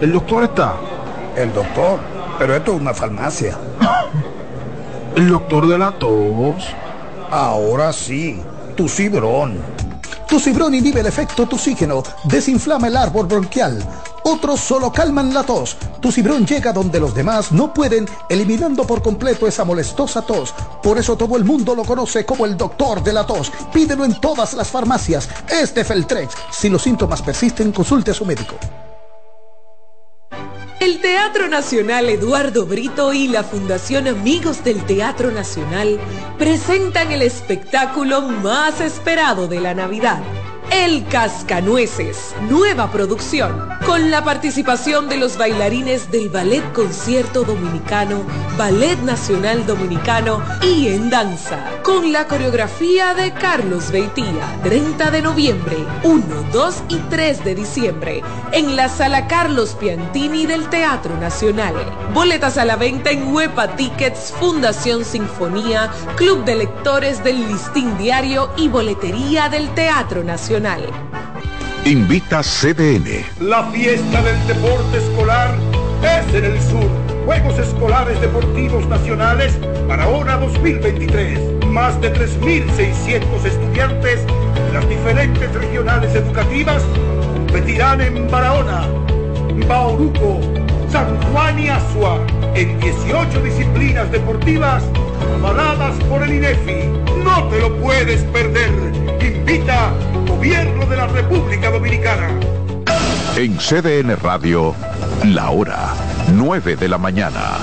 ¿El doctor está? El doctor, pero esto es una farmacia. ¿El doctor de la tos? Ahora sí, tu cibrón. Tu cibrón inhibe el efecto toxígeno, desinflama el árbol bronquial. Otros solo calman la tos. Tu cibrón llega donde los demás no pueden, eliminando por completo esa molestosa tos. Por eso todo el mundo lo conoce como el doctor de la tos. Pídelo en todas las farmacias. Este Feltrex. Si los síntomas persisten, consulte a su médico. El Teatro Nacional Eduardo Brito y la Fundación Amigos del Teatro Nacional presentan el espectáculo más esperado de la Navidad el Cascanueces, nueva producción, con la participación de los bailarines del Ballet Concierto Dominicano, Ballet Nacional Dominicano y en danza, con la coreografía de Carlos Beitía, 30 de noviembre, 1, 2 y 3 de diciembre, en la Sala Carlos Piantini del Teatro Nacional. Boletas a la venta en Huepa Tickets, Fundación Sinfonía, Club de Lectores del Listín Diario y Boletería del Teatro Nacional. Invita CDN. La fiesta del deporte escolar es en el sur. Juegos Escolares Deportivos Nacionales Barahona 2023. Más de 3.600 estudiantes de las diferentes regionales educativas competirán en Barahona, Bauruco, San Juan y Asua en 18 disciplinas deportivas avaladas por el INEFI. No te lo puedes perder. Invita Gobierno de la República Dominicana. En CDN Radio, la hora 9 de la mañana.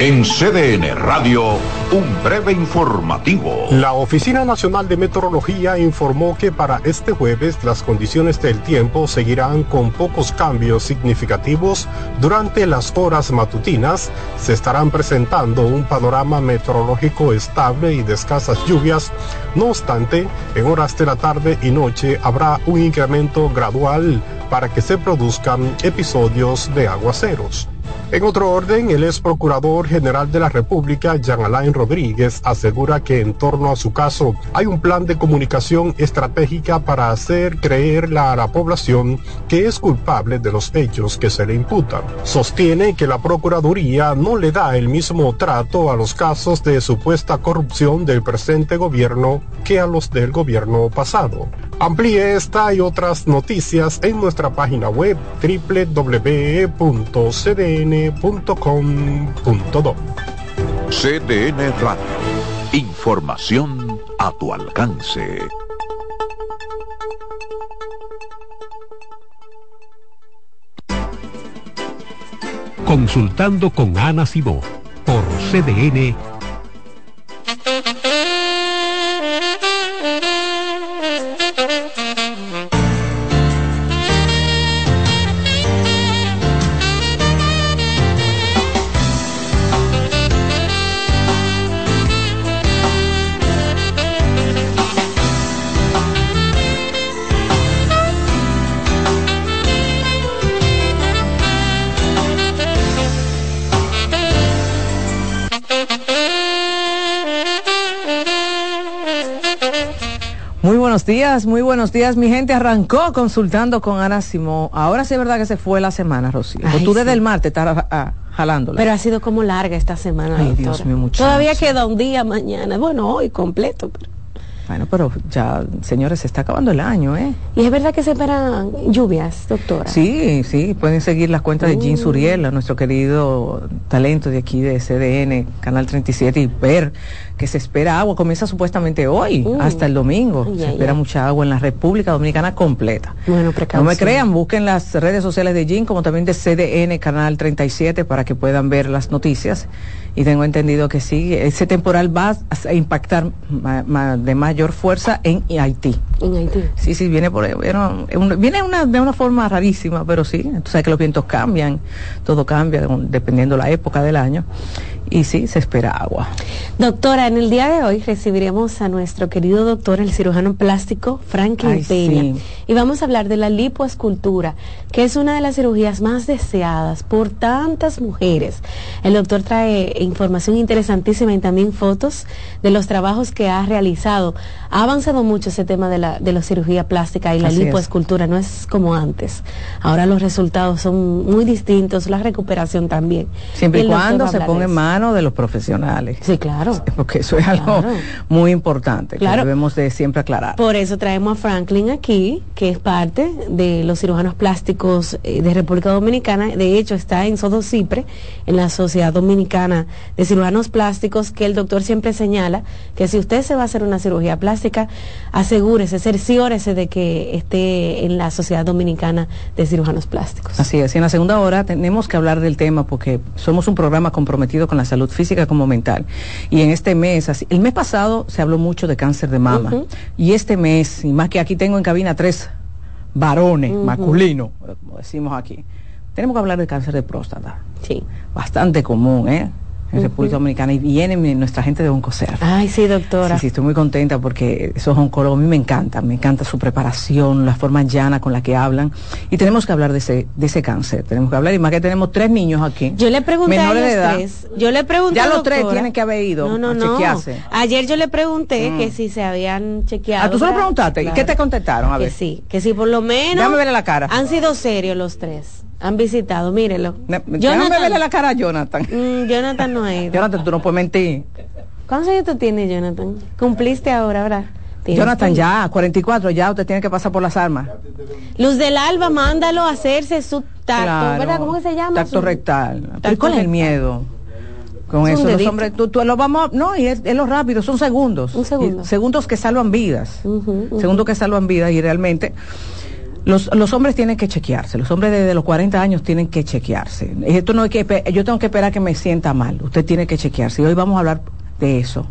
En CDN Radio, un breve informativo. La Oficina Nacional de Meteorología informó que para este jueves las condiciones del tiempo seguirán con pocos cambios significativos. Durante las horas matutinas se estarán presentando un panorama meteorológico estable y de escasas lluvias. No obstante, en horas de la tarde y noche habrá un incremento gradual para que se produzcan episodios de aguaceros. En otro orden, el ex procurador general de la República, Jean Alain Rodríguez, asegura que en torno a su caso hay un plan de comunicación estratégica para hacer creer a la población que es culpable de los hechos que se le imputan. Sostiene que la Procuraduría no le da el mismo trato a los casos de supuesta corrupción del presente gobierno que a los del gobierno pasado. Amplíe esta y otras noticias en nuestra página web www.cdn.com.do. CDN Radio. Información a tu alcance. Consultando con Ana Simó por CDN días, muy buenos días. Mi gente arrancó consultando con Ana Simón. Ahora sí es verdad que se fue la semana, Rocío. Ay, tú desde sí. el martes estás ah, jalándola. Pero ha sido como larga esta semana. Ay, doctora. Dios mío, mucho. Todavía queda un día mañana. Bueno, hoy completo. Pero... Bueno, pero ya, señores, se está acabando el año, ¿eh? ¿Y es verdad que se esperan lluvias, doctora? Sí, sí, pueden seguir las cuentas uh. de Jean Suriel, nuestro querido talento de aquí de CDN, Canal 37, y ver que se espera agua. Comienza supuestamente hoy, uh. hasta el domingo. Se espera mucha agua en la República Dominicana completa. Bueno, precaución. No me crean, busquen las redes sociales de Jean, como también de CDN, Canal 37, para que puedan ver las noticias y tengo entendido que sí, ese temporal va a impactar ma, ma, de mayor fuerza en Haití. En Haití. Sí, sí, viene por bueno, viene una, de una forma rarísima, pero sí, tú sabes que los vientos cambian, todo cambia dependiendo la época del año. Y sí, se espera agua. Doctora, en el día de hoy recibiremos a nuestro querido doctor, el cirujano plástico Franklin Ay, Peña, sí. y vamos a hablar de la lipoescultura, que es una de las cirugías más deseadas por tantas mujeres. El doctor trae información interesantísima y también fotos de los trabajos que ha realizado. Ha avanzado mucho ese tema de la, de la cirugía plástica y la Así es. lipoescultura, no es como antes. Ahora los resultados son muy distintos, la recuperación también. Siempre y, cuando se ponga en eso. De los profesionales. Sí, claro. Porque eso es algo Claro. muy importante Claro. que debemos de siempre aclarar. Por eso traemos a Franklin aquí, que es parte de los cirujanos plásticos eh, de República Dominicana. De hecho, está en Sodo Cipre, en la Sociedad Dominicana de Cirujanos Plásticos, que el doctor siempre señala que si usted se va a hacer una cirugía plástica, asegúrese, cerciórese de que esté en la Sociedad Dominicana de Cirujanos Plásticos. Así es, y en la segunda hora tenemos que hablar del tema porque somos un programa comprometido con la salud física como mental. Y en este mes, así, el mes pasado se habló mucho de cáncer de mama. Y este mes, y más que aquí tengo en cabina tres varones masculinos, como decimos aquí, tenemos que hablar de cáncer de próstata. Sí. Bastante común, ¿eh? En. República Dominicana y viene nuestra gente de Oncocer. Ay, sí, doctora. Sí, sí, estoy muy contenta porque esos oncólogos a mí me encantan, me encanta su preparación, la forma llana con la que hablan. Y tenemos que hablar de ese, de ese cáncer, tenemos que hablar, y más que tenemos tres niños aquí. Yo le pregunté a de los edad. tres. Yo le pregunté Ya a los tres tienen que haber ido no, no, a no. chequearse. Ayer yo le pregunté Mm. que si se habían chequeado. Ah, ¿tú se lo ¿verdad? preguntaste? ¿Y qué te contestaron? A que ver. sí, que sí, por lo menos. Déjame verle la cara. Han sido serios los tres. Han visitado, mírelo. Ne- Déjame verle la cara a Jonathan. Mm, Jonathan no ha ido. Jonathan, tú no puedes mentir. ¿Cuántos años tú tienes, Jonathan? Cumpliste ahora, ¿verdad? Jonathan, ya, 44, ya usted tiene que pasar por las armas. Luz del Alba, mándalo a hacerse su tacto, Claro. ¿verdad? ¿Cómo que se llama? Tacto Su- rectal. ¿Pero Tacto cuál es el miedo? Con Es eso, los hombres, tú, tú lo vamos, no, y es, es lo rápido, son segundos. Un segundo. Y segundos que salvan vidas. Ujú, ujú. Segundos que salvan vidas y realmente los, los hombres tienen que chequearse, los hombres desde los 40 años tienen que chequearse. Esto no es que yo tengo que esperar que me sienta mal, usted tiene que chequearse. Y hoy vamos a hablar de eso,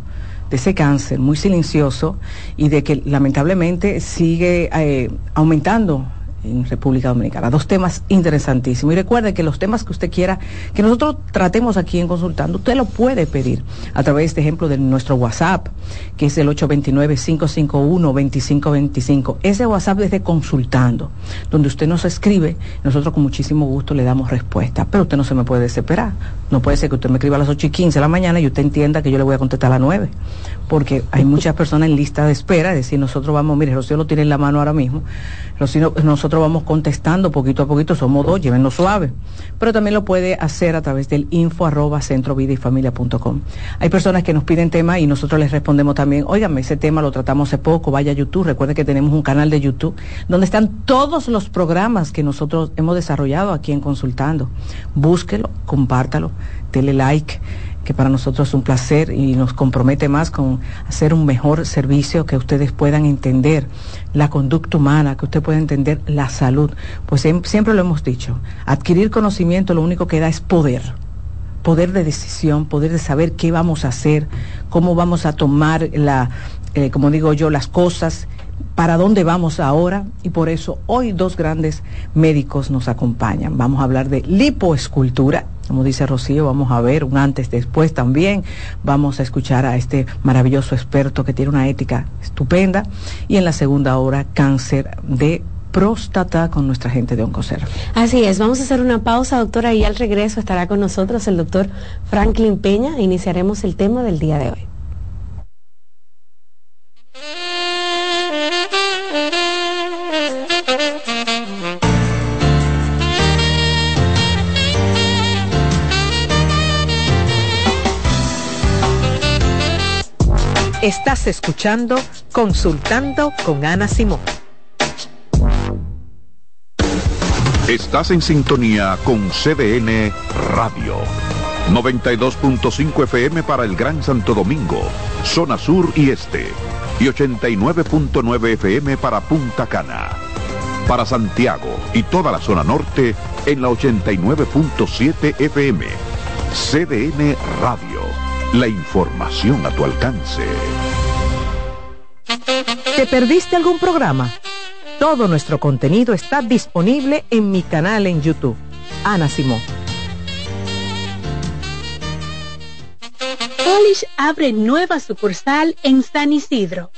de ese cáncer muy silencioso y de que lamentablemente sigue eh, aumentando en República Dominicana. Dos temas interesantísimos. Y recuerde que los temas que usted quiera que nosotros tratemos aquí en Consultando, usted lo puede pedir a través, de ejemplo, de nuestro WhatsApp, que es el 829-551-2525. Ese WhatsApp es de Consultando, donde usted nos escribe, nosotros con muchísimo gusto le damos respuesta. Pero usted no se me puede desesperar. No puede ser que usted me escriba a las 8 y 15 de la mañana y usted entienda que yo le voy a contestar a las 9. Porque hay muchas personas en lista de espera, es decir, nosotros vamos, mire, Rocío lo tiene en la mano ahora mismo, nosotros vamos contestando poquito a poquito, somos dos, llévenlo suave. Pero también lo puede hacer a través del info arroba centrovidaifamilia.com. Hay personas que nos piden temas y nosotros les respondemos también, óigame, ese tema lo tratamos hace poco, vaya a YouTube, recuerde que tenemos un canal de YouTube donde están todos los programas que nosotros hemos desarrollado aquí en Consultando. Búsquelo, compártalo, dele like que para nosotros es un placer y nos compromete más con hacer un mejor servicio, que ustedes puedan entender la conducta humana, que usted pueda entender la salud. Pues siem- siempre lo hemos dicho, adquirir conocimiento lo único que da es poder poder de decisión, poder de saber qué vamos a hacer, cómo vamos a tomar la, eh, como digo yo, las cosas, para dónde vamos ahora y por eso hoy dos grandes médicos nos acompañan. Vamos a hablar de lipoescultura, como dice Rocío, vamos a ver un antes después también, vamos a escuchar a este maravilloso experto que tiene una ética estupenda y en la segunda hora cáncer de próstata con nuestra gente de Oncocer. Así es, vamos a hacer una pausa, doctora, y al regreso estará con nosotros el doctor Franklin Peña. Iniciaremos el tema del día de hoy. Estás escuchando Consultando con Ana Simón. Estás en sintonía con CDN Radio. 92.5 FM para el Gran Santo Domingo, zona sur y este. Y 89.9 FM para Punta Cana. Para Santiago y toda la zona norte en la 89.7 FM. CDN Radio. La información a tu alcance. ¿Te perdiste algún programa? Todo nuestro contenido está disponible en mi canal en YouTube. Ana Simón. Polish abre nueva sucursal en San Isidro.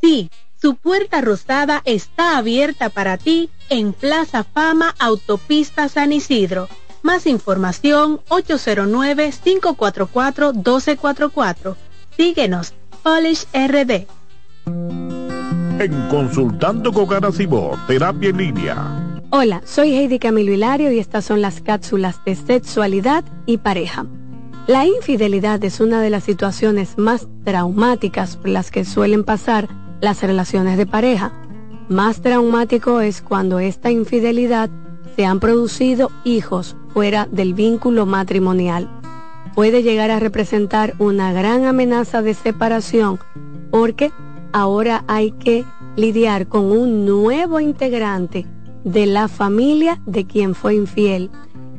Sí, su puerta rosada está abierta para ti en Plaza Fama Autopista San Isidro. Más información 809-544-1244. Síguenos, Polish RD. En Consultando con Garacimo, Terapia en Línea. Hola, soy Heidi Camilo Hilario y estas son las cápsulas de sexualidad y pareja. La infidelidad es una de las situaciones más traumáticas por las que suelen pasar las relaciones de pareja. Más traumático es cuando esta infidelidad se han producido hijos fuera del vínculo matrimonial. Puede llegar a representar una gran amenaza de separación porque ahora hay que lidiar con un nuevo integrante de la familia de quien fue infiel.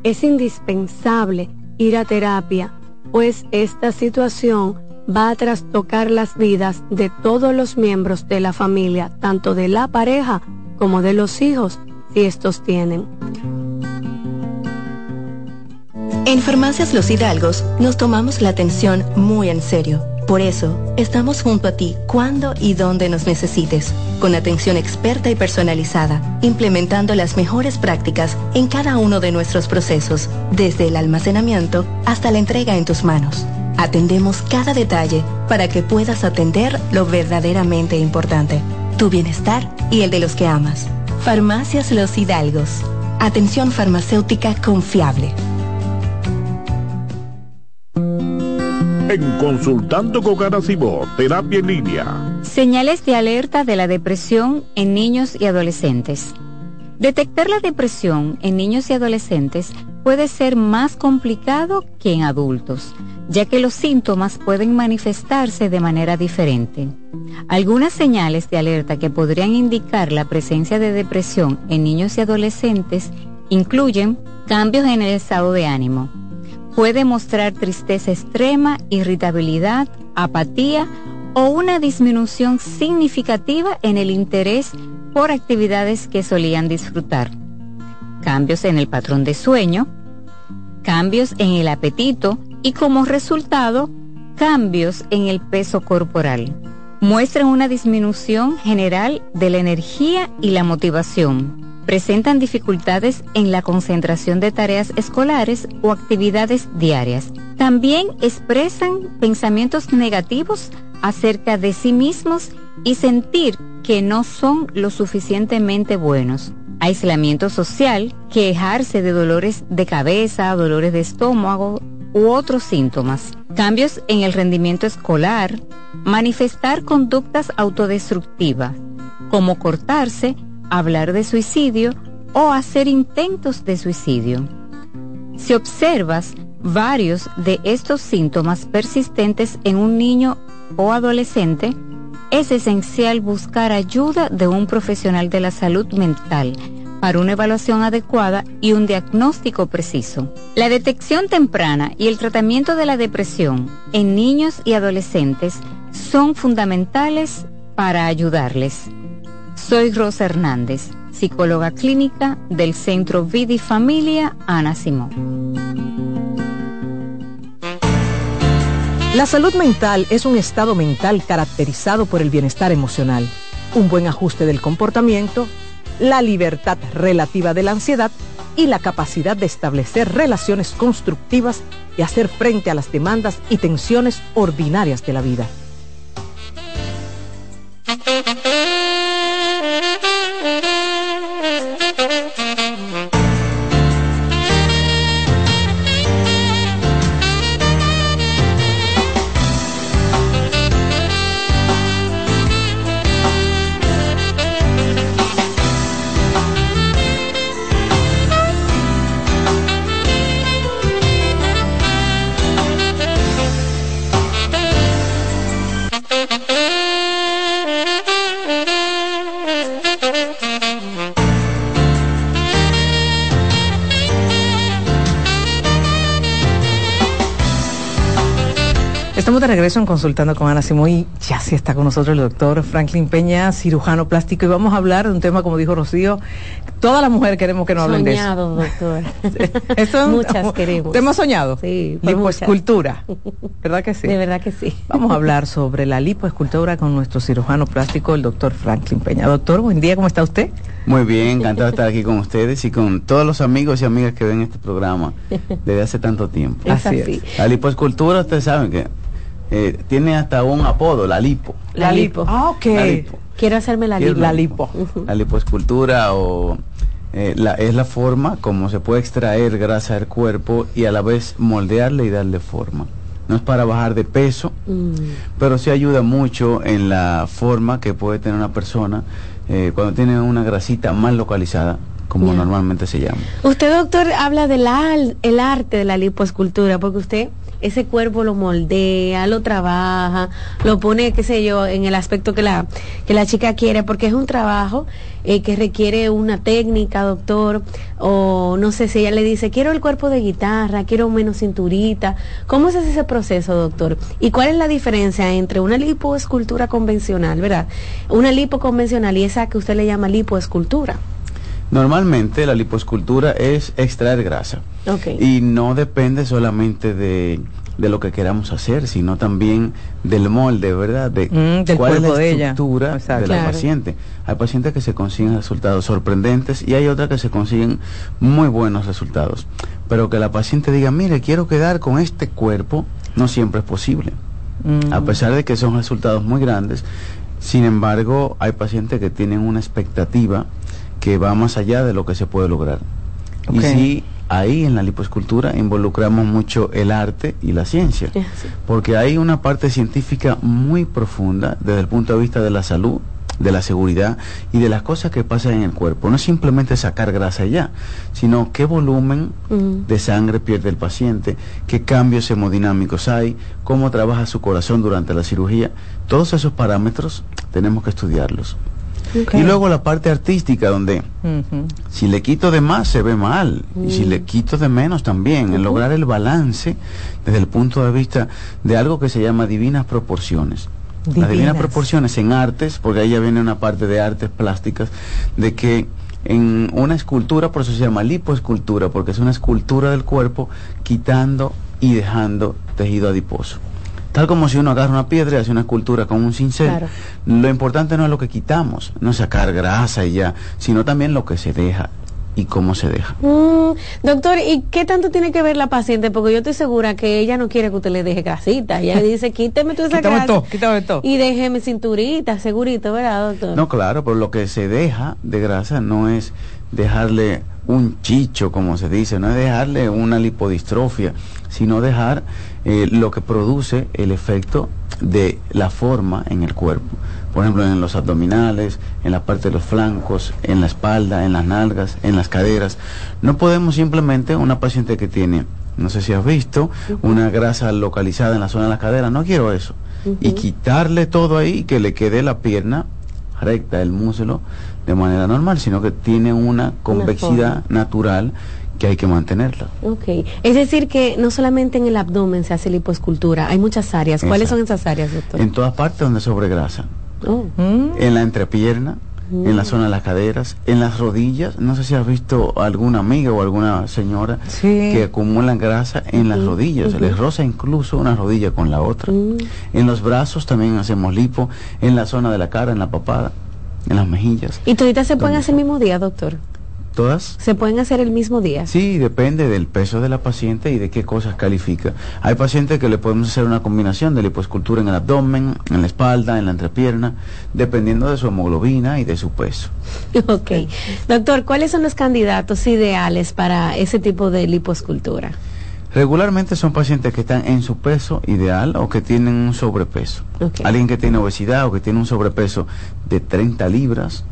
Es indispensable ir a terapia, pues esta situación va a trastocar las vidas de todos los miembros de la familia, tanto de la pareja como de los hijos, si estos tienen. En Farmacias Los Hidalgos nos tomamos la atención muy en serio. Por eso, estamos junto a ti cuando y donde nos necesites, con atención experta y personalizada, implementando las mejores prácticas en cada uno de nuestros procesos, desde el almacenamiento hasta la entrega en tus manos. Atendemos cada detalle para que puedas atender lo verdaderamente importante, tu bienestar y el de los que amas. Farmacias Los Hidalgos. Atención farmacéutica confiable. En Consultando con Terapia en Línea. Señales de alerta de la depresión en niños y adolescentes. Detectar la depresión en niños y adolescentes puede ser más complicado que en adultos, ya que los síntomas pueden manifestarse de manera diferente. Algunas señales de alerta que podrían indicar la presencia de depresión en niños y adolescentes incluyen cambios en el estado de ánimo, puede mostrar tristeza extrema, irritabilidad, apatía o una disminución significativa en el interés por actividades que solían disfrutar. Cambios en el patrón de sueño, cambios en el apetito y como resultado, cambios en el peso corporal. Muestran una disminución general de la energía y la motivación presentan dificultades en la concentración de tareas escolares o actividades diarias. También expresan pensamientos negativos acerca de sí mismos y sentir que no son lo suficientemente buenos. Aislamiento social, quejarse de dolores de cabeza, dolores de estómago u otros síntomas. Cambios en el rendimiento escolar, manifestar conductas autodestructivas, como cortarse, hablar de suicidio o hacer intentos de suicidio. Si observas varios de estos síntomas persistentes en un niño o adolescente, es esencial buscar ayuda de un profesional de la salud mental para una evaluación adecuada y un diagnóstico preciso. La detección temprana y el tratamiento de la depresión en niños y adolescentes son fundamentales para ayudarles. Soy Rosa Hernández, psicóloga clínica del Centro Vida y Familia Ana Simón. La salud mental es un estado mental caracterizado por el bienestar emocional, un buen ajuste del comportamiento, la libertad relativa de la ansiedad y la capacidad de establecer relaciones constructivas y hacer frente a las demandas y tensiones ordinarias de la vida. Regreso en Consultando con Ana Simón y ya sí está con nosotros el doctor Franklin Peña, cirujano plástico, y vamos a hablar de un tema, como dijo Rocío, todas las mujeres queremos que nos hablen de eso. Soñado, doctor. Eso es Muchas queremos. ¿Te hemos soñado? Sí, Lipoescultura, ¿verdad que sí? De verdad que sí. Vamos a hablar sobre la lipoescultura con nuestro cirujano plástico, el doctor Franklin Peña. Doctor, buen día, ¿cómo está usted? Muy bien, encantado de estar aquí con ustedes y con todos los amigos y amigas que ven este programa desde hace tanto tiempo. Es así. La lipoescultura, ustedes saben que eh, tiene hasta un apodo, la lipo. La lipo. Ah, ok. La lipo. Quiero hacerme la lipo. La lipo. La lipoescultura o eh, la, es la forma como se puede extraer grasa del cuerpo y a la vez moldearle y darle forma. No es para bajar de peso, Mm. pero sí ayuda mucho en la forma que puede tener una persona eh, cuando tiene una grasita mal localizada, como normalmente se llama. Usted, doctor, habla del al- el arte de la lipoescultura, porque usted ese cuerpo lo moldea, lo trabaja, lo pone, qué sé yo, en el aspecto que la, que la chica quiere, porque es un trabajo eh, que requiere una técnica, doctor, o no sé si ella le dice, quiero el cuerpo de guitarra, quiero menos cinturita. ¿Cómo es ese proceso, doctor? ¿Y cuál es la diferencia entre una lipoescultura convencional, verdad? Una lipo convencional y esa que usted le llama lipoescultura. Normalmente la lipoescultura es extraer grasa. Y no depende solamente de, de lo que queramos hacer, sino también del molde, ¿verdad? De Mm, del cuál es la de ella. estructura de la Claro. paciente. Hay pacientes que se consiguen resultados sorprendentes y hay otras que se consiguen muy buenos resultados. Pero que la paciente diga, mire, quiero quedar con este cuerpo, no siempre es posible. Mm. A pesar de que son resultados muy grandes, sin embargo, hay pacientes que tienen una expectativa que va más allá de lo que se puede lograr. Y sí, ahí en la lipoescultura involucramos mucho el arte y la ciencia, Sí. porque hay una parte científica muy profunda desde el punto de vista de la salud, de la seguridad y de las cosas que pasan en el cuerpo. No es simplemente sacar grasa ya, sino qué volumen de sangre pierde el paciente, qué cambios hemodinámicos hay, cómo trabaja su corazón durante la cirugía. Todos esos parámetros tenemos que estudiarlos. Y luego la parte artística, donde si le quito de más se ve mal, y si le quito de menos también, el lograr el balance desde el punto de vista de algo que se llama divinas proporciones. Las divinas Divinas. proporciones en artes, porque ahí ya viene una parte de artes plásticas, de que en una escultura, por eso se llama lipoescultura, porque es una escultura del cuerpo quitando y dejando tejido adiposo. Tal como si uno agarra una piedra y hace una escultura con un cincel, Claro. lo importante no es lo que quitamos, no es sacar grasa y ya, sino también lo que se deja y cómo se deja. Mm, doctor, ¿y qué tanto tiene que ver la paciente? Porque yo estoy segura que ella no quiere que usted le deje grasita. Ella dice, quíteme toda esa Quítame grasa todo, quítame todo. y déjeme cinturita, segurito, ¿verdad, doctor? No, claro, pero lo que se deja de grasa no es dejarle un chicho, como se dice, no es dejarle una lipodistrofia, sino dejar eh, lo que produce el efecto de la forma en el cuerpo. Por ejemplo, en los abdominales, en la parte de los flancos, en la espalda, en las nalgas, en las caderas. No podemos simplemente, una paciente que tiene, no sé si has visto, una grasa localizada en la zona de la cadera, no quiero eso. Y quitarle todo ahí y que le quede la pierna recta, el muslo, de manera normal, sino que tiene una convexidad natural que hay que mantenerla. Ok. Es decir, que no solamente en el abdomen se hace lipoescultura, hay muchas áreas. ¿Cuáles Exacto. son esas áreas, doctor? En todas partes donde sobre grasa. Oh. En la entrepierna, en la zona de las caderas, en las rodillas. No sé si has visto alguna amiga o alguna señora que acumulan grasa en las rodillas. Les roza incluso una rodilla con la otra. En los brazos también hacemos lipo. En la zona de la cara, en la papada, en las mejillas. ¿Y toditas se pueden hacer el mismo día, doctor? Todas ¿Se pueden hacer el mismo día? Sí, depende del peso de la paciente y de qué cosas califica. Hay pacientes que le podemos hacer una combinación de lipoescultura en el abdomen, en la espalda, en la entrepierna, dependiendo de su hemoglobina y de su peso. Ok. Doctor, ¿cuáles son los candidatos ideales para ese tipo de lipoescultura? Regularmente son pacientes que están en su peso ideal o que tienen un sobrepeso. Alguien que tiene obesidad o que tiene un sobrepeso de 30 libras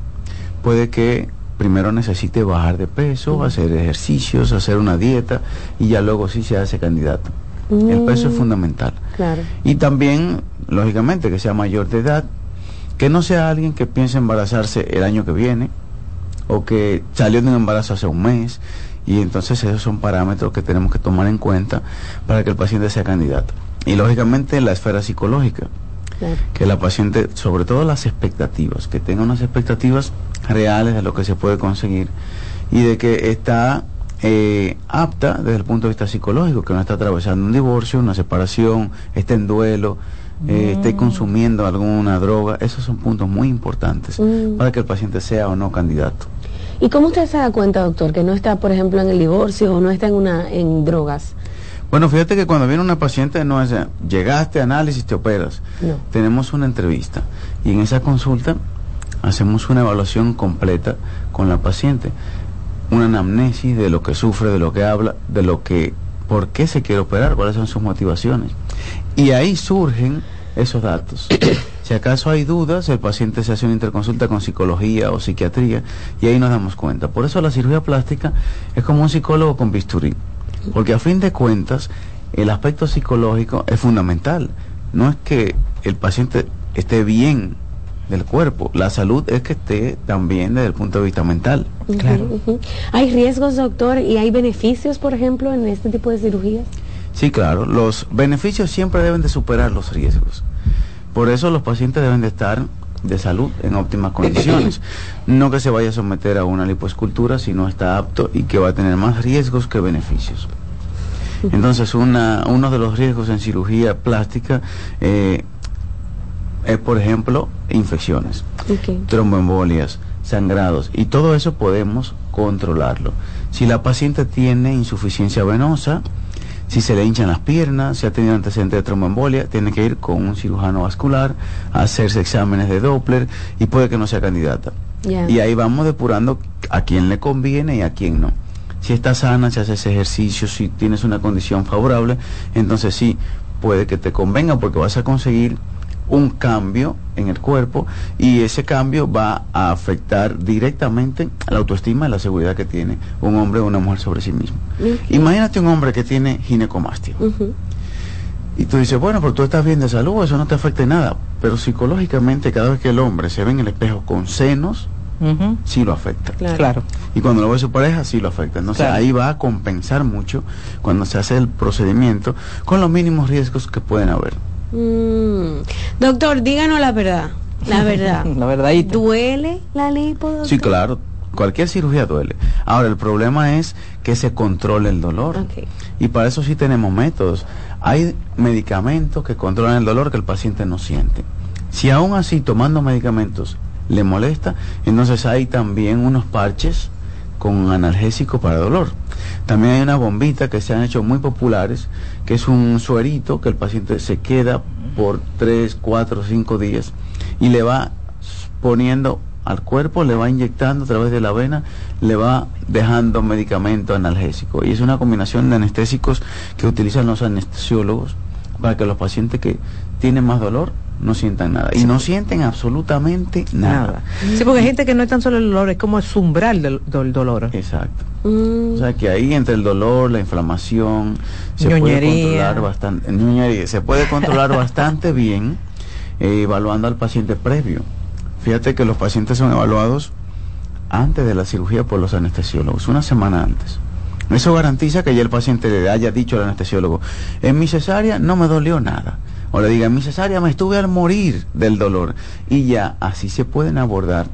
puede que primero necesite bajar de peso, hacer ejercicios, hacer una dieta y ya luego sí se hace candidato. El peso es Mm. fundamental. Claro. Y también, lógicamente, que sea mayor de edad, que no sea alguien que piense embarazarse el año que viene o que salió de un embarazo hace un mes. Y entonces esos son parámetros que tenemos que tomar en cuenta para que el paciente sea candidato. Y lógicamente la esfera psicológica, que la paciente, sobre todo las expectativas, que tenga unas expectativas reales de lo que se puede conseguir y de que está eh, apta desde el punto de vista psicológico, que no está atravesando un divorcio, una separación, está en duelo, eh, esté consumiendo alguna droga, esos son puntos muy importantes Mm. para que el paciente sea o no candidato. ¿Y cómo usted se da cuenta, doctor, que no está, por ejemplo, en el divorcio o no está en una en drogas? Bueno, fíjate que cuando viene una paciente no es llegaste, análisis, te operas. No. Tenemos una entrevista y en esa consulta hacemos una evaluación completa con la paciente, una anamnesis de lo que sufre, de lo que habla, de lo que, por qué se quiere operar, cuáles son sus motivaciones. Y ahí surgen esos datos. Si acaso hay dudas, el paciente se hace una interconsulta con psicología o psiquiatría y ahí nos damos cuenta. Por eso la cirugía plástica es como un psicólogo con bisturí, porque a fin de cuentas el aspecto psicológico es fundamental. No es que el paciente esté bien del cuerpo, la salud es que esté también desde el punto de vista mental. Ujú. ¿Hay riesgos, doctor, y hay beneficios, por ejemplo, en este tipo de cirugías? Sí, claro, los beneficios siempre deben de superar los riesgos. Por eso los pacientes deben de estar de salud en óptimas condiciones. No que se vaya a someter a una lipoescultura si no está apto y que va a tener más riesgos que beneficios. Entonces, una, uno de los riesgos en cirugía plástica eh, es, por ejemplo, infecciones, tromboembolias, sangrados, y todo eso podemos controlarlo. Si la paciente tiene insuficiencia venosa, si se le hinchan las piernas, si ha tenido antecedentes de tromboembolia, tiene que ir con un cirujano vascular a hacerse exámenes de Doppler y puede que no sea candidata. Y ahí vamos depurando a quién le conviene y a quién no. Si está sana, si haces ejercicio, si tienes una condición favorable, entonces sí, puede que te convenga porque vas a conseguir un cambio en el cuerpo y ese cambio va a afectar directamente a la autoestima y la seguridad que tiene un hombre o una mujer sobre sí mismo. Imagínate un hombre que tiene ginecomastia. Y tú dices, bueno, pero tú estás bien de salud, eso no te afecta en nada. Pero psicológicamente, cada vez que el hombre se ve en el espejo con senos, sí lo afecta. Claro. Y cuando lo ve su pareja, sí lo afecta. Entonces Claro. ahí va a compensar mucho cuando se hace el procedimiento con los mínimos riesgos que pueden haber. Mm. Doctor, díganos la verdad. La verdad. La verdadita. ¿Duele la lipo, doctor? Sí, claro. Cualquier cirugía duele. Ahora, el problema es que se controle el dolor. Y para eso sí tenemos métodos. Hay medicamentos que controlan el dolor que el paciente no siente. Si aún así tomando medicamentos le molesta, entonces hay también unos parches con analgésico para dolor. También hay una bombita que se han hecho muy populares, que es un suerito que el paciente se queda por 3, 4, 5 días y le va poniendo al cuerpo, le va inyectando a través de la vena, le va dejando medicamento analgésico. Y es una combinación de anestésicos que utilizan los anestesiólogos para que los pacientes que tienen más dolor no sientan nada. Y no sienten absolutamente nada. Sí, porque hay gente que no es tan solo el dolor, es como el umbral del, del dolor. Exacto. O sea que ahí entre el dolor, la inflamación, se puede Ñoñería. controlar bastante, ñoñería, se puede controlar bastante bien eh, evaluando al paciente previo. Fíjate que los pacientes son evaluados antes de la cirugía por los anestesiólogos, una semana antes. Eso garantiza que ya el paciente le haya dicho al anestesiólogo, en mi cesárea no me dolió nada. O le diga, en mi cesárea me estuve al morir del dolor. Y ya así se pueden abordar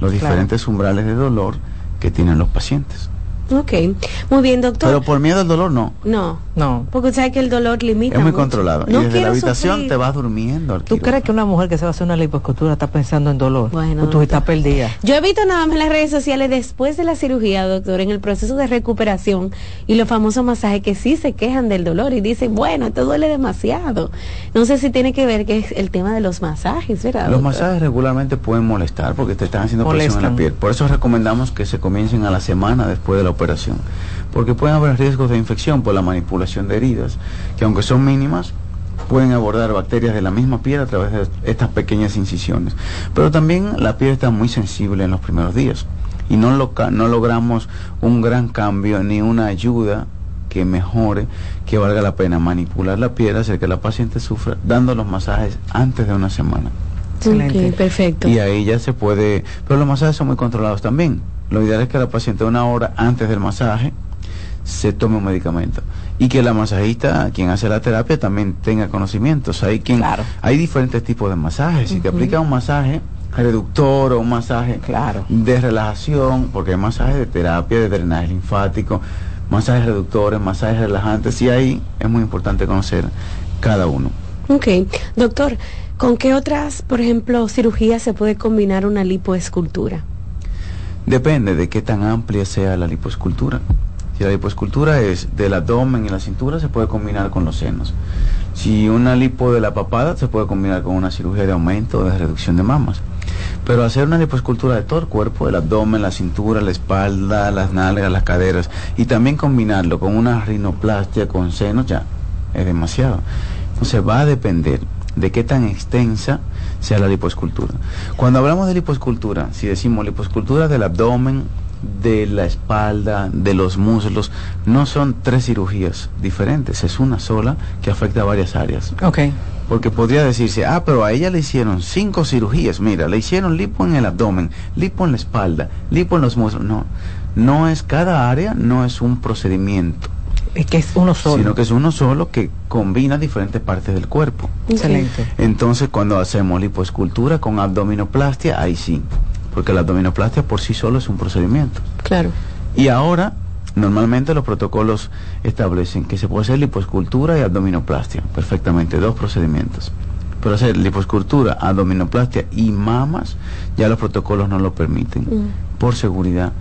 los Claro. diferentes umbrales de dolor que tienen los pacientes. Ok. Muy bien, doctor. Pero por miedo al dolor no. No. No. Porque sabe que el dolor limita. Es muy mucho. controlado. No y desde la habitación sufrir. te vas durmiendo. ¿Tú crees que una mujer que se va a hacer una liposcultura está pensando en dolor? Bueno, o tú estás perdida. Yo he visto nada más en las redes sociales después de la cirugía, doctor, en el proceso de recuperación y los famosos masajes que sí se quejan del dolor y dicen, bueno, esto duele demasiado. No sé si tiene que ver que es el tema de los masajes, ¿verdad? Los doctor? masajes regularmente pueden molestar porque te están haciendo presión en la piel. Por eso recomendamos que se comiencen a la semana después de la operación. Porque pueden haber riesgos de infección por la manipulación de heridas, que aunque son mínimas, pueden abordar bacterias de la misma piel a través de estas pequeñas incisiones. Pero también la piel está muy sensible en los primeros días y no, lo, no logramos un gran cambio ni una ayuda que mejore, que valga la pena manipular la piel, hacer que la paciente sufra, dando los masajes antes de una semana. Ok, perfecto. Y ahí ya se puede, pero los masajes son muy controlados también. Lo ideal es que la paciente una hora antes del masaje se tome un medicamento y que la masajista, quien hace la terapia, también tenga conocimientos. Hay quien, hay diferentes tipos de masajes. Si te aplica un masaje reductor o un masaje de relajación, porque hay masajes de terapia, de drenaje linfático, masajes reductores, masajes relajantes, y ahí es muy importante conocer cada uno. Ok, doctor, ¿con qué otras, por ejemplo, cirugías se puede combinar una lipoescultura? Depende de qué tan amplia sea la lipoescultura. Si la lipoescultura es del abdomen y la cintura, se puede combinar con los senos. Si una lipo de la papada, se puede combinar con una cirugía de aumento o de reducción de mamas. Pero hacer una lipoescultura de todo el cuerpo, el abdomen, la cintura, la espalda, las nalgas, las caderas, y también combinarlo con una rinoplastia con senos, ya es demasiado. Entonces va a depender de qué tan extensa sea la lipoescultura. Cuando hablamos de lipoescultura, si decimos lipoescultura del abdomen, de la espalda, de los muslos, no son tres cirugías diferentes, es una sola que afecta a varias áreas. Ok. Porque podría decirse, ah, pero a ella le hicieron cinco cirugías, mira, le hicieron lipo en el abdomen, lipo en la espalda, lipo en los muslos. No, no es cada área, no es un procedimiento. Es que es uno solo. Sino que es uno solo que combina diferentes partes del cuerpo. Excelente. Entonces, cuando hacemos lipoescultura con abdominoplastia, ahí sí porque la abdominoplastia por sí solo es un procedimiento. Claro. Y ahora, normalmente los protocolos establecen que se puede hacer lipoescultura y abdominoplastia, perfectamente, dos procedimientos. Pero hacer lipoescultura, abdominoplastia y mamas, ya los protocolos no lo permiten, mm. por seguridad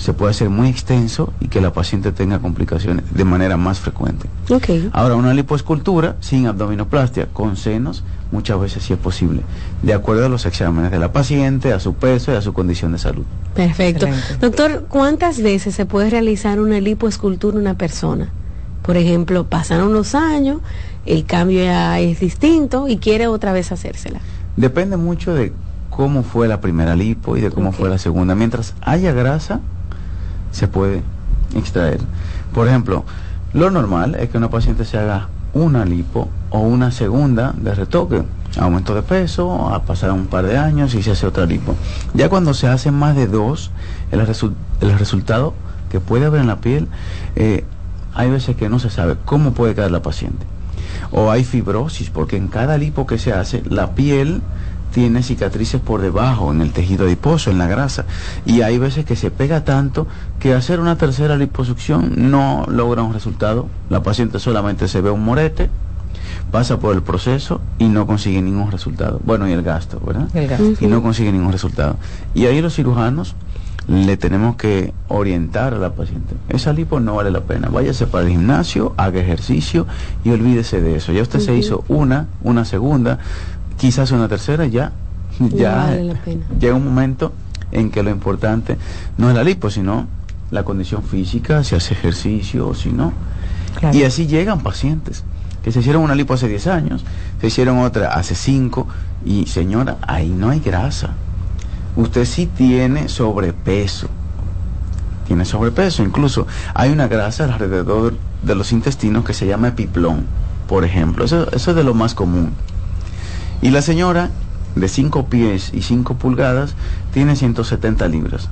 se puede hacer muy extenso y que la paciente tenga complicaciones de manera más frecuente. Okay. Ahora, una lipoescultura sin abdominoplastia, con senos, muchas veces sí es posible, de acuerdo a los exámenes de la paciente, a su peso y a su condición de salud. Perfecto. Doctor, ¿cuántas veces se puede realizar una lipoescultura en una persona? Por ejemplo, pasan unos años, el cambio ya es distinto y quiere otra vez hacérsela. Depende mucho de cómo fue la primera lipo y de cómo fue la segunda. Mientras haya grasa, se puede extraer. Por ejemplo, lo normal es que una paciente se haga una lipo o una segunda de retoque, aumento de peso, a pasar un par de años y se hace otra lipo. Ya cuando se hace más de dos, el, resultado que puede haber en la piel, eh, hay veces que no se sabe cómo puede quedar la paciente. O hay fibrosis, porque en cada lipo que se hace, la piel tiene cicatrices por debajo, en el tejido adiposo, en la grasa. Y hay veces que se pega tanto que hacer una tercera liposucción no logra un resultado. La paciente solamente se ve un morete, pasa por el proceso y no consigue ningún resultado. Bueno, y el gasto, ¿verdad? Y no consigue ningún resultado. Y ahí los cirujanos le tenemos que orientar a la paciente. Esa lipo no vale la pena. Váyase para el gimnasio, haga ejercicio y olvídese de eso. Ya usted se hizo una, una segunda, quizás una tercera ya, ya llega un momento en que lo importante no es la lipo, sino la condición física, si hace ejercicio o si no. Y así llegan pacientes que se hicieron una lipo hace 10 años, se hicieron otra hace 5 y señora, ahí no hay grasa. Usted sí tiene sobrepeso. Tiene sobrepeso, incluso hay una grasa alrededor de los intestinos que se llama epiplón, por ejemplo. Eso, eso es de lo más común. Y la señora, de 5 pies y 5 pulgadas, tiene 170 libras.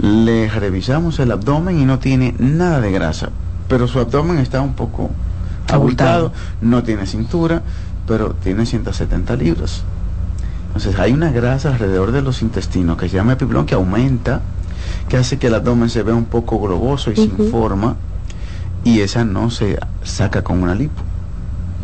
Le revisamos el abdomen y no tiene nada de grasa, pero su abdomen está un poco abultado, no tiene cintura, pero tiene 170 libras. Entonces hay una grasa alrededor de los intestinos que se llama epiplón que aumenta, que hace que el abdomen se vea un poco globoso y sin forma, y esa no se saca con una lipo,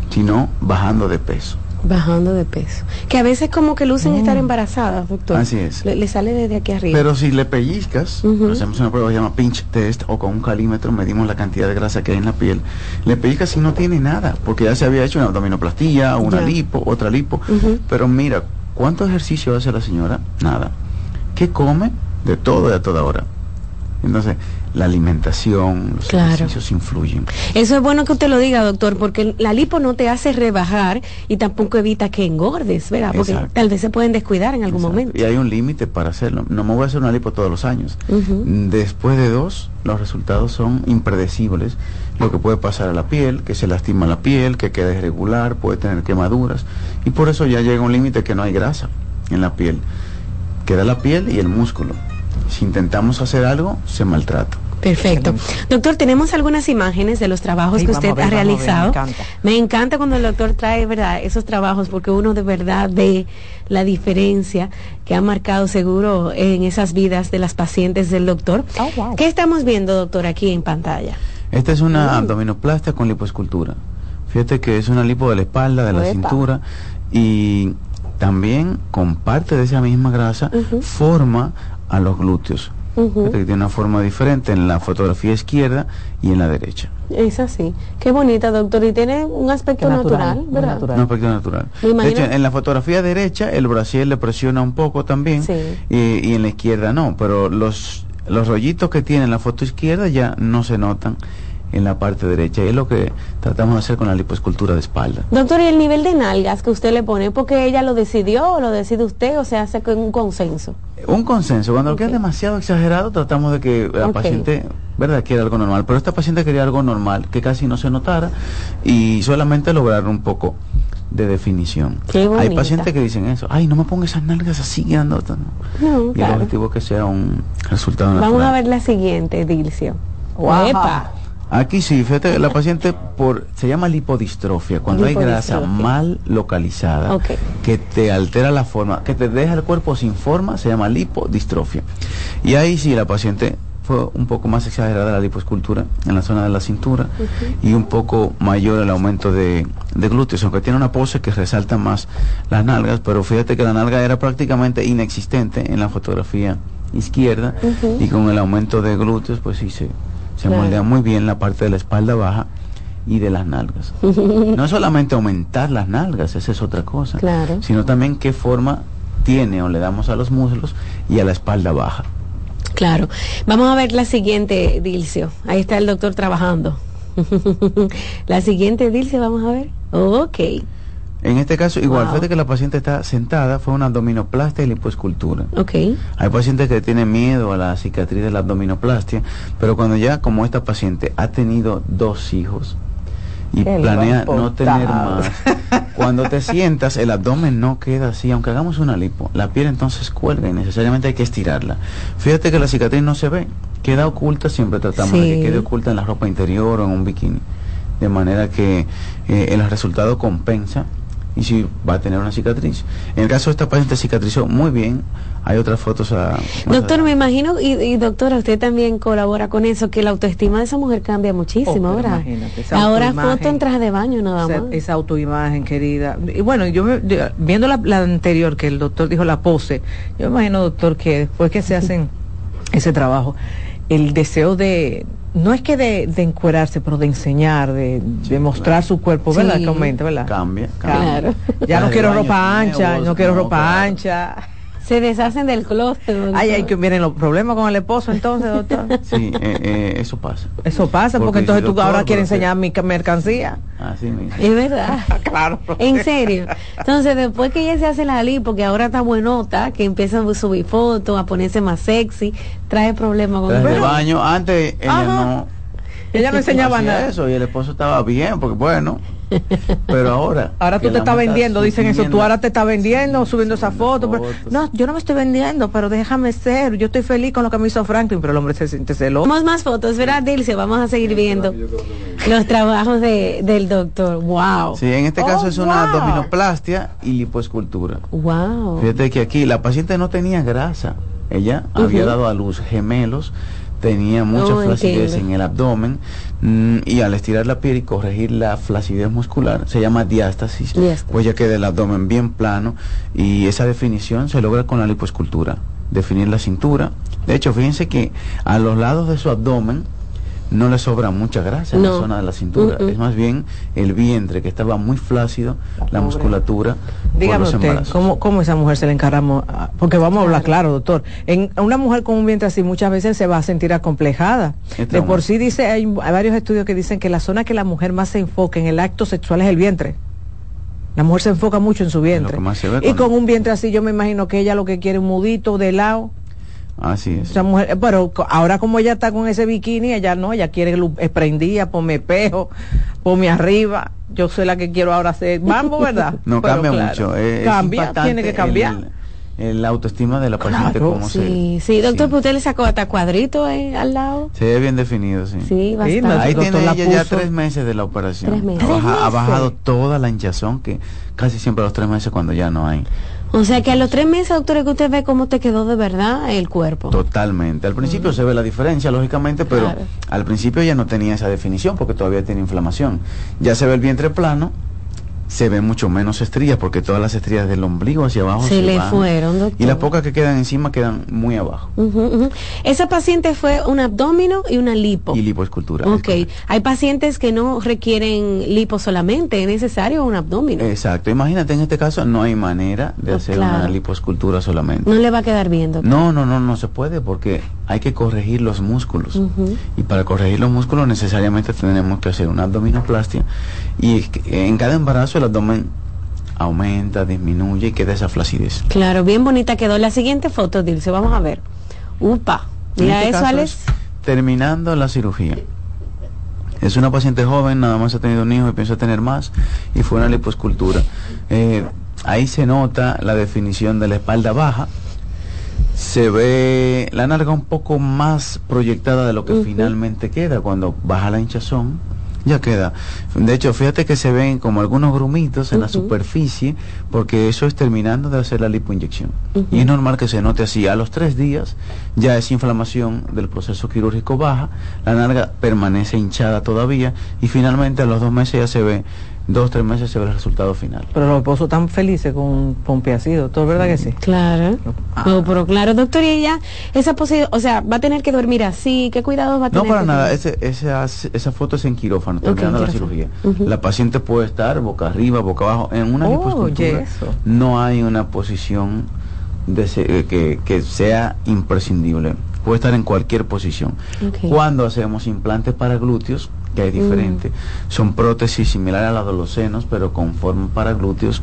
sino bajando de peso. Bajando de peso. Que a veces como que lucen estar mm. embarazadas, doctor. Así es. Le, sale desde aquí arriba. Pero si le pellizcas, hacemos una prueba que se llama pinch test o con un calímetro medimos la cantidad de grasa que hay en la piel. Le pellizcas y no tiene nada, porque ya se había hecho una abdominoplastía, una lipo, otra lipo. Pero mira, ¿cuánto ejercicio hace la señora? Nada. ¿Qué come? De todo y a toda hora. Entonces, la alimentación, los ejercicios influyen. Eso es bueno que usted lo diga, doctor, porque la lipo no te hace rebajar y tampoco evita que engordes, ¿verdad? Porque tal vez se pueden descuidar en algún momento. Y hay un límite para hacerlo. No me voy a hacer una lipo todos los años. Después de dos, los resultados son impredecibles. Lo que puede pasar a la piel, que se lastima la piel, que queda irregular, puede tener quemaduras. Y por eso ya llega un límite que no hay grasa en la piel. Queda la piel y el músculo. Si intentamos hacer algo, se maltrata. Perfecto. Doctor, tenemos algunas imágenes de los trabajos Sí, que usted ver, ha ver, realizado. me encanta. Me encanta cuando el doctor trae, ¿verdad?, esos trabajos porque uno de verdad ve la diferencia que ha marcado seguro en esas vidas de las pacientes del doctor. Oh, ¿Qué estamos viendo, doctor, aquí en pantalla? Esta es una Mm. abdominoplastia con lipoescultura. Fíjate que es una lipo de la espalda, de la cintura y también con parte de esa misma grasa forma a los glúteos. Ujú. Fíjate que tiene una forma diferente en la fotografía izquierda y en la derecha. Es así. Qué bonita, doctor. Y tiene un aspecto natural, natural, ¿verdad? Un aspecto natural. De hecho, en la fotografía derecha el brasier le presiona un poco también Sí. y, y en la izquierda no, pero los, los rollitos que tiene en la foto izquierda ya no se notan en la parte derecha. Y es lo que tratamos de hacer con la lipoescultura de espalda. Doctor, ¿y el nivel de nalgas que usted le pone? ¿Porque ella lo decidió o lo decide usted o se hace con un consenso? Un consenso, cuando lo que es demasiado exagerado, tratamos de que la paciente, ¿verdad?, quiera algo normal. Pero esta paciente quería algo normal, que casi no se notara y solamente lograr un poco de definición. Qué Hay pacientes que dicen eso, ay, no me ponga esas nalgas así grandotas. No, Y el objetivo es que sea un resultado natural. Vamos a ver la siguiente, Dilcio. Wow. Aquí sí, fíjate, la paciente por se llama lipodistrofia, cuando hay grasa mal localizada, que te altera la forma, que te deja el cuerpo sin forma, se llama lipodistrofia. Y ahí sí la paciente fue un poco más exagerada la lipoescultura en la zona de la cintura y un poco mayor el aumento de, de glúteos, aunque tiene una pose que resalta más las nalgas, pero fíjate que la nalga era prácticamente inexistente en la fotografía izquierda y con el aumento de glúteos pues sí se, se Claro. moldea muy bien la parte de la espalda baja y de las nalgas. No solamente aumentar las nalgas, esa es otra cosa, Claro. sino también qué forma tiene o le damos a los muslos y a la espalda baja. Claro. Vamos a ver la siguiente, Dilcio. Ahí está el doctor trabajando. la siguiente, Dilcio, vamos a ver. Ok. En este caso, igual, Wow. fíjate que la paciente está sentada, fue una abdominoplastia y lipoescultura. Ok. Hay pacientes que tienen miedo a la cicatriz de la abdominoplastia, pero cuando ya, como esta paciente, ha tenido dos hijos y Qué planea no tener más, cuando te sientas, el abdomen no queda así, aunque hagamos una lipo, la piel entonces cuelga y necesariamente hay que estirarla. Fíjate que la cicatriz no se ve, queda oculta, siempre tratamos de que quede oculta en la ropa interior o en un bikini, de manera que eh, el resultado compensa y si va a tener una cicatriz. En el caso de esta paciente cicatrizó muy bien, hay otras fotos a... Doctor, me imagino, y, y doctora, usted también colabora con eso, que la autoestima de esa mujer cambia muchísimo, Oh, ¿verdad? Ahora foto en traje de baño nada más. esa autoimagen, querida. Y bueno, yo me- de- viendo la, la anterior, que el doctor dijo la pose, yo me imagino, doctor, que después que se hacen ese trabajo, el deseo de, no es que de, de encuerarse, pero de enseñar, de, de mostrar su cuerpo, ¿verdad? Sí. Que aumenta, ¿verdad? Cambia, Claro. Ya no quiero ropa ancha, nuevos, no quiero no, ropa claro. ancha. Se deshacen del closet. doctor. Ay, ay, que vienen los problemas con el esposo entonces, doctor. Sí, eh, eh, eso pasa. Eso pasa, porque, Porque entonces tú ahora quieres enseñar mi ca- mercancía. Así mismo. Es verdad. claro. En serio. Entonces, después que ella se hace la lipo, que ahora está buenota, que empieza a subir fotos, a ponerse más sexy, trae problemas con el baño, antes ella Ajá. no... Ella no enseñaba nada. eso y el esposo estaba bien, porque bueno, pero ahora... Ahora tú te estás vendiendo, dicen eso, tú ahora te estás vendiendo, subiendo esa foto. pero- no, yo no me estoy vendiendo, pero déjame ser, yo estoy feliz con lo que me hizo Franklin, pero el hombre se siente celoso. Vamos más fotos, ¿verdad, Dilce? Vamos a seguir viendo los trabajos de, del doctor. Wow. Sí, en este Oh, caso es una abdominoplastia y lipoescultura. Wow. Fíjate que aquí la paciente no tenía grasa. Ella había dado a luz gemelos, tenía mucha Oh, flacidez entiendo. en el abdomen mm, y al estirar la piel y corregir la flacidez muscular, se llama diástasis, Diástasis. pues ya queda el abdomen bien plano y esa definición se logra con la lipoescultura, definir la cintura. De hecho, fíjense que a los lados de su abdomen no le sobra mucha grasa en la zona de la cintura, Mm, mm. es más bien el vientre que estaba muy flácido, la musculatura Dígame usted. ¿cómo, ¿cómo esa mujer se le encaramos? Ah, Porque vamos a hablar claro, doctor. En una mujer con un vientre así muchas veces se va a sentir acomplejada. De por sí dice, hay, hay varios estudios que dicen que la zona que la mujer más se enfoca en el acto sexual es el vientre. La mujer se enfoca mucho en su vientre. y con un vientre así yo me imagino que ella lo que quiere es un mudito de lado. Así es. Esa mujer, pero ahora como ella está con ese bikini, ella no, ella quiere eh, prendida, ponme espejo, ponme arriba. Yo soy la que quiero ahora hacer mambo, ¿verdad? No Pero cambia claro, mucho. es cambia, tiene que cambiar. El, la autoestima de la paciente como sí, se... Sí, doctor, sí. usted le sacó hasta cuadrito eh, al lado. Se ve bien definido, sí. Sí, bastante. Ahí tiene ella ya tres meses de la operación. Tres meses. Ha, baja, ha bajado toda la hinchazón que casi siempre a los tres meses cuando ya no hay. O sea que a los tres meses, doctor, que usted ve cómo te quedó de verdad el cuerpo. Totalmente. Al principio se ve la diferencia, lógicamente, pero claro. al principio ya no tenía esa definición porque todavía tiene inflamación. Ya se ve el vientre plano, se ven mucho menos estrías porque todas las estrías del ombligo hacia abajo se, se le fueron doctor. y las pocas que quedan encima quedan muy abajo. Uh -huh, uh -huh. esa paciente fue un abdomino y una lipo. Y lipoescultura ok. hay pacientes que no requieren lipo solamente es necesario un abdomino exacto. Imagínate en este caso no hay manera de oh, hacer claro. una lipoescultura solamente. No le va a quedar bien doctor. No no no no se puede porque hay que corregir los músculos. Uh -huh. y para corregir los músculos necesariamente tenemos que hacer una abdominoplastia. Y en cada embarazo el abdomen aumenta, disminuye y queda esa flacidez. Claro, bien bonita quedó. La siguiente foto, Dilce, vamos a ver. Upa, mira este eso, Alex. terminando la cirugía. Es una paciente joven, nada más ha tenido un hijo y piensa tener más, y fue una liposcultura. Eh, ahí se nota la definición de la espalda baja, se ve la narga un poco más proyectada de lo que uh -huh. finalmente queda cuando baja la hinchazón ya queda. De hecho, fíjate que se ven como algunos grumitos en uh -huh. la superficie, porque eso es terminando de hacer la lipoinyección. Uh -huh. Y es normal que se note así. A los tres días ya esa inflamación del proceso quirúrgico baja, la narga permanece hinchada todavía y finalmente a los dos meses ya se ve dos, tres meses se ve el resultado final. Pero los esposos están felices con Pompeacido, ¿todo verdad que sí? Claro. Ah. No, pero claro, doctor, y ella, esa posibilidad, o sea, va a tener que dormir así, ¿qué cuidados va a tener? No, para nada, ese, esa, esa foto es en quirófano, terminando okay, la cirugía. Uh -huh. La paciente puede estar boca arriba, boca abajo, en una oh, no hay una posición de se, que, que sea imprescindible. Puede estar en cualquier posición. Okay. Cuando hacemos implantes para glúteos, que es diferente. Mm. Son prótesis similares a las de los senos, pero con forma para glúteos.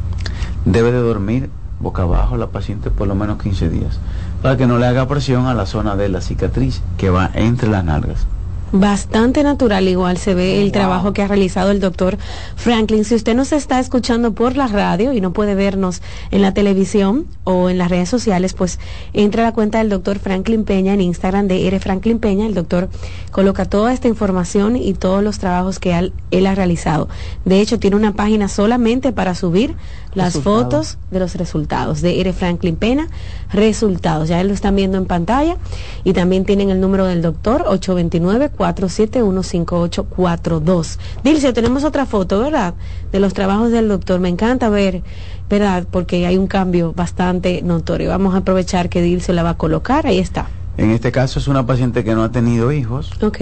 Debe de dormir boca abajo la paciente por lo menos 15 días, para que no le haga presión a la zona de la cicatriz que va entre las nalgas bastante natural igual se ve el wow. trabajo que ha realizado el doctor Franklin. Si usted nos está escuchando por la radio y no puede vernos en la televisión o en las redes sociales, pues entra a la cuenta del doctor Franklin Peña en Instagram de R. Franklin Peña. El doctor coloca toda esta información y todos los trabajos que él, él ha realizado. De hecho, tiene una página solamente para subir las fotos de los resultados de R. Franklin Pena, resultados. Ya lo están viendo en pantalla y también tienen el número del doctor 829-471-5842. Dilce, tenemos otra foto, ¿verdad? De los trabajos del doctor. Me encanta ver, ¿verdad? Porque hay un cambio bastante notorio. Vamos a aprovechar que Dilce la va a colocar. Ahí está. En este caso es una paciente que no ha tenido hijos. Ok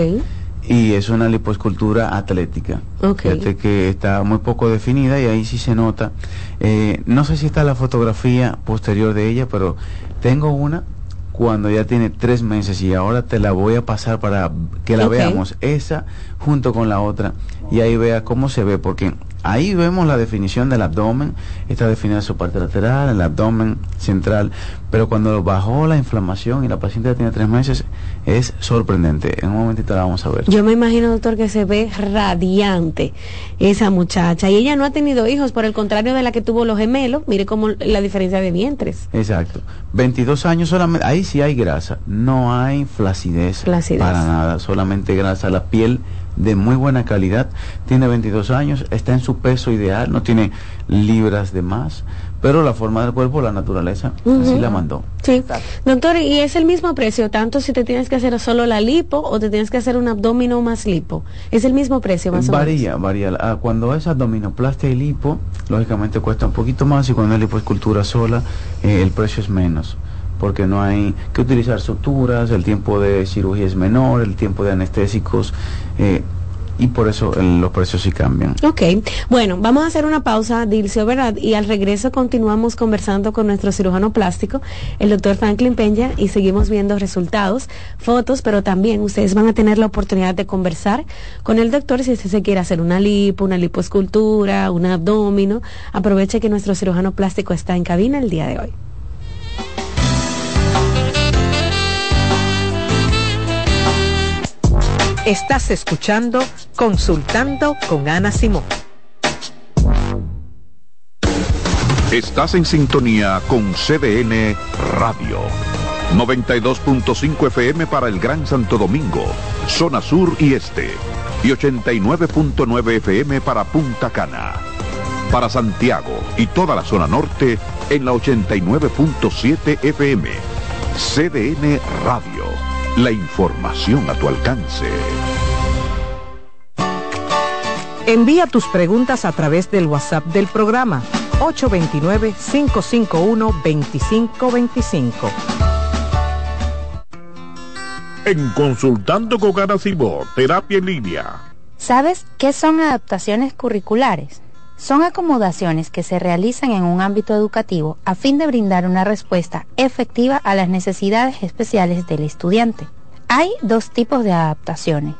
y es una liposcultura atlética. Okay. Fíjate que está muy poco definida y ahí sí se nota. Eh, no sé si está la fotografía posterior de ella, pero tengo una cuando ya tiene tres meses y ahora te la voy a pasar para que la okay. veamos esa junto con la otra y ahí vea cómo se ve porque ahí vemos la definición del abdomen. Está definida su parte lateral el abdomen central. Pero cuando bajó la inflamación y la paciente ya tiene tres meses es sorprendente. En un momentito la vamos a ver. Yo me imagino doctor que se ve radiante esa muchacha. Y ella no ha tenido hijos por el contrario de la que tuvo los gemelos. Mire cómo la diferencia de vientres. Exacto. 22 años solamente ahí sí hay grasa. No hay flacidez, flacidez. para nada solamente grasa. La piel de muy buena calidad, tiene 22 años, está en su peso ideal, no tiene libras de más, pero la forma del cuerpo, la naturaleza, uh -huh. así la mandó. Sí. Exacto. Doctor, ¿y es el mismo precio, tanto si te tienes que hacer solo la lipo o te tienes que hacer un abdomino más lipo? ¿Es el mismo precio más varía, o menos? Varía, varía. Cuando es abdominoplastia y lipo, lógicamente cuesta un poquito más y cuando es lipoescultura sola, eh, el precio es menos porque no hay que utilizar suturas, el tiempo de cirugía es menor, el tiempo de anestésicos, eh, y por eso el, los precios sí cambian. Ok, bueno, vamos a hacer una pausa, Dilcio, ¿verdad? Y al regreso continuamos conversando con nuestro cirujano plástico, el doctor Franklin Peña, y seguimos viendo resultados, fotos, pero también ustedes van a tener la oportunidad de conversar con el doctor si usted se quiere hacer una lipo, una lipoescultura, un abdomino. Aproveche que nuestro cirujano plástico está en cabina el día de hoy. Estás escuchando Consultando con Ana Simón. Estás en sintonía con CDN Radio. 92.5 FM para el Gran Santo Domingo, zona sur y este. Y 89.9 FM para Punta Cana. Para Santiago y toda la zona norte en la 89.7 FM. CDN Radio. La información a tu alcance. Envía tus preguntas a través del WhatsApp del programa 829-551-2525. En Consultando con Garacimo, Terapia en Línea. ¿Sabes qué son adaptaciones curriculares? Son acomodaciones que se realizan en un ámbito educativo a fin de brindar una respuesta efectiva a las necesidades especiales del estudiante. Hay dos tipos de adaptaciones.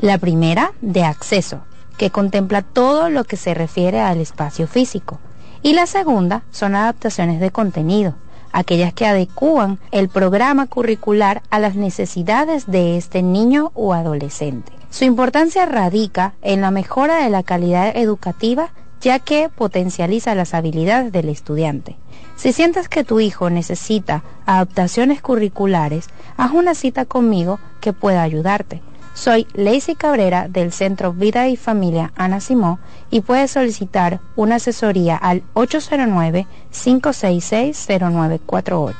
La primera, de acceso, que contempla todo lo que se refiere al espacio físico. Y la segunda son adaptaciones de contenido, aquellas que adecúan el programa curricular a las necesidades de este niño o adolescente. Su importancia radica en la mejora de la calidad educativa ya que potencializa las habilidades del estudiante. Si sientes que tu hijo necesita adaptaciones curriculares, haz una cita conmigo que pueda ayudarte. Soy Lacey Cabrera del Centro Vida y Familia Ana Simó y puedes solicitar una asesoría al 809-566-0948.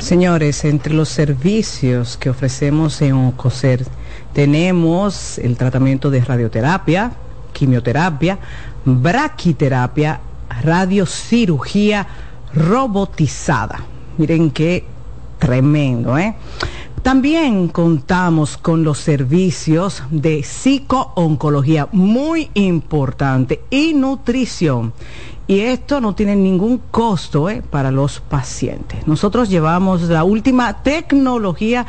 Señores, entre los servicios que ofrecemos en OCOSER tenemos el tratamiento de radioterapia, quimioterapia, braquiterapia, radiocirugía robotizada. Miren qué tremendo, ¿eh? También contamos con los servicios de psicooncología, muy importante, y nutrición. Y esto no tiene ningún costo ¿eh? para los pacientes. Nosotros llevamos la última tecnología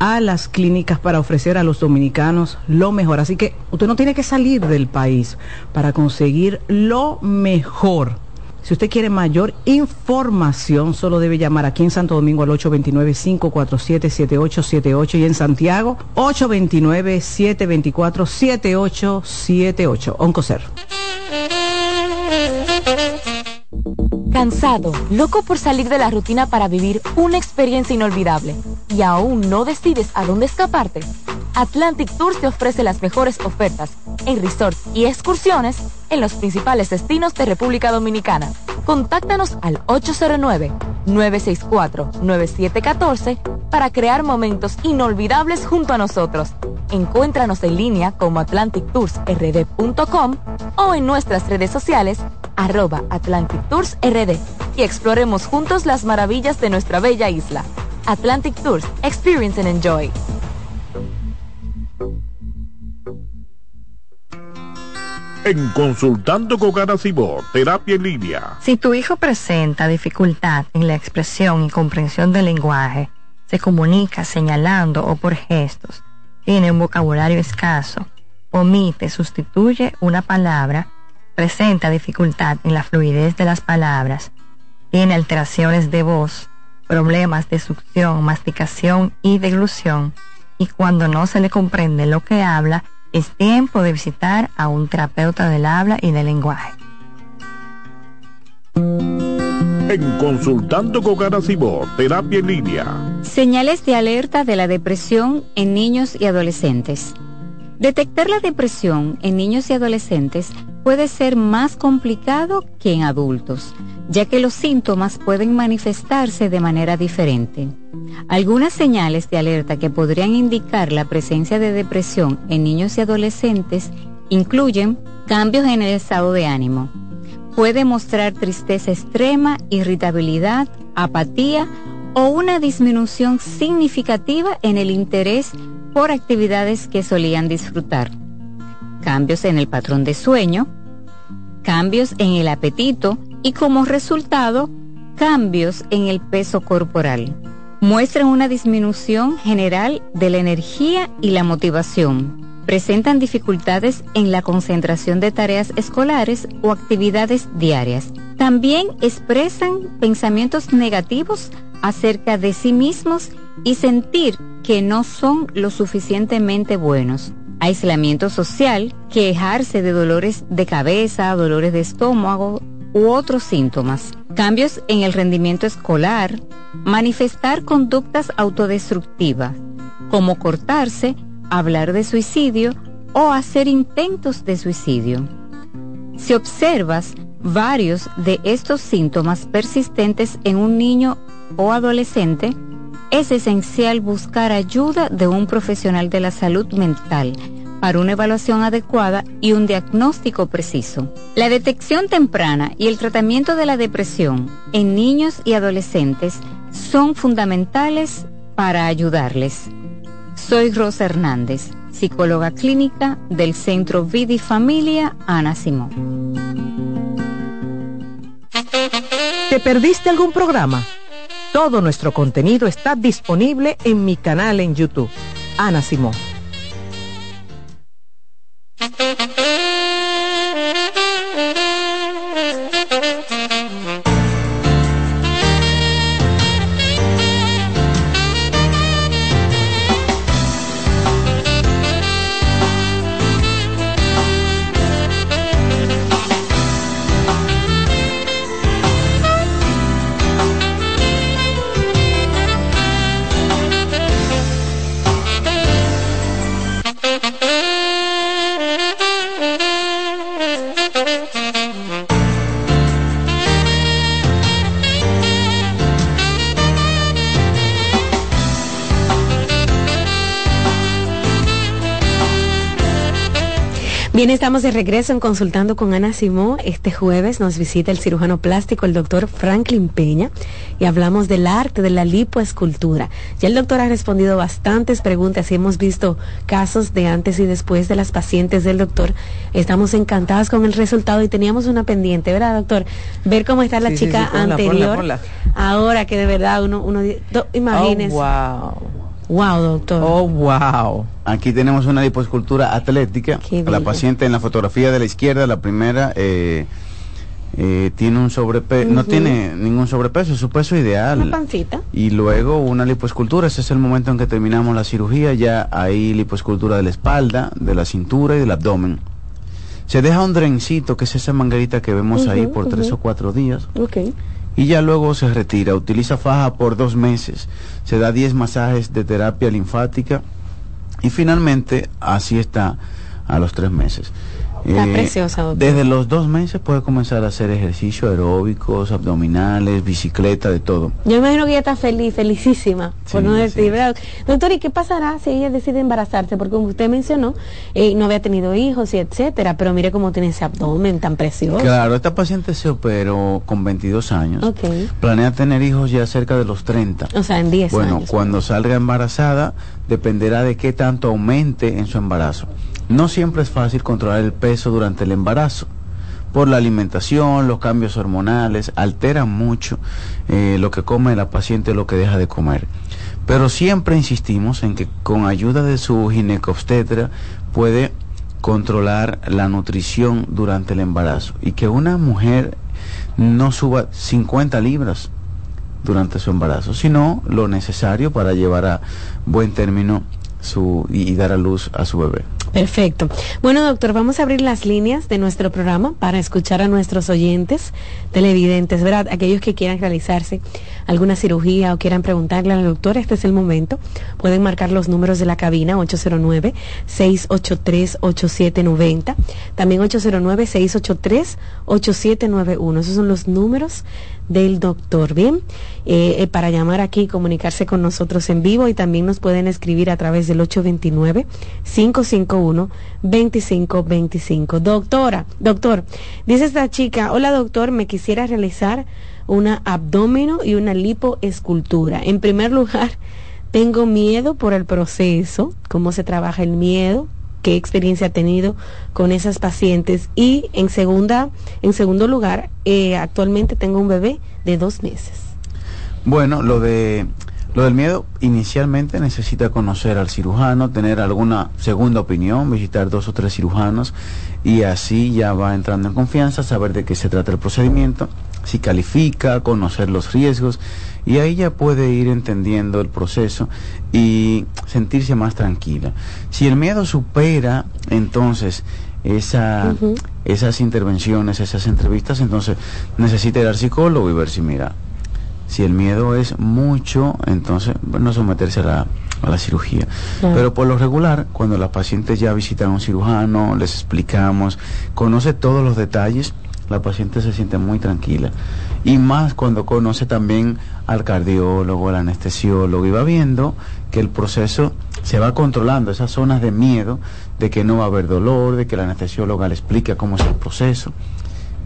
a las clínicas para ofrecer a los dominicanos lo mejor. Así que usted no tiene que salir del país para conseguir lo mejor. Si usted quiere mayor información, solo debe llamar aquí en Santo Domingo al 829-547-7878 y en Santiago 829-724-7878. Oncocer. Cansado, loco por salir de la rutina para vivir una experiencia inolvidable y aún no decides a dónde escaparte. Atlantic Tours te ofrece las mejores ofertas en resorts y excursiones en los principales destinos de República Dominicana. Contáctanos al 809-964-9714 para crear momentos inolvidables junto a nosotros. Encuéntranos en línea como atlantictoursrd.com o en nuestras redes sociales arroba Atlantic Tours RD y exploremos juntos las maravillas de nuestra bella isla. Atlantic Tours, Experience and Enjoy. En Consultando con Garacimo, Terapia en Línea. Si tu hijo presenta dificultad en la expresión y comprensión del lenguaje, se comunica señalando o por gestos, tiene un vocabulario escaso, omite, sustituye una palabra, presenta dificultad en la fluidez de las palabras, tiene alteraciones de voz, problemas de succión, masticación y deglución, y cuando no se le comprende lo que habla, es tiempo de visitar a un terapeuta del habla y del lenguaje. En Consultando con Garacimo, Terapia en Línea. Señales de alerta de la depresión en niños y adolescentes. Detectar la depresión en niños y adolescentes puede ser más complicado que en adultos, ya que los síntomas pueden manifestarse de manera diferente. Algunas señales de alerta que podrían indicar la presencia de depresión en niños y adolescentes incluyen cambios en el estado de ánimo. Puede mostrar tristeza extrema, irritabilidad, apatía o una disminución significativa en el interés por actividades que solían disfrutar. Cambios en el patrón de sueño, cambios en el apetito y como resultado, cambios en el peso corporal. Muestran una disminución general de la energía y la motivación. Presentan dificultades en la concentración de tareas escolares o actividades diarias. También expresan pensamientos negativos acerca de sí mismos y sentir que no son lo suficientemente buenos. aislamiento social, quejarse de dolores de cabeza, dolores de estómago u otros síntomas, cambios en el rendimiento escolar, manifestar conductas autodestructivas, como cortarse, hablar de suicidio o hacer intentos de suicidio. Si observas varios de estos síntomas persistentes en un niño o adolescente, es esencial buscar ayuda de un profesional de la salud mental para una evaluación adecuada y un diagnóstico preciso. La detección temprana y el tratamiento de la depresión en niños y adolescentes son fundamentales para ayudarles. Soy Rosa Hernández, psicóloga clínica del Centro Vida y Familia Ana Simón. ¿Te perdiste algún programa? Todo nuestro contenido está disponible en mi canal en YouTube, Ana Simón. Estamos de regreso en Consultando con Ana Simó. Este jueves nos visita el cirujano plástico, el doctor Franklin Peña, y hablamos del arte de la lipoescultura. Ya el doctor ha respondido bastantes preguntas y hemos visto casos de antes y después de las pacientes del doctor. Estamos encantadas con el resultado y teníamos una pendiente, ¿verdad, doctor? Ver cómo está la chica anterior. Ahora que de verdad uno, uno imagínese. Oh, wow Wow, doctor. Oh, wow. Aquí tenemos una lipoescultura atlética. La paciente en la fotografía de la izquierda, la primera, eh, eh, tiene un sobrepeso, no tiene ningún sobrepeso, su peso ideal. Una pancita. Y luego una lipoescultura, ese es el momento en que terminamos la cirugía, ya hay lipoescultura de la espalda, de la cintura y del abdomen. Se deja un drencito, que es esa manguerita que vemos ahí por tres o cuatro días. Okay y ya luego se retira. Utiliza faja por dos meses, se da 10 masajes de terapia linfática y finalmente así está a los tres meses. Está eh, preciosa, Desde los dos meses puede comenzar a hacer ejercicio aeróbicos, abdominales, bicicleta, de todo. Yo imagino que ella está feliz, felicísima, por no decir, Doctor, ¿y qué pasará si ella decide embarazarse? Porque como usted mencionó, eh, no había tenido hijos y etcétera, pero mire cómo tiene ese abdomen tan precioso. Claro, esta paciente se operó con 22 años. Planea tener hijos ya cerca de los 30. O sea, en 10 años. Bueno, cuando salga embarazada, dependerá de qué tanto aumente en su embarazo. No siempre es fácil controlar el peso durante el embarazo. Por la alimentación, los cambios hormonales, alteran mucho eh, lo que come la paciente, lo que deja de comer. Pero siempre insistimos en que con ayuda de su ginecobstetra puede controlar la nutrición durante el embarazo y que una mujer no suba 50 libras durante su embarazo, sino lo necesario para llevar a buen término su, y dar a luz a su bebé. Perfecto. Bueno, doctor, vamos a abrir las líneas de nuestro programa para escuchar a nuestros oyentes televidentes, ¿verdad? Aquellos que quieran realizarse alguna cirugía o quieran preguntarle al doctor, este es el momento. Pueden marcar los números de la cabina 809-683-8790, también 809-683-8791. Esos son los números del doctor. Bien, eh, eh, para llamar aquí, comunicarse con nosotros en vivo y también nos pueden escribir a través del 829-551-2525. Doctora, doctor, dice esta chica, hola doctor, me quisiera realizar una abdomino y una lipoescultura. En primer lugar, tengo miedo por el proceso, cómo se trabaja el miedo, qué experiencia ha tenido con esas pacientes. Y en segunda en segundo lugar eh, actualmente tengo un bebé de dos meses. Bueno lo de lo del miedo inicialmente necesita conocer al cirujano tener alguna segunda opinión visitar dos o tres cirujanos y así ya va entrando en confianza saber de qué se trata el procedimiento si califica conocer los riesgos Y ahí ya puede ir entendiendo el proceso y sentirse más tranquila. Si el miedo supera, entonces, esa, esas intervenciones, esas entrevistas, entonces necesita ir al psicólogo y ver si mira, si el miedo es mucho, entonces no someterse a la, a la cirugía. Pero por lo regular, cuando las pacientes ya visitan a un cirujano, les explicamos, conoce todos los detalles, la paciente se siente muy tranquila. Y más cuando conoce también al cardiólogo, al anestesiólogo, y va viendo que el proceso se va controlando, esas zonas de miedo, de que no va a haber dolor, de que la anestesióloga le explica cómo es el proceso,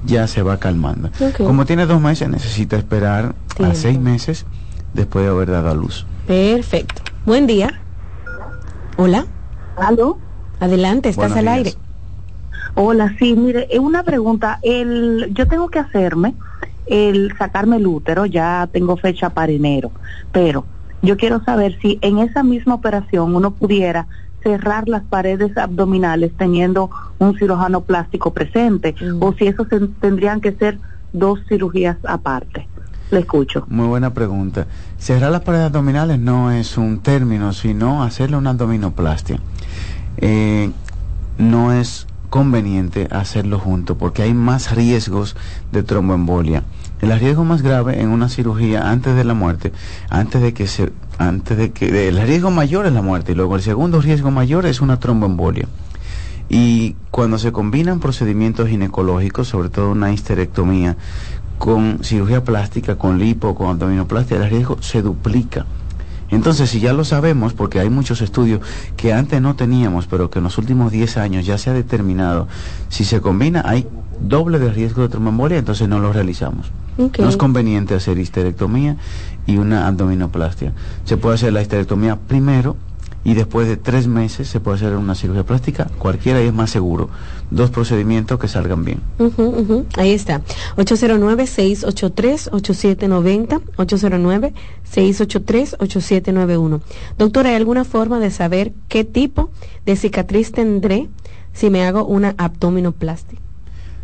ya se va calmando. Como tiene dos meses, necesita esperar a seis meses después de haber dado a luz. Perfecto. Buen día. Hola. ¿Aló? Adelante, estás al aire. Hola, sí, mire, una pregunta. El, yo tengo que hacerme el sacarme el útero, ya tengo fecha para enero, pero yo quiero saber si en esa misma operación uno pudiera cerrar las paredes abdominales teniendo un cirujano plástico presente mm. o si eso tendrían que ser dos cirugías aparte. Le escucho. Muy buena pregunta. Cerrar las paredes abdominales no es un término, sino hacerle una abdominoplastia. Eh, no es conveniente hacerlo junto porque hay más riesgos de tromboembolia. El riesgo más grave en una cirugía antes de la muerte, antes de que se, antes de que, el riesgo mayor es la muerte y luego el segundo riesgo mayor es una tromboembolia. Y cuando se combinan procedimientos ginecológicos, sobre todo una histerectomía, con cirugía plástica, con lipo, con abdominoplastia, el riesgo se duplica. Entonces, si ya lo sabemos, porque hay muchos estudios que antes no teníamos, pero que en los últimos 10 años ya se ha determinado, si se combina hay doble de riesgo de tromboembolia, entonces no lo realizamos. No es conveniente hacer histerectomía y una abdominoplastia. Se puede hacer la histerectomía primero y después de tres meses se puede hacer una cirugía plástica, cualquiera y es más seguro. Dos procedimientos que salgan bien. Ahí está. 809-683-8790, 809-683-8791. Doctora, ¿hay alguna forma de saber qué tipo de cicatriz tendré si me hago una abdominoplastia?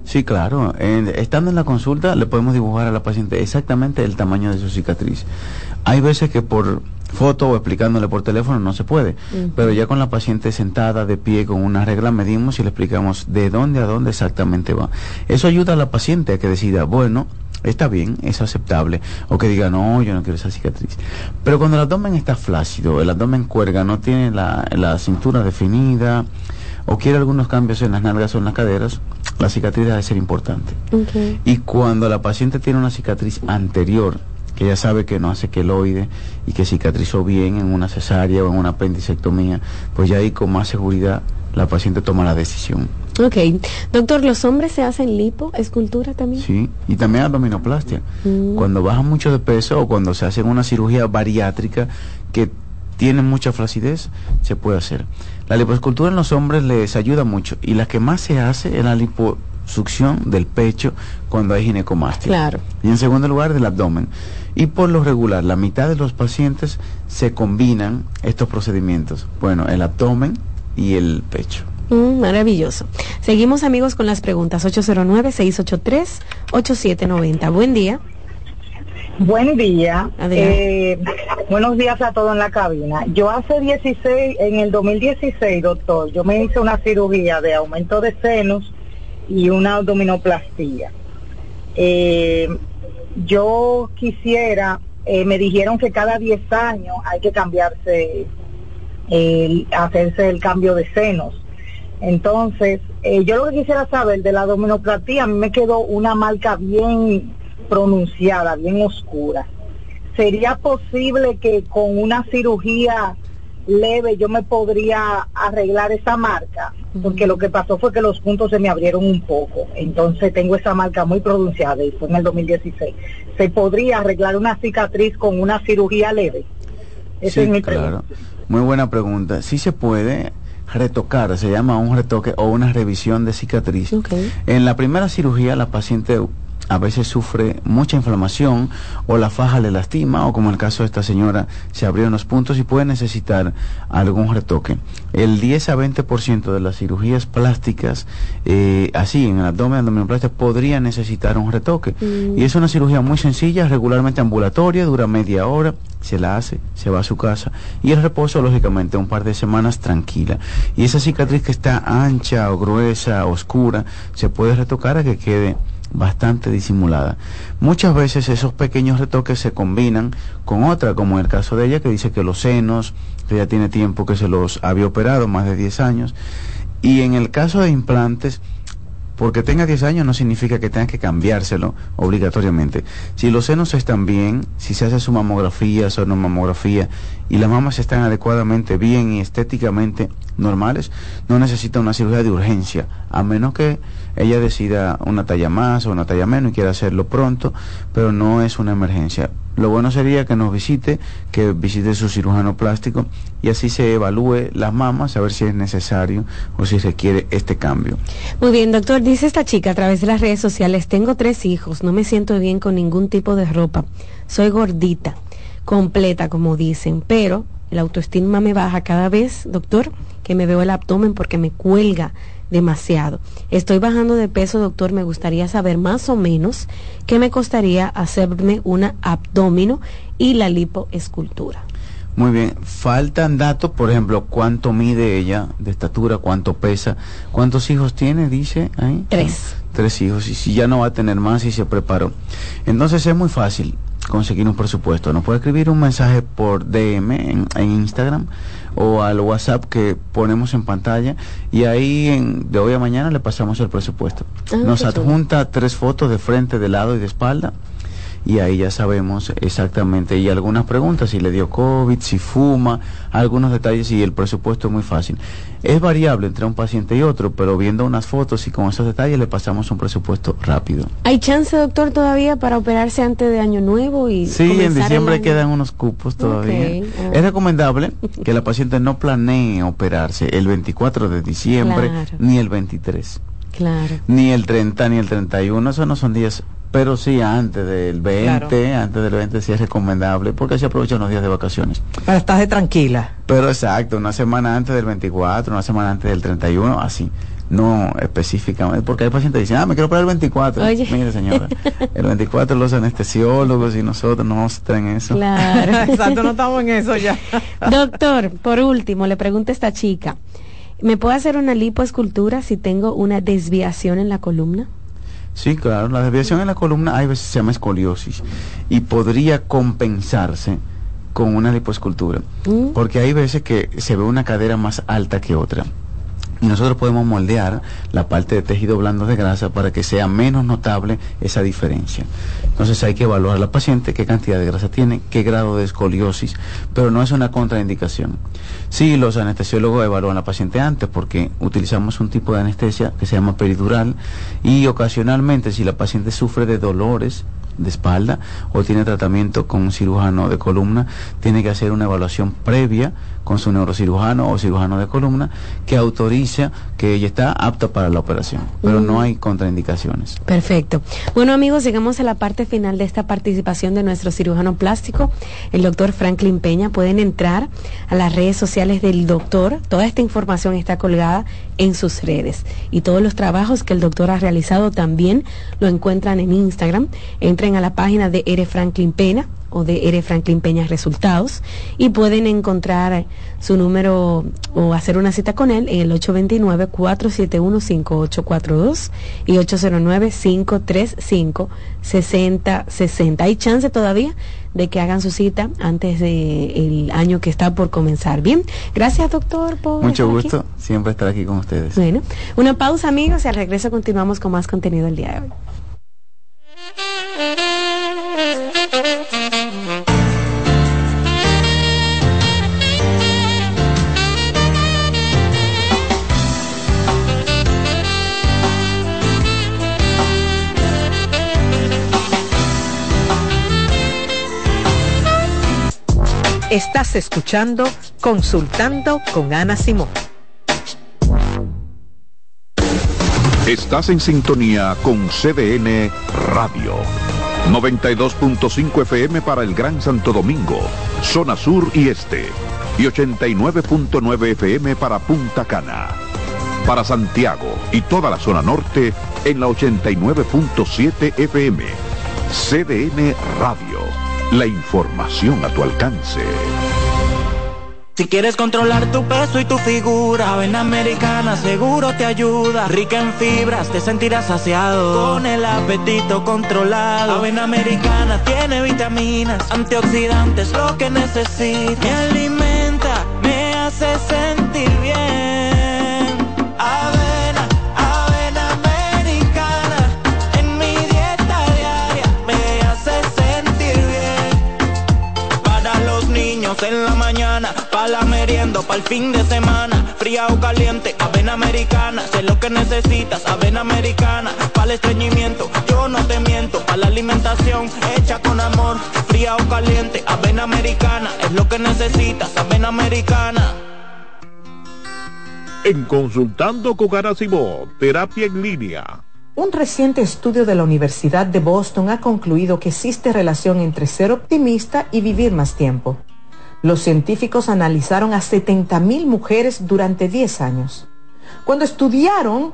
Sí, claro. estando en la consulta le podemos dibujar a la paciente exactamente el tamaño de su cicatriz. Hay veces que por foto o explicándole por teléfono no se puede, pero ya con la paciente sentada de pie con una regla medimos y le explicamos de dónde a dónde exactamente va. Eso ayuda a la paciente a que decida, bueno, está bien, es aceptable, o que diga, no, yo no quiero esa cicatriz. Pero cuando el abdomen está flácido, el abdomen cuerga, no tiene la, la cintura definida, o quiere algunos cambios en las nalgas o en las caderas, la cicatriz debe ser importante. Y cuando la paciente tiene una cicatriz anterior, que ya sabe que no hace queloide y que cicatrizó bien en una cesárea o en una apendicectomía, pues ya ahí con más seguridad la paciente toma la decisión. Ok. Doctor, ¿los hombres se hacen lipo, escultura también? Sí, y también abdominoplastia. Mm. Cuando bajan mucho de peso o cuando se hacen una cirugía bariátrica que tiene mucha flacidez, se puede hacer. La lipoescultura en los hombres les ayuda mucho y la que más se hace es la liposucción del pecho cuando hay ginecomastia. Claro. Y en segundo lugar del abdomen. Y por lo regular, la mitad de los pacientes se combinan estos procedimientos. Bueno, el abdomen y el pecho. Mm, maravilloso. Seguimos amigos con las preguntas 809-683-8790. Buen día. Buen día. Eh, buenos días a todos en la cabina. Yo hace 16, en el 2016, doctor, yo me hice una cirugía de aumento de senos y una abdominoplastía. Eh, yo quisiera, eh, me dijeron que cada 10 años hay que cambiarse, hacerse el cambio de senos. Entonces, yo lo que quisiera saber de la abdominoplastía, a mí me quedó una marca bien pronunciada, bien oscura. ¿Sería posible que con una cirugía leve yo me podría arreglar esa marca? Porque lo que pasó fue que los puntos se me abrieron un poco. Entonces tengo esa marca muy pronunciada y fue en el 2016. ¿Se podría arreglar una cicatriz con una cirugía leve? Esa es mi claro. Muy buena pregunta. Sí se puede retocar, se llama un retoque o una revisión de cicatriz. En la primera cirugía la paciente a veces sufre mucha inflamación o la faja le lastima o como en el caso de esta señora se abrieron los puntos y puede necesitar algún retoque. El 10 a 20% de las cirugías plásticas, eh, así en el abdomen, abdominoplastia, podría necesitar un retoque. Mm. Y es una cirugía muy sencilla, regularmente ambulatoria, dura media hora, se la hace, se va a su casa y el reposo, lógicamente, un par de semanas tranquila. Y esa cicatriz que está ancha o gruesa, oscura, se puede retocar a que quede bastante disimulada. Muchas veces esos pequeños retoques se combinan con otra, como en el caso de ella, que dice que los senos, que ya tiene tiempo que se los había operado, más de 10 años, y en el caso de implantes, porque tenga 10 años no significa que tenga que cambiárselo obligatoriamente. Si los senos están bien, si se hace su mamografía, su mamografía y las mamas están adecuadamente bien y estéticamente normales, no necesita una cirugía de urgencia, a menos que ella decida una talla más o una talla menos y quiera hacerlo pronto, pero no es una emergencia. Lo bueno sería que nos visite, que visite su cirujano plástico y así se evalúe las mamas, a ver si es necesario o si requiere este cambio. Muy bien, doctor. Dice esta chica a través de las redes sociales, tengo tres hijos, no me siento bien con ningún tipo de ropa, soy gordita, completa como dicen, pero la autoestima me baja cada vez, doctor, que me veo el abdomen porque me cuelga demasiado. Estoy bajando de peso, doctor, me gustaría saber más o menos qué me costaría hacerme una abdomino y la lipoescultura. Muy bien, faltan datos, por ejemplo, cuánto mide ella de estatura, cuánto pesa, cuántos hijos tiene, dice ahí. Tres. Tres hijos, y si ya no va a tener más y se preparó. Entonces es muy fácil conseguir un presupuesto. Nos puede escribir un mensaje por DM en, en Instagram o al WhatsApp que ponemos en pantalla y ahí en, de hoy a mañana le pasamos el presupuesto. Ah, Nos adjunta tres fotos de frente, de lado y de espalda y ahí ya sabemos exactamente y algunas preguntas si le dio COVID, si fuma, algunos detalles y el presupuesto es muy fácil. Es variable entre un paciente y otro, pero viendo unas fotos y con esos detalles le pasamos un presupuesto rápido. ¿Hay chance, doctor, todavía para operarse antes de Año Nuevo? y Sí, en diciembre quedan unos cupos todavía. Ok, ah. Es recomendable que la paciente no planee operarse el 24 de diciembre Claro. ni el 23, Claro. ni el 30 ni el 31, esos no son días, pero sí antes del 20, antes del 20 sí es recomendable porque así aprovechan los días de vacaciones. Para estar de tranquila. Pero exacto, una semana antes del 24, una semana antes del 31, así. No específicamente, porque hay pacientes que dicen, ah, me quiero operar el 24. Oye. Mire, señora, el 24 los anestesiólogos y nosotros no vamos a estar en eso. Claro. Exacto, no estamos en eso ya. Doctor, por último, le pregunta esta chica, ¿me puedo hacer una lipoescultura si tengo una desviación en la columna? Sí, claro, la desviación en la columna hay veces se llama escoliosis y podría compensarse con una lipoescultura, Mm. porque hay veces que se ve una cadera más alta que otra. Y nosotros podemos moldear la parte de tejido blando de grasa para que sea menos notable esa diferencia. Entonces hay que evaluar a la paciente qué cantidad de grasa tiene, qué grado de escoliosis, pero no es una contraindicación. Sí, los anestesiólogos evalúan a la paciente antes porque utilizamos un tipo de anestesia que se llama peridural y ocasionalmente si la paciente sufre de dolores de espalda o tiene tratamiento con un cirujano de columna, tiene que hacer una evaluación previa con su neurocirujano o cirujano de columna que autoriza que ella está apta para la operación, pero Mm. no hay contraindicaciones. Perfecto. Bueno amigos, llegamos a la parte final de esta participación de nuestro cirujano plástico, el doctor Franklin Peña. Pueden entrar a las redes sociales del doctor. Toda esta información está colgada en sus redes. Y todos los trabajos que el doctor ha realizado también lo encuentran en Instagram. Entren a la página de Ere Franklin Peña o de Ere Franklin Peña Resultados y pueden encontrar su número o hacer una cita con él en el 829-471-5842 y 809-535-6060. Hay chance todavía de que hagan su cita antes del año que está por comenzar. Bien, gracias doctor por Mucho aquí. gusto siempre estar aquí con ustedes. Bueno, una pausa amigos y al regreso continuamos con más contenido el día de hoy. Estás escuchando Consultando con Ana Simón. Estás en sintonía con CDN Radio. 92.5 FM para el Gran Santo Domingo, zona sur y este. Y 89.9 FM para Punta Cana. Para Santiago y toda la zona norte en la 89.7 FM. CDN Radio. La información a tu alcance. Si quieres controlar tu peso y tu figura, Avena Americana seguro te ayuda. Rica en fibras, te sentirás saciado. Con el apetito controlado. Avena Americana tiene vitaminas, antioxidantes, lo que necesitas. Me alimenta, me hace sentir bien. Avena en la mañana, para la merienda, para el fin de semana. Fría o caliente, avena americana. Sé lo que necesitas, avena americana. Para el estreñimiento, yo no te miento. Para la alimentación, hecha con amor. Fría o caliente, avena americana. Es lo que necesitas, avena americana. En Consultando con Garacimo, terapia en línea. Un reciente estudio de la Universidad de Boston ha concluido que existe relación entre ser optimista y vivir más tiempo. Los científicos analizaron a 70.000 mujeres durante 10 años. Cuando estudiaron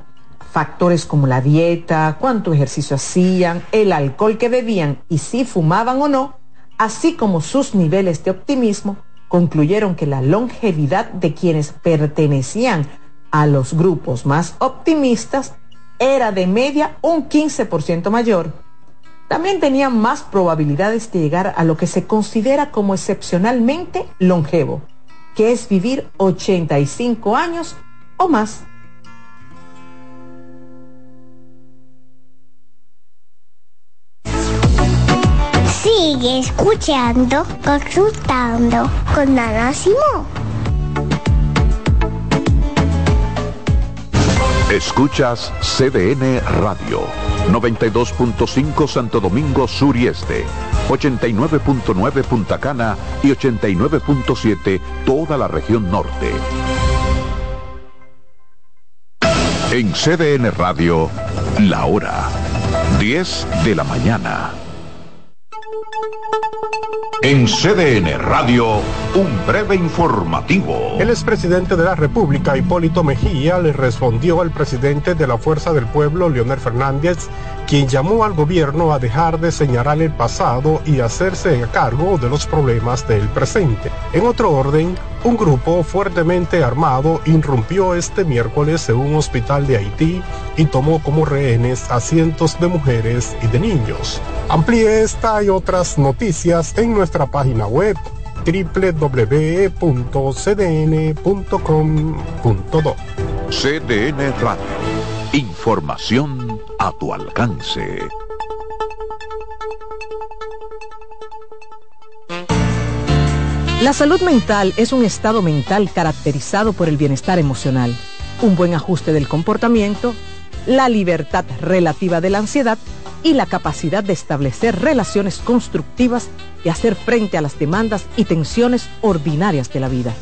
factores como la dieta, cuánto ejercicio hacían, el alcohol que bebían y si fumaban o no, así como sus niveles de optimismo, concluyeron que la longevidad de quienes pertenecían a los grupos más optimistas era de media un 15% mayor. También tenían más probabilidades de llegar a lo que se considera como excepcionalmente longevo, que es vivir 85 años o más. Sigue escuchando, consultando con Ana Simón. Escuchas CDN Radio, 92.5 Santo Domingo Sur y Este, 89.9 Punta Cana y 89.7 toda la región norte. En CDN Radio, la hora 10 de la mañana. En CDN Radio, un breve informativo. El expresidente de la República, Hipólito Mejía, le respondió al presidente de la Fuerza del Pueblo, Leonel Fernández, quien llamó al gobierno a dejar de señalar el pasado y hacerse cargo de los problemas del presente. En otro orden, un grupo fuertemente armado irrumpió este miércoles en un hospital de Haití y tomó como rehenes a cientos de mujeres y de niños. Amplíe esta y otras noticias en nuestra página web www.cdn.com.do. CDN Radio. Información a tu alcance. La salud mental es un estado mental caracterizado por el bienestar emocional, un buen ajuste del comportamiento, la libertad relativa de la ansiedad y la capacidad de establecer relaciones constructivas y hacer frente a las demandas y tensiones ordinarias de la vida.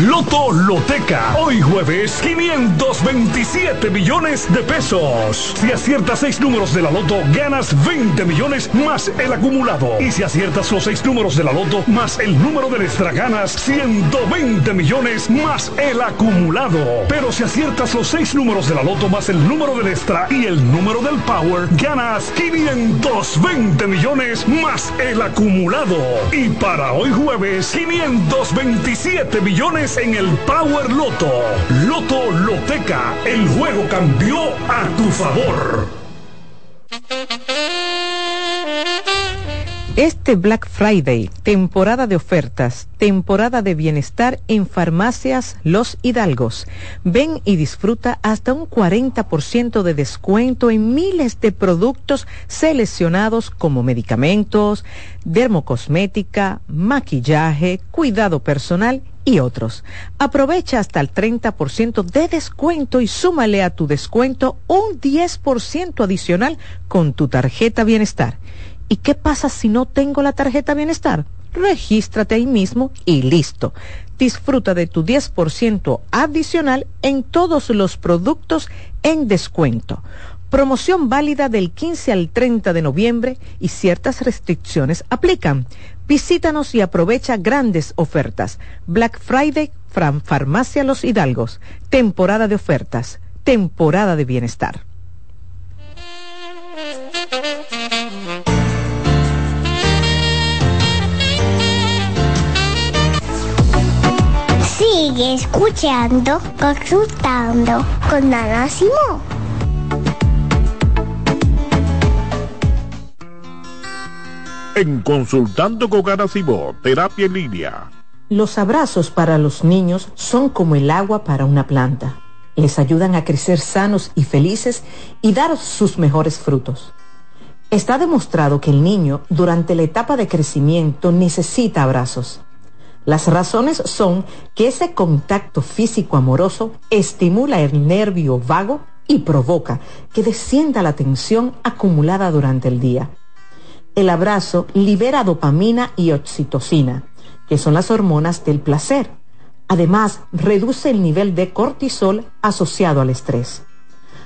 Loto Loteca. Hoy jueves, 527 millones de pesos. Si aciertas seis números de la Loto, ganas 20 millones más el acumulado. Y si aciertas los seis números de la Loto más el número del extra, ganas 120 millones más el acumulado. Pero si aciertas los seis números de la Loto más el número del extra y el número del Power, ganas 520 millones más el acumulado. Y para hoy jueves, 527 millones en el Power Loto. Loto Loteca, el juego cambió a tu favor. Este Black Friday, temporada de ofertas, temporada de bienestar en farmacias Los Hidalgos. Ven y disfruta hasta un 40% de descuento en miles de productos seleccionados como medicamentos, dermocosmética, maquillaje, cuidado personal y otros. Aprovecha hasta el 30% de descuento y súmale a tu descuento un 10% adicional con tu tarjeta bienestar. ¿Y qué pasa si no tengo la tarjeta bienestar? regístrate ahí mismo y listo. Disfruta de tu 10% adicional en todos los productos en descuento. Promoción válida del 15 al 30 de noviembre y ciertas restricciones aplican. Visítanos y aprovecha grandes ofertas. Black Friday, Fran Farmacia Los Hidalgos. Temporada de ofertas. Temporada de bienestar. Sigue escuchando, consultando con Ana Simón. En Consultando con Terapia en Línea. Los abrazos para los niños son como el agua para una planta. Les ayudan a crecer sanos y felices y dar sus mejores frutos. Está demostrado que el niño durante la etapa de crecimiento necesita abrazos. Las razones son que ese contacto físico amoroso estimula el nervio vago y provoca que descienda la tensión acumulada durante el día. El abrazo libera dopamina y oxitocina, que son las hormonas del placer. Además, reduce el nivel de cortisol asociado al estrés.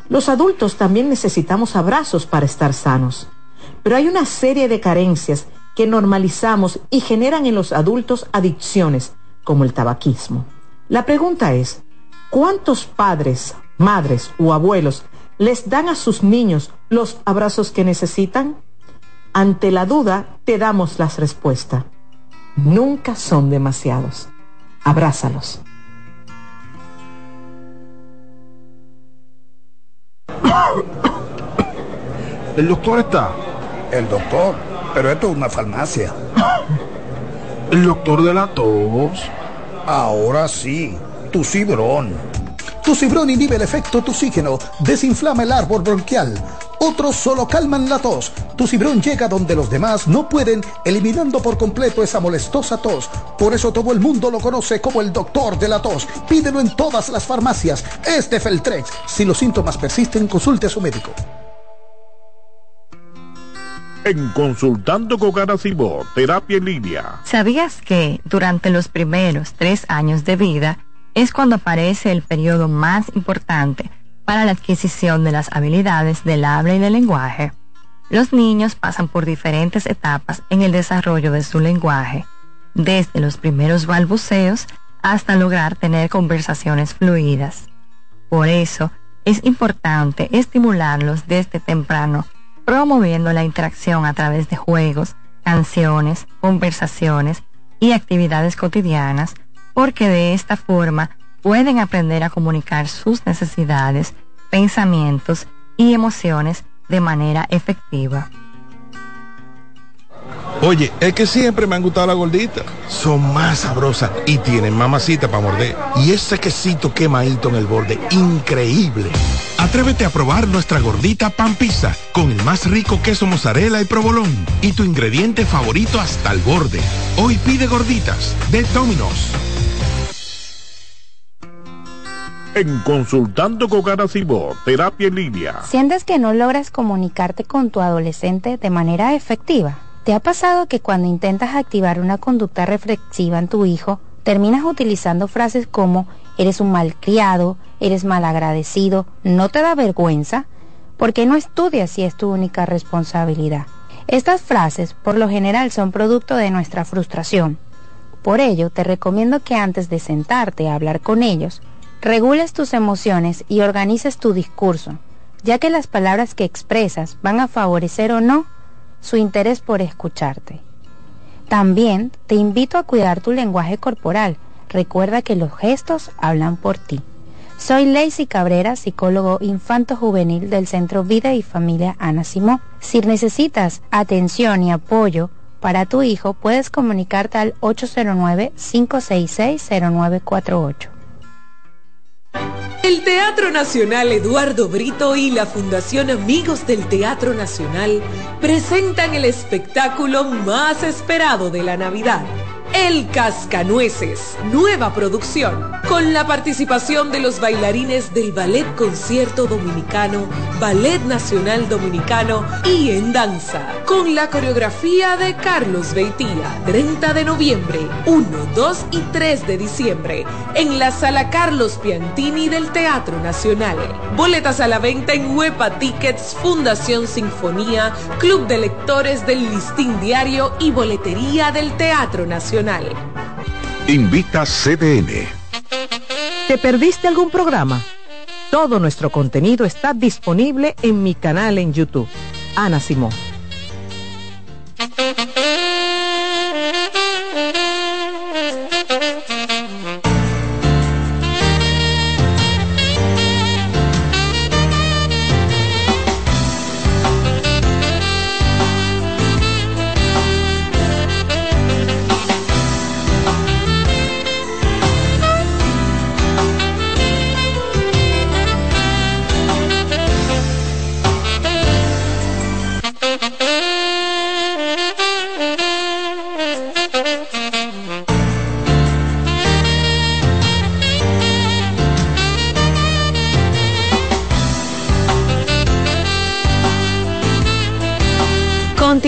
Los adultos también necesitamos abrazos para estar sanos, pero hay una serie de carencias que normalizamos y generan en los adultos adicciones, como el tabaquismo. La pregunta es, ¿cuántos padres, madres o abuelos les dan a sus niños los abrazos que necesitan? Ante la duda, te damos las respuestas. Nunca son demasiados. Abrázalos. ¿El doctor está? El doctor pero esto es una farmacia. ¿El doctor de la tos? Ahora sí, tu cibrón. Tu cibrón inhibe el efecto toxígeno, desinflama el árbol bronquial. Otros solo calman la tos. Tu cibrón llega donde los demás no pueden, eliminando por completo esa molestosa tos. Por eso todo el mundo lo conoce como el doctor de la tos. Pídelo en todas las farmacias. Este Feltrex. Si los síntomas persisten, consulte a su médico en Consultando con Garacimo, Terapia en Línea. ¿Sabías que durante los primeros tres años de vida es cuando aparece el periodo más importante para la adquisición de las habilidades del habla y del lenguaje? Los niños pasan por diferentes etapas en el desarrollo de su lenguaje, desde los primeros balbuceos hasta lograr tener conversaciones fluidas. Por eso, es importante estimularlos desde temprano promoviendo la interacción a través de juegos, canciones, conversaciones y actividades cotidianas, porque de esta forma pueden aprender a comunicar sus necesidades, pensamientos y emociones de manera efectiva. Oye, es que siempre me han gustado las gorditas. Son más sabrosas y tienen mamacita para morder. Y ese quesito quemadito en el borde, increíble. Atrévete a probar nuestra gordita pan pizza con el más rico queso mozzarella y provolón y tu ingrediente favorito hasta el borde. Hoy pide gorditas de Domino's. En Consultando con Garacimo, Terapia en Línea. ¿Sientes que no logras comunicarte con tu adolescente de manera efectiva? ¿Te ha pasado que cuando intentas activar una conducta reflexiva en tu hijo, terminas utilizando frases como eres un malcriado, eres malagradecido, no te da vergüenza? porque no estudias si es tu única responsabilidad? Estas frases por lo general son producto de nuestra frustración. Por ello, te recomiendo que antes de sentarte a hablar con ellos, regules tus emociones y organices tu discurso, ya que las palabras que expresas van a favorecer o no su interés por escucharte. También te invito a cuidar tu lenguaje corporal. Recuerda que los gestos hablan por ti. Soy Lacey Cabrera, psicólogo infanto-juvenil del Centro Vida y Familia Ana Simó. Si necesitas atención y apoyo para tu hijo, puedes comunicarte al 809-566-0948. El Teatro Nacional Eduardo Brito y la Fundación Amigos del Teatro Nacional presentan el espectáculo más esperado de la Navidad El Cascanueces, nueva producción, con la participación de los bailarines del Ballet Concierto Dominicano, Ballet Nacional Dominicano y en danza, con la coreografía de Carlos Beitía, 30 de noviembre, 1, 2 y 3 de diciembre, en la Sala Carlos Piantini del Teatro Nacional. Boletas a la venta en Huepa Tickets, Fundación Sinfonía, Club de Lectores del Listín Diario y Boletería del Teatro Nacional. Invita CDN. ¿Te perdiste algún programa? Todo nuestro contenido está disponible en mi canal en YouTube. Ana Simón.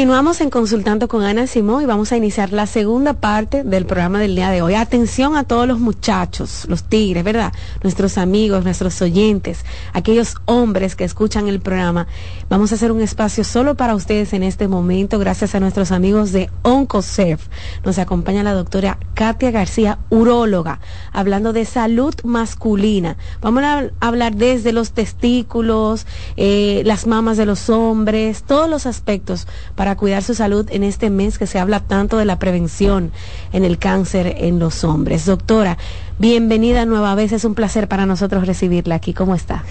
Continuamos en Consultando con Ana Simón y vamos a iniciar la segunda parte del programa del día de hoy. Atención a todos los muchachos, los tigres, ¿verdad? Nuestros amigos, nuestros oyentes, aquellos hombres que escuchan el programa. Vamos a hacer un espacio solo para ustedes en este momento, gracias a nuestros amigos de OncoServe. Nos acompaña la doctora Katia García, uróloga, hablando de salud masculina. Vamos a hablar desde los testículos, eh, las mamas de los hombres, todos los aspectos para cuidar su salud en este mes que se habla tanto de la prevención en el cáncer en los hombres. Doctora, bienvenida nueva vez, es un placer para nosotros recibirla aquí. ¿Cómo está?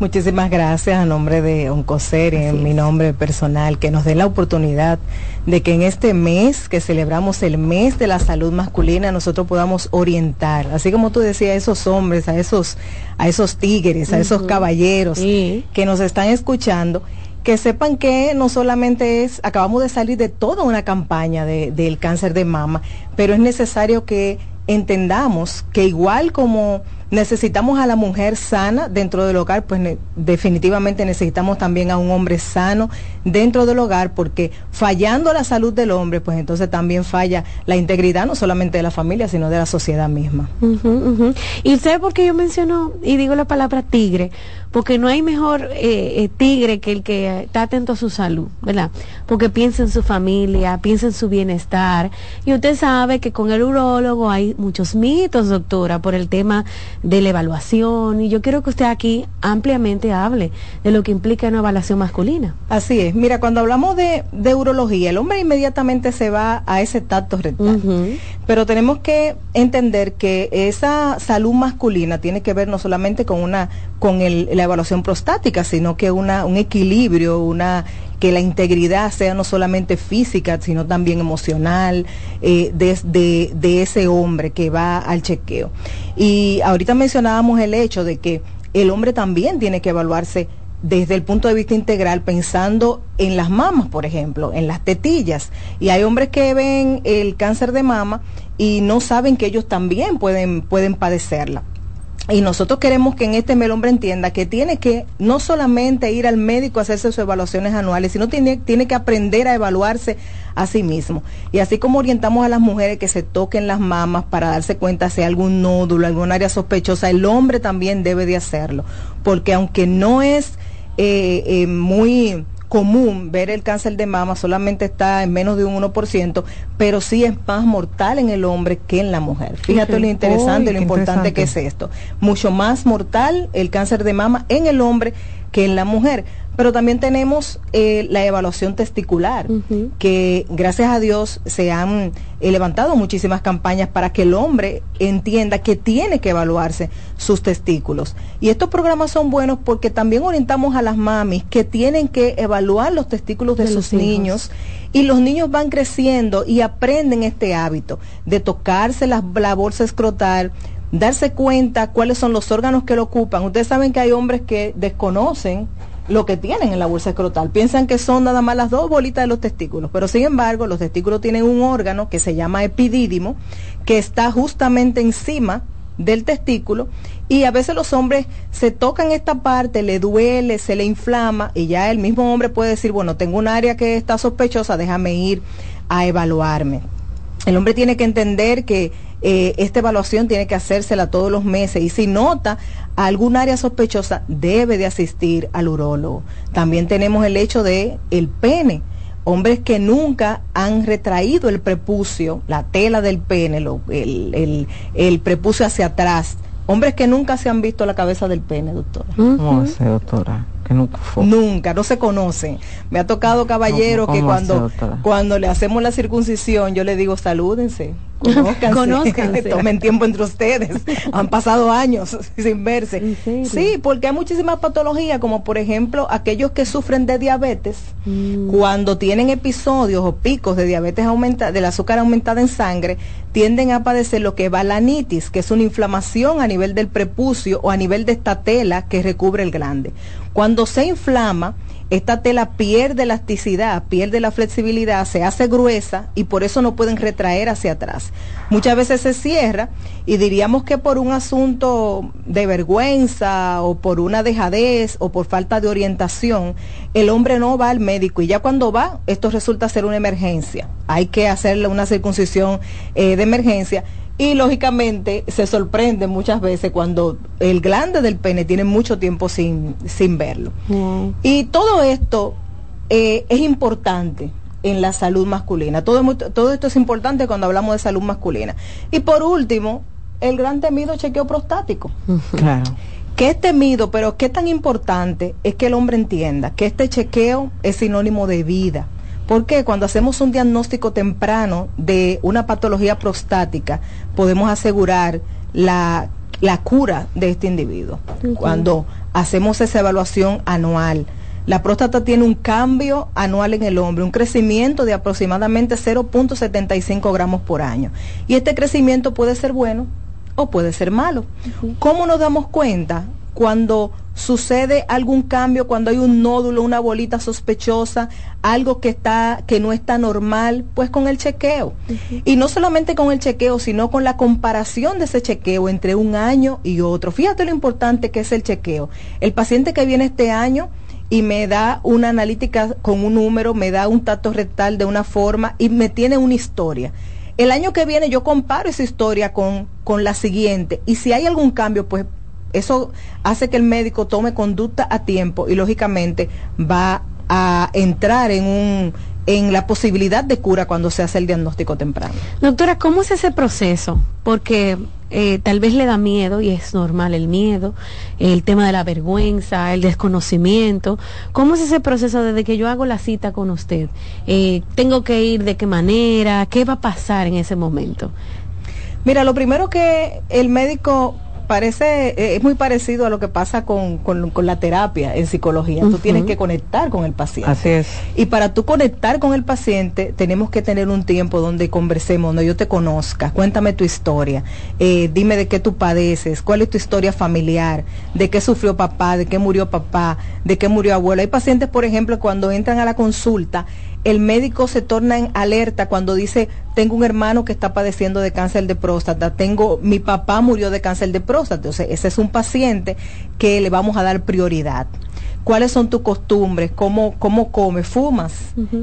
Muchísimas gracias a nombre de Oncocer y en mi nombre personal, que nos dé la oportunidad de que en este mes que celebramos el mes de la salud masculina, nosotros podamos orientar, así como tú decías, a esos hombres, a esos, a esos tigres, a esos caballeros que nos están escuchando que sepan que no solamente es, acabamos de salir de toda una campaña de, del cáncer de mama, pero es necesario que entendamos que igual como necesitamos a la mujer sana dentro del hogar, pues definitivamente necesitamos también a un hombre sano dentro del hogar, porque fallando la salud del hombre, pues entonces también falla la integridad no solamente de la familia, sino de la sociedad misma. Y usted por qué yo menciono y digo la palabra tigre, porque no hay mejor eh, eh, tigre que el que está atento a su salud, ¿verdad? Porque piensa en su familia, piensa en su bienestar. Y usted sabe que con el urólogo hay muchos mitos, doctora, por el tema de la evaluación. Y yo quiero que usted aquí ampliamente hable de lo que implica una evaluación masculina. Así es. Mira, cuando hablamos de, de urología, el hombre inmediatamente se va a ese tacto rectal. Pero tenemos que entender que esa salud masculina tiene que ver no solamente con una con el, la evaluación prostática, sino que una, un equilibrio, una que la integridad sea no solamente física, sino también emocional eh, de, de ese hombre que va al chequeo. Y ahorita mencionábamos el hecho de que el hombre también tiene que evaluarse desde el punto de vista integral, pensando en las mamas, por ejemplo, en las tetillas. Y hay hombres que ven el cáncer de mama y no saben que ellos también pueden, pueden padecerla. Y nosotros queremos que en este el hombre entienda que tiene que no solamente ir al médico a hacerse sus evaluaciones anuales, sino tiene, tiene que aprender a evaluarse a sí mismo. Y así como orientamos a las mujeres que se toquen las mamas para darse cuenta si hay algún nódulo, algún área sospechosa, el hombre también debe de hacerlo. Porque aunque no es eh, eh, muy común ver el cáncer de mama, solamente está en menos de un 1%, pero sí es más mortal en el hombre que en la mujer. Fíjate lo interesante y lo importante que es esto. Mucho más mortal el cáncer de mama en el hombre que en la mujer. Pero también tenemos eh, la evaluación testicular, que gracias a Dios se han eh, levantado muchísimas campañas para que el hombre entienda que tiene que evaluarse sus testículos. Y estos programas son buenos porque también orientamos a las mamis que tienen que evaluar los testículos de, sus niños y los niños van creciendo y aprenden este hábito de tocarse la, la bolsa escrotal, darse cuenta cuáles son los órganos que lo ocupan. Ustedes saben que hay hombres que desconocen lo que tienen en la bolsa escrotal. Piensan que son nada más las dos bolitas de los testículos, pero sin embargo los testículos tienen un órgano que se llama epidídimo, que está justamente encima del testículo y a veces los hombres se tocan esta parte, le duele, se le inflama y ya el mismo hombre puede decir, bueno, tengo un área que está sospechosa, déjame ir a evaluarme. El hombre tiene que entender que eh, esta evaluación tiene que hacérsela todos los meses y si nota algún área sospechosa debe de asistir al urólogo. También tenemos el hecho de el pene hombres que nunca han retraído el prepucio, la tela del pene, el, el, prepucio hacia atrás, hombres que nunca se han visto la cabeza del pene, doctora. ¿Cómo doctora? Que nunca fue. Nunca, no se conocen. Me ha tocado caballero que cuando, cuando le hacemos la circuncisión, yo le digo salúdense Conózcanse. Tomen tiempo entre ustedes. Han pasado años sin verse. Sí, porque hay muchísimas patologías, como por ejemplo aquellos que sufren de diabetes, mm. cuando tienen episodios o picos de diabetes aumenta, del azúcar aumentada en sangre, tienden a padecer lo que es balanitis, que es una inflamación a nivel del prepucio o a nivel de esta tela que recubre el glande. Cuando se inflama, esta tela pierde elasticidad, pierde la flexibilidad, se hace gruesa y por eso no pueden retraer hacia atrás. Muchas veces se cierra y diríamos que por un asunto de vergüenza o por una dejadez o por falta de orientación, el hombre no va al médico y ya cuando va, esto resulta ser una emergencia. Hay que hacerle una circuncisión eh, de emergencia y lógicamente se sorprende muchas veces cuando el glande del pene tiene mucho tiempo sin, sin verlo. Y todo esto eh, es importante en la salud masculina. Todo, todo esto es importante cuando hablamos de salud masculina. Y por último, el gran temido chequeo prostático. Claro. ¿Qué es temido, pero qué tan importante es que el hombre entienda que este chequeo es sinónimo de vida? Porque cuando hacemos un diagnóstico temprano de una patología prostática, podemos asegurar la, cura de este individuo. Cuando hacemos esa evaluación anual, la próstata tiene un cambio anual en el hombre, un crecimiento de aproximadamente 0.75 gramos por año. Y este crecimiento puede ser bueno o puede ser malo. ¿Cómo nos damos cuenta? Cuando sucede algún cambio cuando hay un nódulo, una bolita sospechosa, algo que está que no está normal, pues con el chequeo. Y no solamente con el chequeo, sino con la comparación de ese chequeo entre un año y otro. Fíjate lo importante que es el chequeo. El paciente que viene este año y me da una analítica con un número, me da un tacto rectal de una forma y me tiene una historia. El año que viene yo comparo esa historia con, con la siguiente y si hay algún cambio, pues eso hace que el médico tome conducta a tiempo y lógicamente va a entrar en un en la posibilidad de cura cuando se hace el diagnóstico temprano. Doctora, ¿cómo es ese proceso? Porque eh, tal vez le da miedo y es normal el miedo, el tema de la vergüenza, el desconocimiento. ¿Cómo es ese proceso desde que yo hago la cita con usted? Eh, ¿Tengo que ir de qué manera? ¿Qué va a pasar en ese momento? Mira, lo primero que el médico parece, eh, es muy parecido a lo que pasa con, con, la terapia en psicología. Tú tienes que conectar con el paciente. Así es. Y para tú conectar con el paciente, tenemos que tener un tiempo donde conversemos, donde yo te conozca. Cuéntame tu historia. Eh, dime de qué tú padeces, cuál es tu historia familiar, de qué sufrió papá, de qué murió papá, de qué murió abuelo. Hay pacientes, por ejemplo, cuando entran a la consulta, el médico se torna en alerta cuando dice, tengo un hermano que está padeciendo de cáncer de próstata, tengo, mi papá murió de cáncer de próstata, entonces ese es un paciente que le vamos a dar prioridad. ¿Cuáles son tus costumbres? ¿Cómo, cómo comes? ¿Fumas?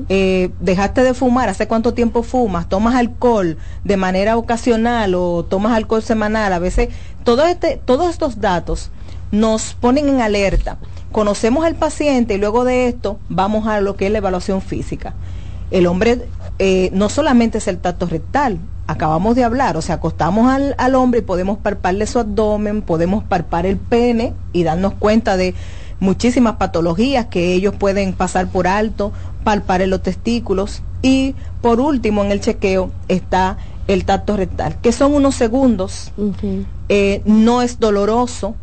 Eh, ¿Dejaste de fumar? ¿Hace cuánto tiempo fumas? ¿Tomas alcohol de manera ocasional o tomas alcohol semanal? A veces, todo este, todos estos datos nos ponen en alerta conocemos al paciente y luego de esto vamos a lo que es la evaluación física. El hombre eh, no solamente es el tacto rectal, acabamos de hablar, o sea, acostamos al, al hombre y podemos palparle su abdomen, podemos palpar el pene y darnos cuenta de muchísimas patologías que ellos pueden pasar por alto, palpar en los testículos y por último en el chequeo está el tacto rectal, que son unos segundos, eh, no es doloroso,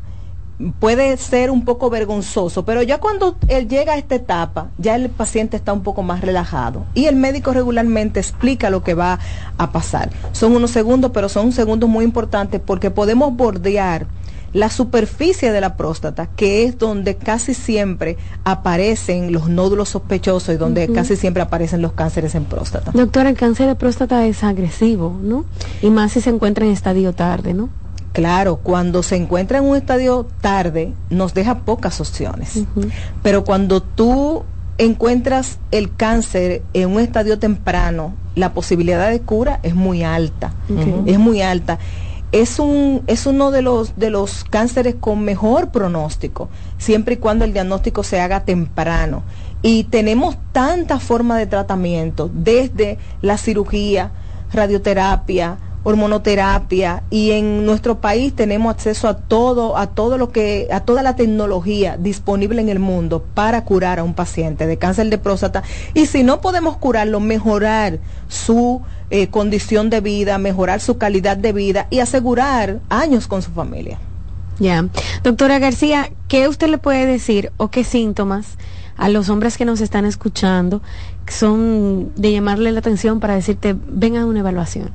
puede ser un poco vergonzoso, pero ya cuando él llega a esta etapa, ya el paciente está un poco más relajado y el médico regularmente explica lo que va a pasar. Son unos segundos, pero son segundos muy importantes porque podemos bordear la superficie de la próstata, que es donde casi siempre aparecen los nódulos sospechosos y donde casi siempre aparecen los cánceres en próstata. Doctora, el cáncer de próstata es agresivo, ¿no? Y más si se encuentra en estadio tarde, ¿no? Claro, cuando se encuentra en un estadio tarde, nos deja pocas opciones. Pero cuando tú encuentras el cáncer en un estadio temprano, la posibilidad de cura es muy alta. Es muy alta. Es un es uno de los de los cánceres con mejor pronóstico, siempre y cuando el diagnóstico se haga temprano. Y tenemos tantas formas de tratamiento, desde la cirugía, radioterapia, hormonoterapia y en nuestro país tenemos acceso a todo a todo lo que a toda la tecnología disponible en el mundo para curar a un paciente de cáncer de próstata y si no podemos curarlo mejorar su eh, condición de vida mejorar su calidad de vida y asegurar años con su familia Ya. Doctora García, ¿qué usted le puede decir o qué síntomas a los hombres que nos están escuchando son de llamarle la atención para decirte, vengan a una evaluación?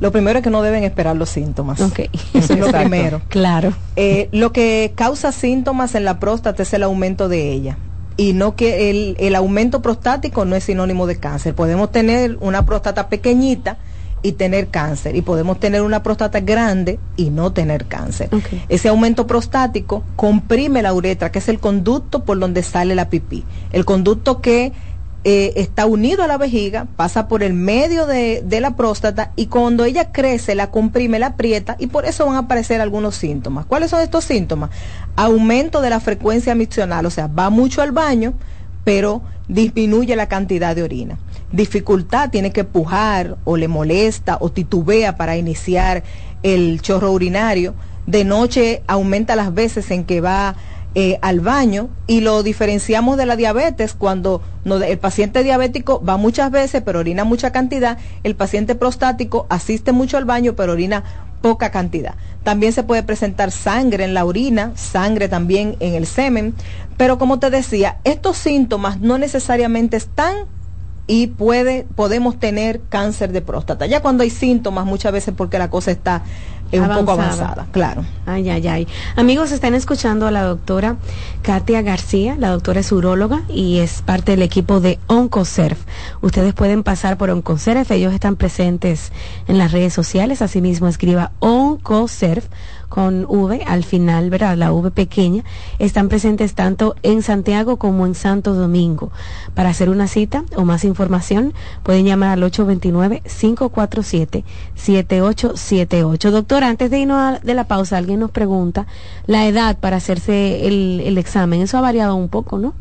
Lo primero es que no deben esperar los síntomas. Ok. Eso es lo primero. Claro. Eh, lo que causa síntomas en la próstata es el aumento de ella. Y no que el, el aumento prostático no es sinónimo de cáncer. Podemos tener una próstata pequeñita y tener cáncer. Y podemos tener una próstata grande y no tener cáncer. Ese aumento prostático comprime la uretra, que es el conducto por donde sale la pipí. El conducto que eh, está unido a la vejiga, pasa por el medio de, de la próstata y cuando ella crece la comprime, la aprieta y por eso van a aparecer algunos síntomas. ¿Cuáles son estos síntomas? Aumento de la frecuencia miccional, o sea, va mucho al baño, pero disminuye la cantidad de orina. Dificultad, tiene que pujar o le molesta o titubea para iniciar el chorro urinario. De noche aumenta las veces en que va eh, al baño y lo diferenciamos de la diabetes cuando el paciente diabético va muchas veces pero orina mucha cantidad, el paciente prostático asiste mucho al baño pero orina poca cantidad. También se puede presentar sangre en la orina, sangre también en el semen, pero como te decía, estos síntomas no necesariamente están y puede podemos tener cáncer de próstata. Ya cuando hay síntomas muchas veces porque la cosa está eh, un poco Avanzada. claro. Ay, ay, ay. Amigos, están escuchando a la doctora Katia García. La doctora es uróloga y es parte del equipo de OncoServ. Ustedes pueden pasar por OncoServ. Ellos están presentes en las redes sociales. Asimismo, escriba OncoServ con V al final, ¿verdad? La V pequeña. Están presentes tanto en Santiago como en Santo Domingo. Para hacer una cita o más información, pueden llamar al 829-547-7878. Doctor, antes de irnos a- de la pausa, alguien nos pregunta la edad para hacerse el, el examen. Eso ha variado un poco, ¿no?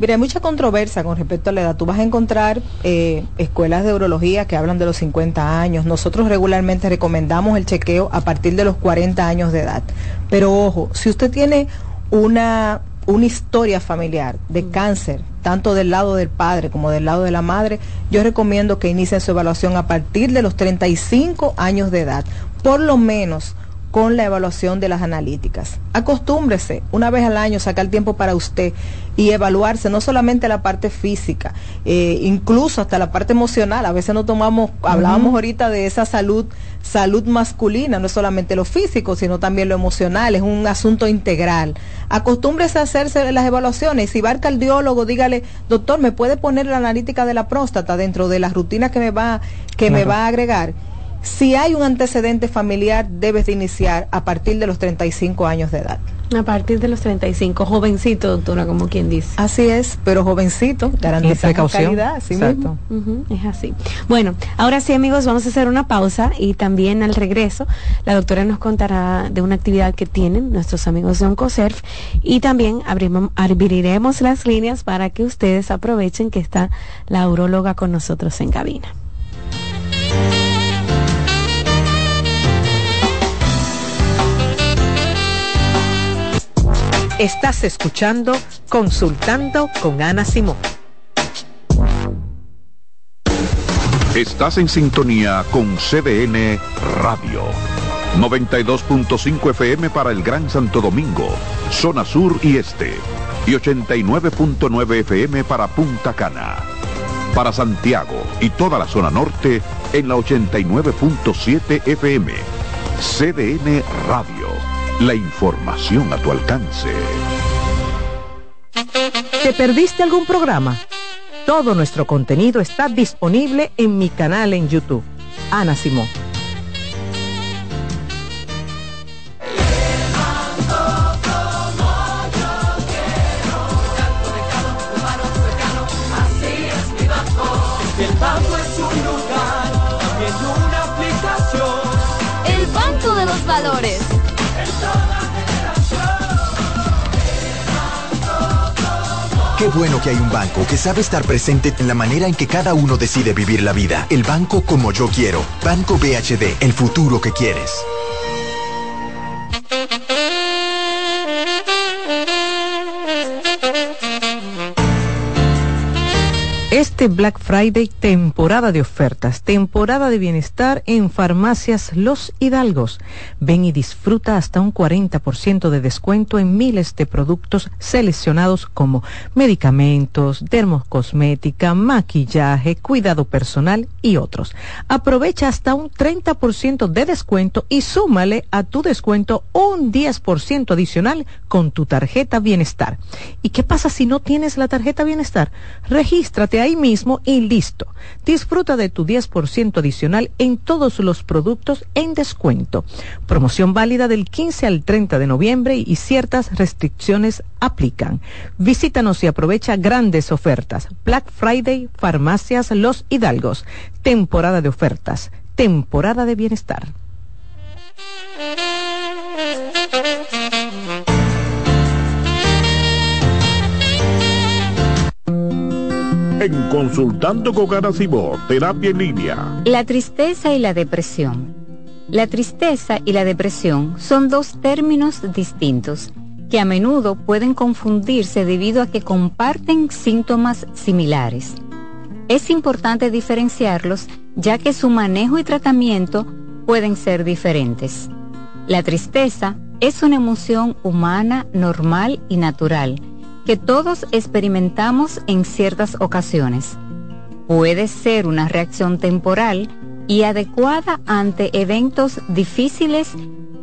Mira, hay mucha controversia con respecto a la edad. Tú vas a encontrar eh, escuelas de urología que hablan de los 50 años. Nosotros regularmente recomendamos el chequeo a partir de los 40 años de edad. Pero ojo, si usted tiene una, una historia familiar de cáncer, tanto del lado del padre como del lado de la madre, yo recomiendo que inicien su evaluación a partir de los 35 años de edad. Por lo menos con la evaluación de las analíticas. Acostúmbrese una vez al año, sacar tiempo para usted y evaluarse no solamente la parte física, eh, incluso hasta la parte emocional. A veces no tomamos, hablábamos ahorita de esa salud, salud masculina, no es solamente lo físico, sino también lo emocional, es un asunto integral. Acostúmbrese a hacerse las evaluaciones. Si va al cardiólogo, dígale, doctor, ¿me puede poner la analítica de la próstata dentro de las rutinas que me va, que me va a agregar? Si hay un antecedente familiar, debes de iniciar a partir de los 35 años de edad. A partir de los 35, jovencito, doctora, como quien dice. Así es, pero jovencito, garantizamos calidad, así Exacto. mismo. Es así. Bueno, ahora sí, amigos, vamos a hacer una pausa y también al regreso la doctora nos contará de una actividad que tienen nuestros amigos de Oncoserv y también abrimos- abriremos las líneas para que ustedes aprovechen que está la uróloga con nosotros en cabina. Estás escuchando Consultando con Ana Simón. Estás en sintonía con CDN Radio. 92.5 FM para el Gran Santo Domingo, zona sur y este. Y 89.9 FM para Punta Cana. Para Santiago y toda la zona norte en la 89.7 FM. CDN Radio. La información a tu alcance. ¿Te perdiste algún programa? Todo nuestro contenido está disponible en mi canal en YouTube. Ana Simón. El banco es un lugar, también una aplicación. El banco de los valores. Qué bueno que hay un banco que sabe estar presente en la manera en que cada uno decide vivir la vida. El banco como yo quiero. Banco BHD, el futuro que quieres. Este Black Friday, temporada de ofertas, temporada de bienestar en farmacias Los Hidalgos. Ven y disfruta hasta un 40% de descuento en miles de productos seleccionados como medicamentos, dermocosmética, maquillaje, cuidado personal y otros. Aprovecha hasta un 30% de descuento y súmale a tu descuento un 10% adicional con tu tarjeta bienestar. ¿Y qué pasa si no tienes la tarjeta bienestar? Regístrate ahí mismo y listo. Disfruta de tu 10% adicional en todos los productos en descuento. Promoción válida del 15 al 30 de noviembre y ciertas restricciones aplican. Visítanos y aprovecha grandes ofertas. Black Friday, Farmacias Los Hidalgos. Temporada de ofertas. Temporada de bienestar. En Consultando con Garacimo, Terapia en Línea. La tristeza y la depresión. La tristeza y la depresión son dos términos distintos que a menudo pueden confundirse debido a que comparten síntomas similares. Es importante diferenciarlos ya que su manejo y tratamiento pueden ser diferentes. La tristeza es una emoción humana normal y natural que todos experimentamos en ciertas ocasiones. Puede ser una reacción temporal y adecuada ante eventos difíciles,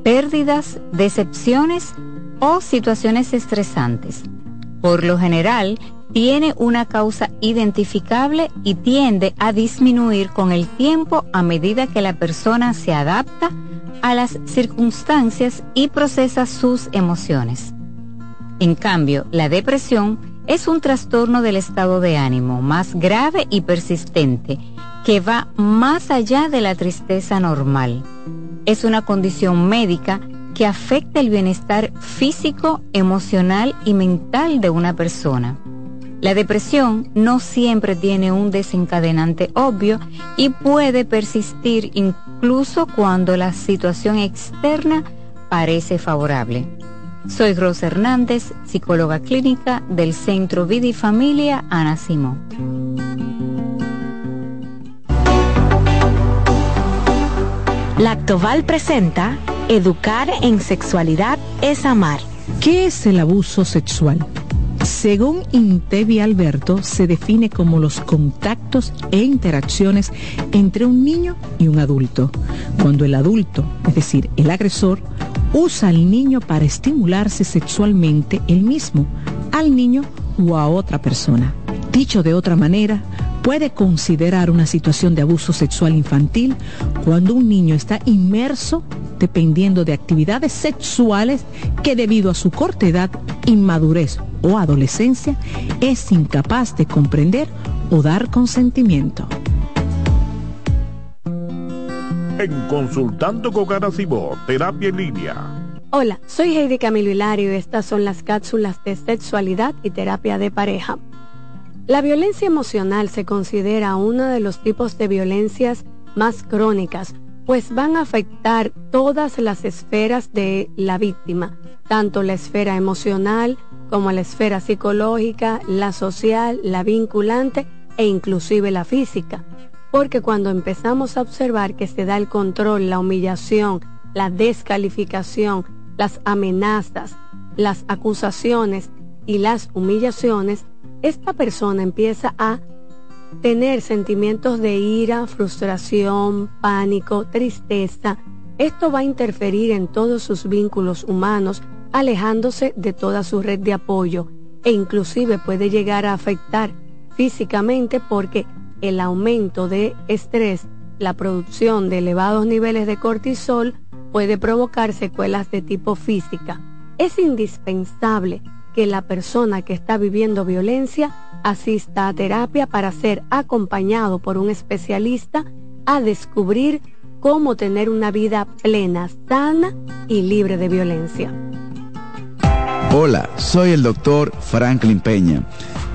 pérdidas, decepciones o situaciones estresantes. Por lo general, tiene una causa identificable y tiende a disminuir con el tiempo a medida que la persona se adapta a las circunstancias y procesa sus emociones. En cambio, la depresión es un trastorno del estado de ánimo más grave y persistente que va más allá de la tristeza normal. Es una condición médica que afecta el bienestar físico, emocional y mental de una persona. La depresión no siempre tiene un desencadenante obvio y puede persistir incluso cuando la situación externa parece favorable. Soy Rosa Hernández, psicóloga clínica del Centro Vida y Familia Ana Simón. Lactoval presenta Educar en sexualidad es amar. ¿Qué es el abuso sexual? Según Intevi Alberto, se define como los contactos e interacciones entre un niño y un adulto. Cuando el adulto, es decir, el agresor, usa al niño para estimularse sexualmente él mismo, al niño o a otra persona. Dicho de otra manera, puede considerar una situación de abuso sexual infantil cuando un niño está inmerso dependiendo de actividades sexuales que debido a su corta edad, inmadurez o adolescencia es incapaz de comprender o dar consentimiento. En Consultando con Garacimo, Terapia en Línea. Hola, soy Heidi Camilo Hilario y estas son las cápsulas de sexualidad y terapia de pareja. La violencia emocional se considera uno de los tipos de violencias más crónicas, pues van a afectar todas las esferas de la víctima, tanto la esfera emocional como la esfera psicológica, la social, la vinculante e inclusive la física. Porque cuando empezamos a observar que se da el control, la humillación, la descalificación, las amenazas, las acusaciones y las humillaciones, esta persona empieza a tener sentimientos de ira, frustración, pánico, tristeza. Esto va a interferir en todos sus vínculos humanos, alejándose de toda su red de apoyo e inclusive puede llegar a afectar físicamente porque el aumento de estrés, la producción de elevados niveles de cortisol puede provocar secuelas de tipo física. Es indispensable que la persona que está viviendo violencia asista a terapia para ser acompañado por un especialista a descubrir cómo tener una vida plena, sana y libre de violencia. Hola, soy el doctor Franklin Peña.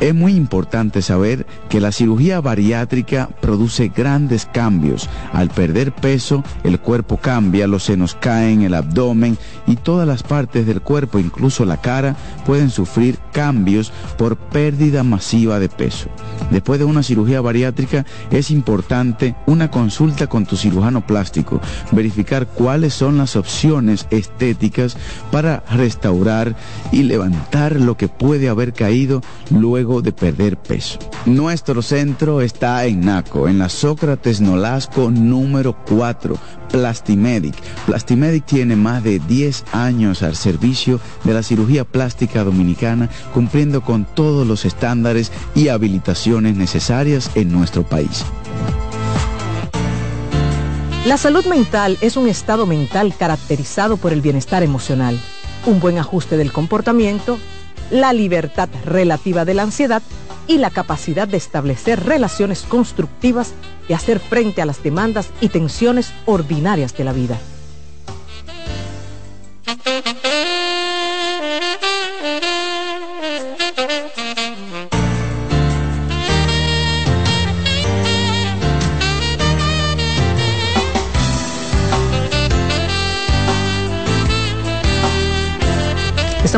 Es muy importante saber que la cirugía bariátrica produce grandes cambios. Al perder peso, el cuerpo cambia, los senos caen, el abdomen y todas las partes del cuerpo, incluso la cara, pueden sufrir cambios por pérdida masiva de peso. Después de una cirugía bariátrica es importante una consulta con tu cirujano plástico, verificar cuáles son las opciones estéticas para restaurar y levantar lo que puede haber caído luego de perder peso. Nuestro centro está en Naco, en la Sócrates Nolasco número 4, Plastimedic. Plastimedic tiene más de 10 años al servicio de la cirugía plástica dominicana, cumpliendo con todos los estándares y habilitaciones necesarias en nuestro país. La salud mental es un estado mental caracterizado por el bienestar emocional, un buen ajuste del comportamiento, la libertad relativa de la ansiedad y la capacidad de establecer relaciones constructivas y hacer frente a las demandas y tensiones ordinarias de la vida.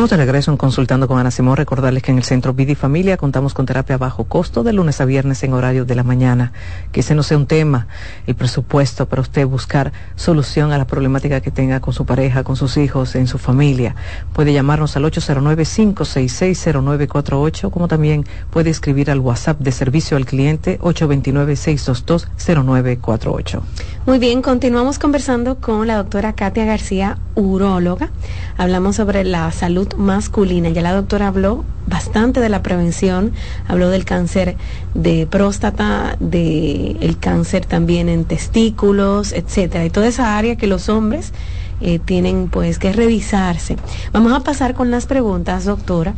Estamos de regreso en Consultando con Ana Simón. Recordarles que en el Centro Vida Familia contamos con terapia a bajo costo de lunes a viernes en horario de la mañana. Que ese no sea un tema, el presupuesto para usted buscar solución a la problemática que tenga con su pareja, con sus hijos, en su familia. Puede llamarnos al 809-566-0948, como también puede escribir al WhatsApp de servicio al cliente 829-622-0948. Muy bien, continuamos conversando con la doctora Katia García, uróloga. Hablamos sobre la salud masculina. Ya la doctora habló bastante de la prevención, habló del cáncer de próstata, de el cáncer también en testículos, etcétera, y toda esa área que los hombres eh, tienen pues que revisarse. Vamos a pasar con las preguntas, doctora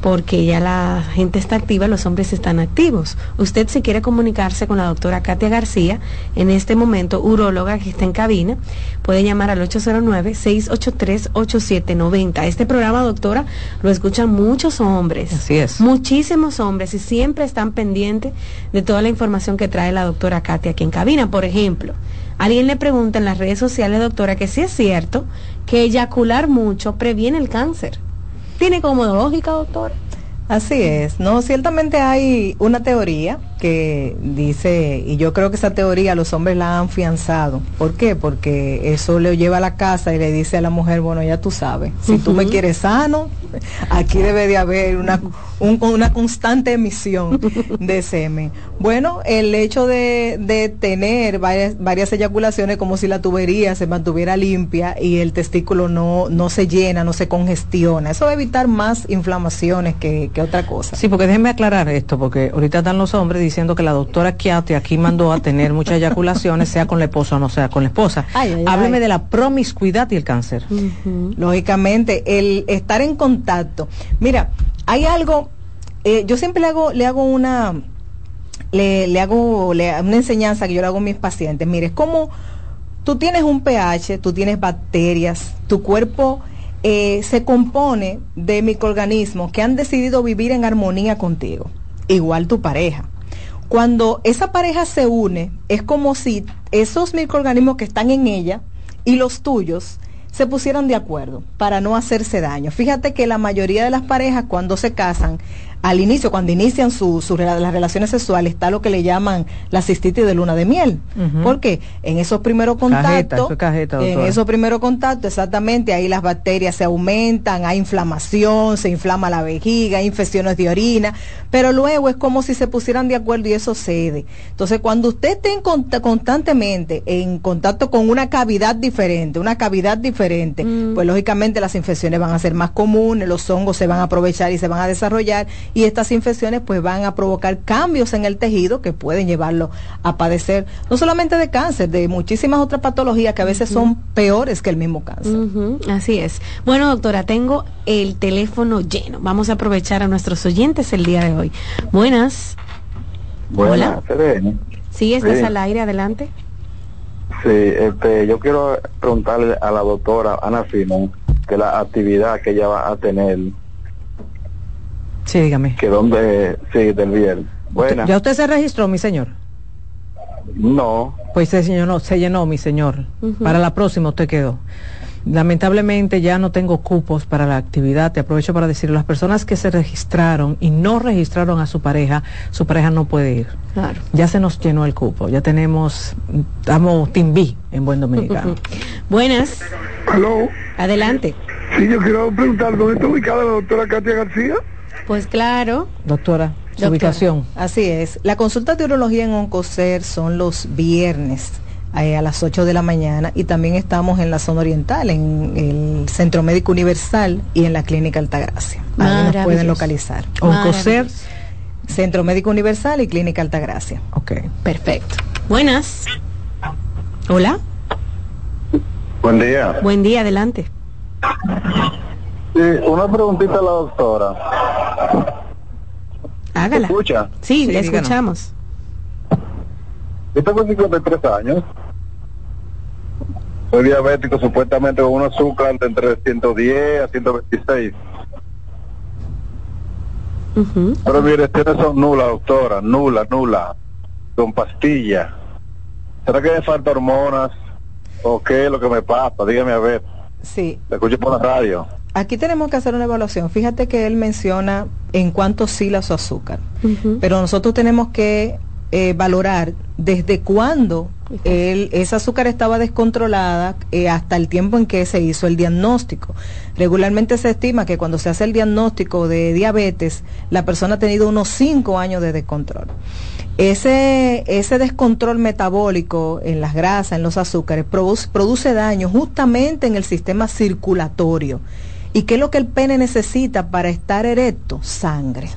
porque ya la gente está activa, los hombres están activos. Usted si quiere comunicarse con la doctora Katia García, en este momento uróloga que está en cabina, puede llamar al 809-683-8790. Este programa, doctora, lo escuchan muchos hombres. Así es. Muchísimos hombres y siempre están pendientes de toda la información que trae la doctora Katia aquí en cabina. Por ejemplo, alguien le pregunta en las redes sociales, doctora, que si es cierto que eyacular mucho previene el cáncer. ¿Tiene como lógica, doctor? Así es, no, ciertamente hay una teoría que dice, y yo creo que esa teoría los hombres la han fianzado. ¿Por qué? Porque eso le lleva a la casa y le dice a la mujer, bueno, ya tú sabes, si tú me quieres sano, aquí debe de haber una, una constante emisión de semen. Bueno, el hecho de, de tener varias, varias eyaculaciones como si la tubería se mantuviera limpia y el testículo no, no se llena, no se congestiona, eso va a evitar más inflamaciones que, que otra cosa. Sí, porque déjenme aclarar esto, porque ahorita están los hombres diciendo que la doctora Kiati aquí mandó a tener muchas eyaculaciones, sea con la esposa o no sea con la esposa. Hábleme de la promiscuidad y el cáncer. Lógicamente, el estar en contacto. Mira, hay algo, eh, yo siempre le hago, le hago una, le, le hago una enseñanza que yo le hago a mis pacientes. Mire, es como tú tienes un pH, tú tienes bacterias, tu cuerpo eh, se compone de microorganismos que han decidido vivir en armonía contigo, igual tu pareja. Cuando esa pareja se une, es como si esos microorganismos que están en ella y los tuyos se pusieran de acuerdo para no hacerse daño. Fíjate que la mayoría de las parejas cuando se casan al inicio, cuando inician su, las relaciones sexuales, está lo que le llaman la cistitis de luna de miel. Porque en esos primeros contactos, cajeta, en esos primeros contactos, exactamente, ahí las bacterias se aumentan, hay inflamación, se inflama la vejiga, hay infecciones de orina, pero luego es como si se pusieran de acuerdo y eso cede. Entonces, cuando usted esté en constantemente en contacto con una cavidad diferente, una cavidad diferente, pues lógicamente las infecciones van a ser más comunes, los hongos se van a aprovechar y se van a desarrollar y estas infecciones pues van a provocar cambios en el tejido que pueden llevarlo a padecer no solamente de cáncer, de muchísimas otras patologías que a veces son peores que el mismo cáncer. Así es. Bueno, doctora, tengo el teléfono lleno. Vamos a aprovechar a nuestros oyentes el día de hoy. Buenas. Buenas, CDN. Sí, estás Sí. al aire, adelante. Sí, este, yo quiero preguntarle a la doctora Ana Simón que la actividad que ella va a tener, Sí, dígame. que donde, sí, del viernes. Buenas. ¿Ya usted se registró, mi señor? No, Pues se llenó, se llenó, mi señor. Para la próxima usted quedó. Lamentablemente ya no tengo cupos para la actividad. Te aprovecho para decir, las personas que se registraron y no registraron a su pareja, su pareja no puede ir. Claro. Ya se nos llenó el cupo. Ya tenemos, estamos B en buen dominicano. Buenas. Aló. Adelante. Sí, yo quiero preguntar, ¿dónde está ubicada la doctora Katia García? Pues claro. Doctora, su Doctora, ubicación. Así es. La consulta de urología en Oncocer son los viernes eh, a las 8 de la mañana y también estamos en la zona oriental, en el Centro Médico Universal y en la Clínica Altagracia. Ahí nos pueden localizar. Oncocer. Centro Médico Universal y Clínica Altagracia. Ok. Perfecto. Buenas. Hola. buen día. Buen día, adelante. Sí, una preguntita a la doctora. Hágala. ¿Me escucha? Sí, Sí, le díganos. escuchamos. Yo tengo 53 años. Soy diabético supuestamente con un azúcar de entre 110 a 126. Pero mis reacciones son nulas, doctora, nula, nula, con pastillas. ¿Será que me falta hormonas? ¿O qué es lo que me pasa? Dígame a ver. Sí. Te escucho por la radio. Aquí tenemos que hacer una evaluación. Fíjate que él menciona en cuánto oscila su azúcar. pero nosotros tenemos que eh, valorar desde cuándo el, esa azúcar estaba descontrolada eh, hasta el tiempo en que se hizo el diagnóstico. Regularmente se estima que cuando se hace el diagnóstico de diabetes, la persona ha tenido unos 5 años de descontrol. Ese, ese descontrol metabólico en las grasas, en los azúcares, produce, produce daño justamente en el sistema circulatorio. ¿Y qué es lo que el pene necesita para estar erecto? Sangre.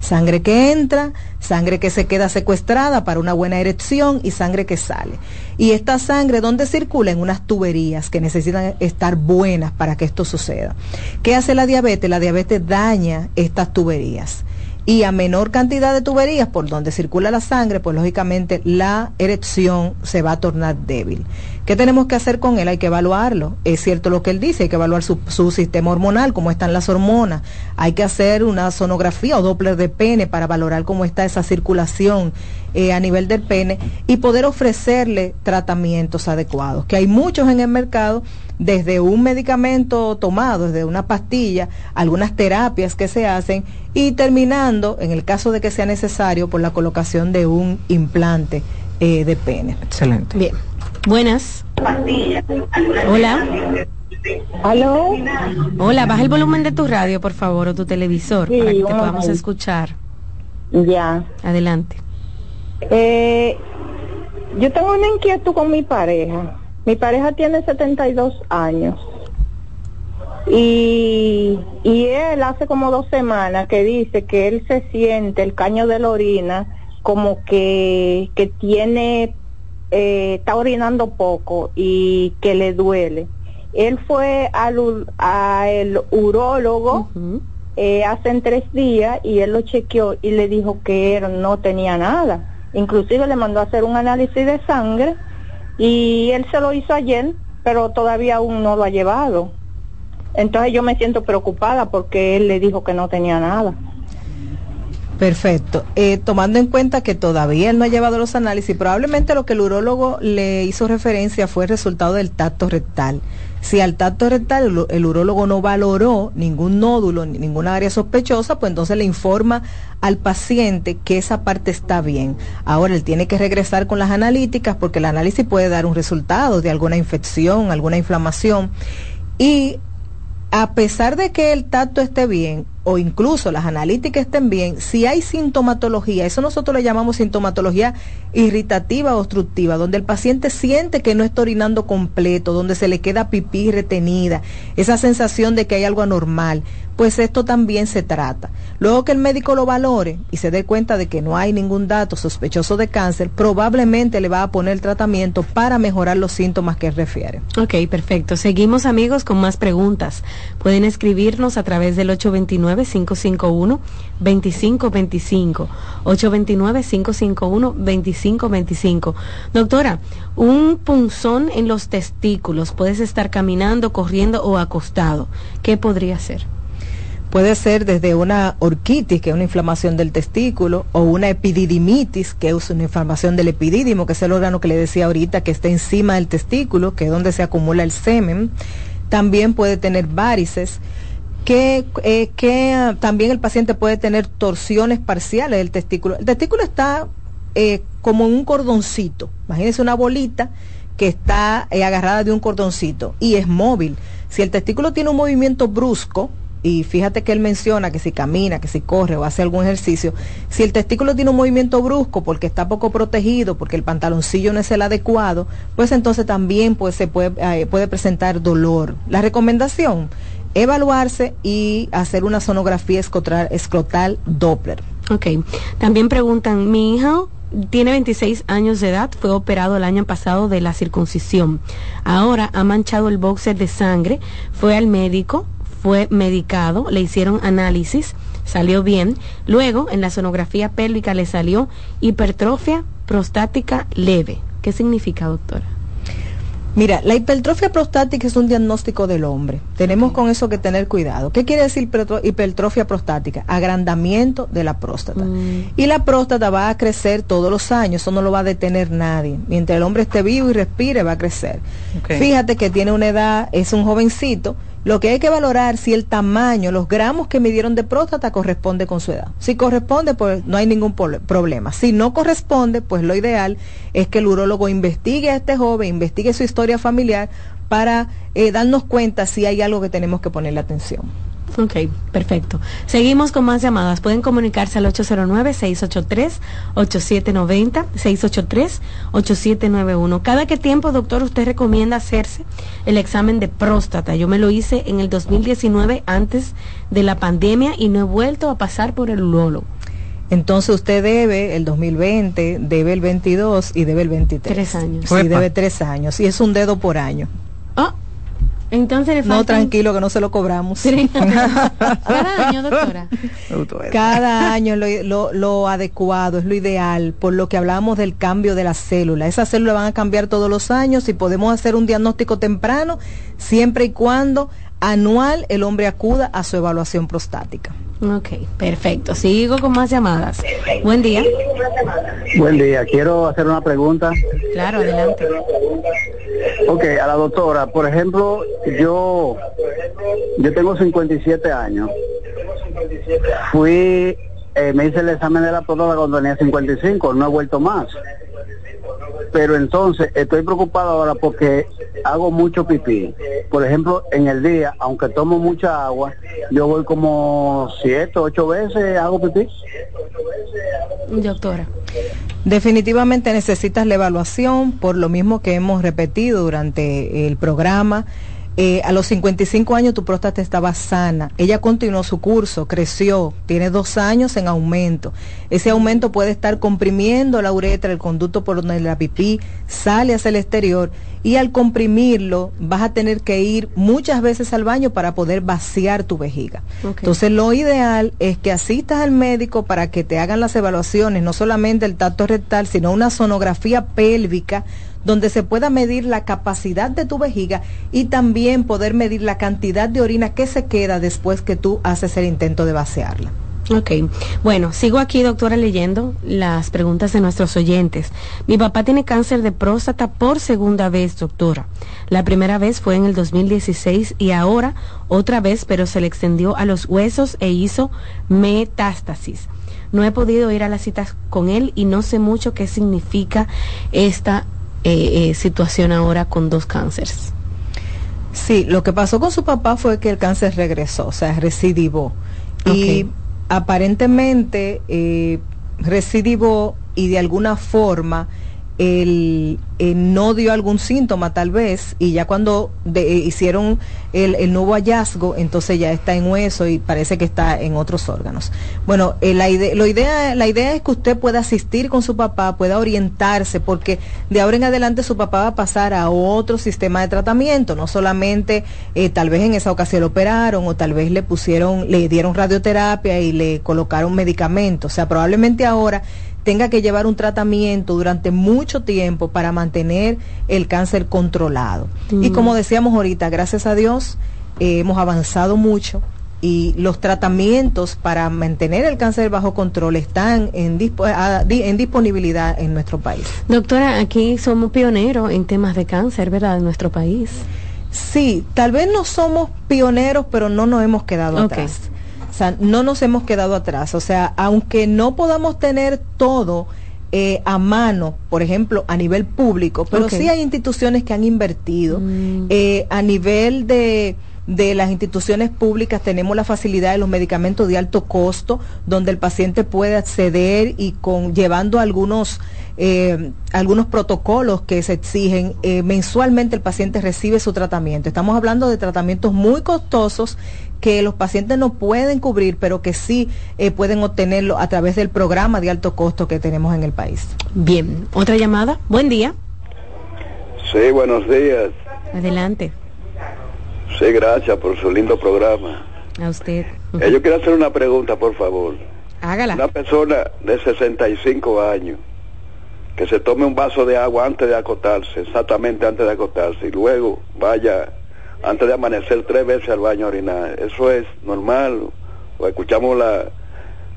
Sangre. que entra, sangre que se queda secuestrada para una buena erección y sangre que sale. Y esta sangre, ¿dónde circula? En unas tuberías que necesitan estar buenas para que esto suceda. ¿Qué hace la diabetes? La diabetes daña estas tuberías. Y a menor cantidad de tuberías por donde circula la sangre, pues lógicamente la erección se va a tornar débil. ¿Qué tenemos que hacer con él? Hay que evaluarlo. Es cierto lo que él dice, hay que evaluar su, su sistema hormonal, cómo están las hormonas. Hay que hacer una sonografía o doppler de pene para valorar cómo está esa circulación eh, a nivel del pene y poder ofrecerle tratamientos adecuados, que hay muchos en el mercado, desde un medicamento tomado, desde una pastilla, algunas terapias que se hacen y terminando, en el caso de que sea necesario, por la colocación de un implante eh, de pene. Excelente. Bien. Buenas. Hola. ¿Aló? Hola, baja el volumen de tu radio, por favor, o tu televisor, Sí, para que te podamos escuchar. Ya. Adelante. Eh, yo tengo una inquietud con mi pareja. Mi pareja tiene 72 años. Y, y él hace como dos semanas que dice que él se siente el caño de la orina como que, que tiene, eh, está orinando poco y que le duele. Él fue al, ur- al urólogo eh, hace tres días y él lo chequeó y le dijo que él no tenía nada. Inclusive le mandó a hacer un análisis de sangre y él se lo hizo ayer, pero todavía aún no lo ha llevado. Entonces yo me siento preocupada porque él le dijo que no tenía nada. Perfecto. Eh, tomando en cuenta que todavía él no ha llevado los análisis, probablemente lo que el urólogo le hizo referencia fue el resultado del tacto rectal. Si al tacto rectal el, urólogo no valoró ningún nódulo, ni ninguna área sospechosa, pues entonces le informa al paciente que esa parte está bien. Ahora él tiene que regresar con las analíticas porque el análisis puede dar un resultado de alguna infección, alguna inflamación. Y a pesar de que el tacto esté bien o incluso las analíticas estén bien, si hay sintomatología, eso nosotros le llamamos sintomatología irritativa o obstructiva, donde el paciente siente que no está orinando completo, donde se le queda pipí retenida, esa sensación de que hay algo anormal, pues esto también se trata. Luego que el médico lo valore y se dé cuenta de que no hay ningún dato sospechoso de cáncer, probablemente le va a poner tratamiento para mejorar los síntomas que refiere. Ok, perfecto. Seguimos amigos con más preguntas. Pueden escribirnos a través del 829-551-2525. 829-551-2525. Doctora, un punzón en los testículos, puedes estar caminando, corriendo o acostado. ¿Qué podría ser? Puede ser desde una orquitis, que es una inflamación del testículo, o una epididimitis, que es una inflamación del epidídimo, que es el órgano que le decía ahorita, que está encima del testículo, que es donde se acumula el semen. También puede tener varices, que, eh, ah, también el paciente puede tener torsiones parciales del testículo. El testículo está eh, como un cordoncito, imagínense una bolita que está eh, agarrada de un cordoncito y es móvil. Si el testículo tiene un movimiento brusco, y fíjate que él menciona que si camina, que si corre o hace algún ejercicio, si el testículo tiene un movimiento brusco porque está poco protegido, porque el pantaloncillo no es el adecuado, pues entonces también pues, se puede, eh, puede presentar dolor. La recomendación, evaluarse y hacer una sonografía escrotal, escrotal Doppler. Ok. También preguntan, mi hija tiene 26 años de edad, fue operado el año pasado de la circuncisión. Ahora ha manchado el boxer de sangre, fue al médico, fue medicado, le hicieron análisis, salió bien. Luego, en la sonografía pélvica le salió hipertrofia prostática leve. ¿Qué significa, doctora? Mira, la hipertrofia prostática es un diagnóstico del hombre. Tenemos con eso que tener cuidado. ¿Qué quiere decir hipertrofia prostática? Agrandamiento de la próstata. Mm. Y la próstata va a crecer todos los años, eso no lo va a detener nadie. Mientras el hombre esté vivo y respire, va a crecer. Okay. Fíjate que tiene una edad, es un jovencito, lo que hay que valorar si el tamaño, los gramos que midieron de próstata corresponde con su edad. Si corresponde, pues no hay ningún problema. Si no corresponde, pues lo ideal es que el urólogo investigue a este joven, investigue su historia familiar para eh, darnos cuenta si hay algo que tenemos que ponerle atención. Ok, perfecto. Seguimos con más llamadas. Pueden comunicarse al 809-683-8790, 683-8791. ¿Cada qué tiempo, doctor, usted recomienda hacerse el examen de próstata? Yo me lo hice en el 2019 antes de la pandemia y no he vuelto a pasar por el urólogo. Entonces usted debe el 2020, debe el 22 y debe el 23. Tres años. Sí, debe tres años. Y es un dedo por año. Ah, entonces le No, tranquilo, que no se lo cobramos. Cada año, doctora. Cada año lo, lo, lo, adecuado, es lo ideal, por lo que hablamos del cambio de las células. Esas células van a cambiar todos los años y podemos hacer un diagnóstico temprano siempre y cuando anual el hombre acuda a su evaluación prostática. Ok, perfecto. Sigo con más llamadas. Buen día. Buen día. Quiero hacer una pregunta. Claro, adelante. Ok, a la doctora, por ejemplo, yo yo tengo 57 años. Fui, eh, me hice el examen de la próstata cuando tenía 55, no he vuelto más. Pero entonces estoy preocupado ahora porque hago mucho pipí. Por ejemplo, en el día, aunque tomo mucha agua, yo voy como siete, ocho veces, hago pipí. Doctora. Definitivamente necesitas la evaluación, por lo mismo que hemos repetido durante el programa. Eh, a los 55 años tu próstata estaba sana. Ella continuó su curso, creció, tiene dos años en aumento. Ese aumento puede estar comprimiendo la uretra, el conducto por donde la pipí sale hacia el exterior y al comprimirlo vas a tener que ir muchas veces al baño para poder vaciar tu vejiga. Okay. Entonces lo ideal es que asistas al médico para que te hagan las evaluaciones, no solamente el tacto rectal, sino una sonografía pélvica donde se pueda medir la capacidad de tu vejiga y también poder medir la cantidad de orina que se queda después que tú haces el intento de vaciarla. Ok, bueno, sigo aquí, doctora, leyendo las preguntas de nuestros oyentes. Mi papá tiene cáncer de próstata por segunda vez, doctora. La primera vez fue en el 2016 y ahora otra vez, pero se le extendió a los huesos e hizo metástasis. No he podido ir a las citas con él y no sé mucho qué significa esta eh, eh, situación ahora con dos cánceres. Sí, lo que pasó con su papá fue que el cáncer regresó, o sea, recidivó. Y aparentemente eh, recidivó y de alguna forma él, no dio algún síntoma tal vez y ya cuando de, eh, hicieron el, nuevo hallazgo entonces ya está en hueso y parece que está en otros órganos. Bueno eh, la, la, idea, la idea es que usted pueda asistir con su papá pueda orientarse porque de ahora en adelante su papá va a pasar a otro sistema de tratamiento no solamente eh, tal vez en esa ocasión lo operaron o tal vez le pusieron le dieron radioterapia y le colocaron medicamentos. O sea probablemente ahora tenga que llevar un tratamiento durante mucho tiempo para mantener el cáncer controlado. Y Mm. como decíamos ahorita, gracias a Dios eh, hemos avanzado mucho y los tratamientos para mantener el cáncer bajo control están en, disponibilidad en nuestro país. Doctora, aquí somos pioneros en temas de cáncer, ¿verdad? En nuestro país. Sí, tal vez no somos pioneros, pero no nos hemos quedado atrás. O sea, no nos hemos quedado atrás. O sea, aunque no podamos tener todo eh, a mano, por ejemplo, a nivel público, pero sí hay instituciones que han invertido. Eh, a nivel de de las instituciones públicas tenemos la facilidad de los medicamentos de alto costo, donde el paciente puede acceder y con llevando algunos eh, algunos protocolos que se exigen mensualmente el paciente recibe su tratamiento. Estamos hablando de tratamientos muy costosos que los pacientes no pueden cubrir, pero que sí eh, pueden obtenerlo a través del programa de alto costo que tenemos en el país. Bien, otra llamada. Buen día. Sí, buenos días. Adelante. Sí, gracias por su lindo programa. A usted. Eh, yo quiero hacer una pregunta, por favor. Hágala. Una persona de 65 años que se tome un vaso de agua antes de acostarse, exactamente antes de acostarse, y luego vaya antes de amanecer tres veces al baño orinar. ¿Eso es normal? Escuchamos la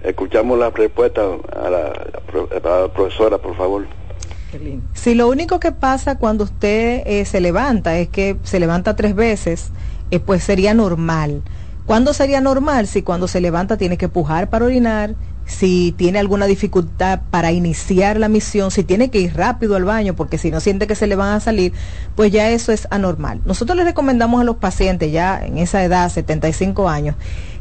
escuchamos la respuesta a la, a la profesora, por favor. Si lo único que pasa cuando usted eh, se levanta es que se levanta tres veces, eh, pues sería normal. ¿Cuándo sería normal? Si cuando se levanta tiene que pujar para orinar, si tiene alguna dificultad para iniciar la misión, si tiene que ir rápido al baño, porque si no siente que se le van a salir, pues ya eso es anormal. Nosotros le recomendamos a los pacientes ya en esa edad, 75 años,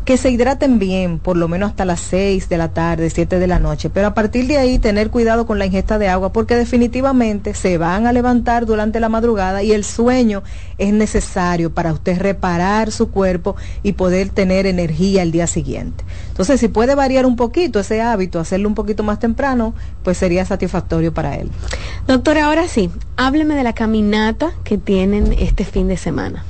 que se hidraten bien, por lo menos hasta las 6 de la tarde, 7 de la noche, pero a partir de ahí tener cuidado con la ingesta de agua porque definitivamente se van a levantar durante la madrugada y el sueño es necesario para usted reparar su cuerpo y poder tener energía el día siguiente. Entonces, si puede variar un poquito ese hábito, hacerlo un poquito más temprano, pues sería satisfactorio para él. Doctora, ahora sí, hábleme de la caminata que tienen este fin de semana.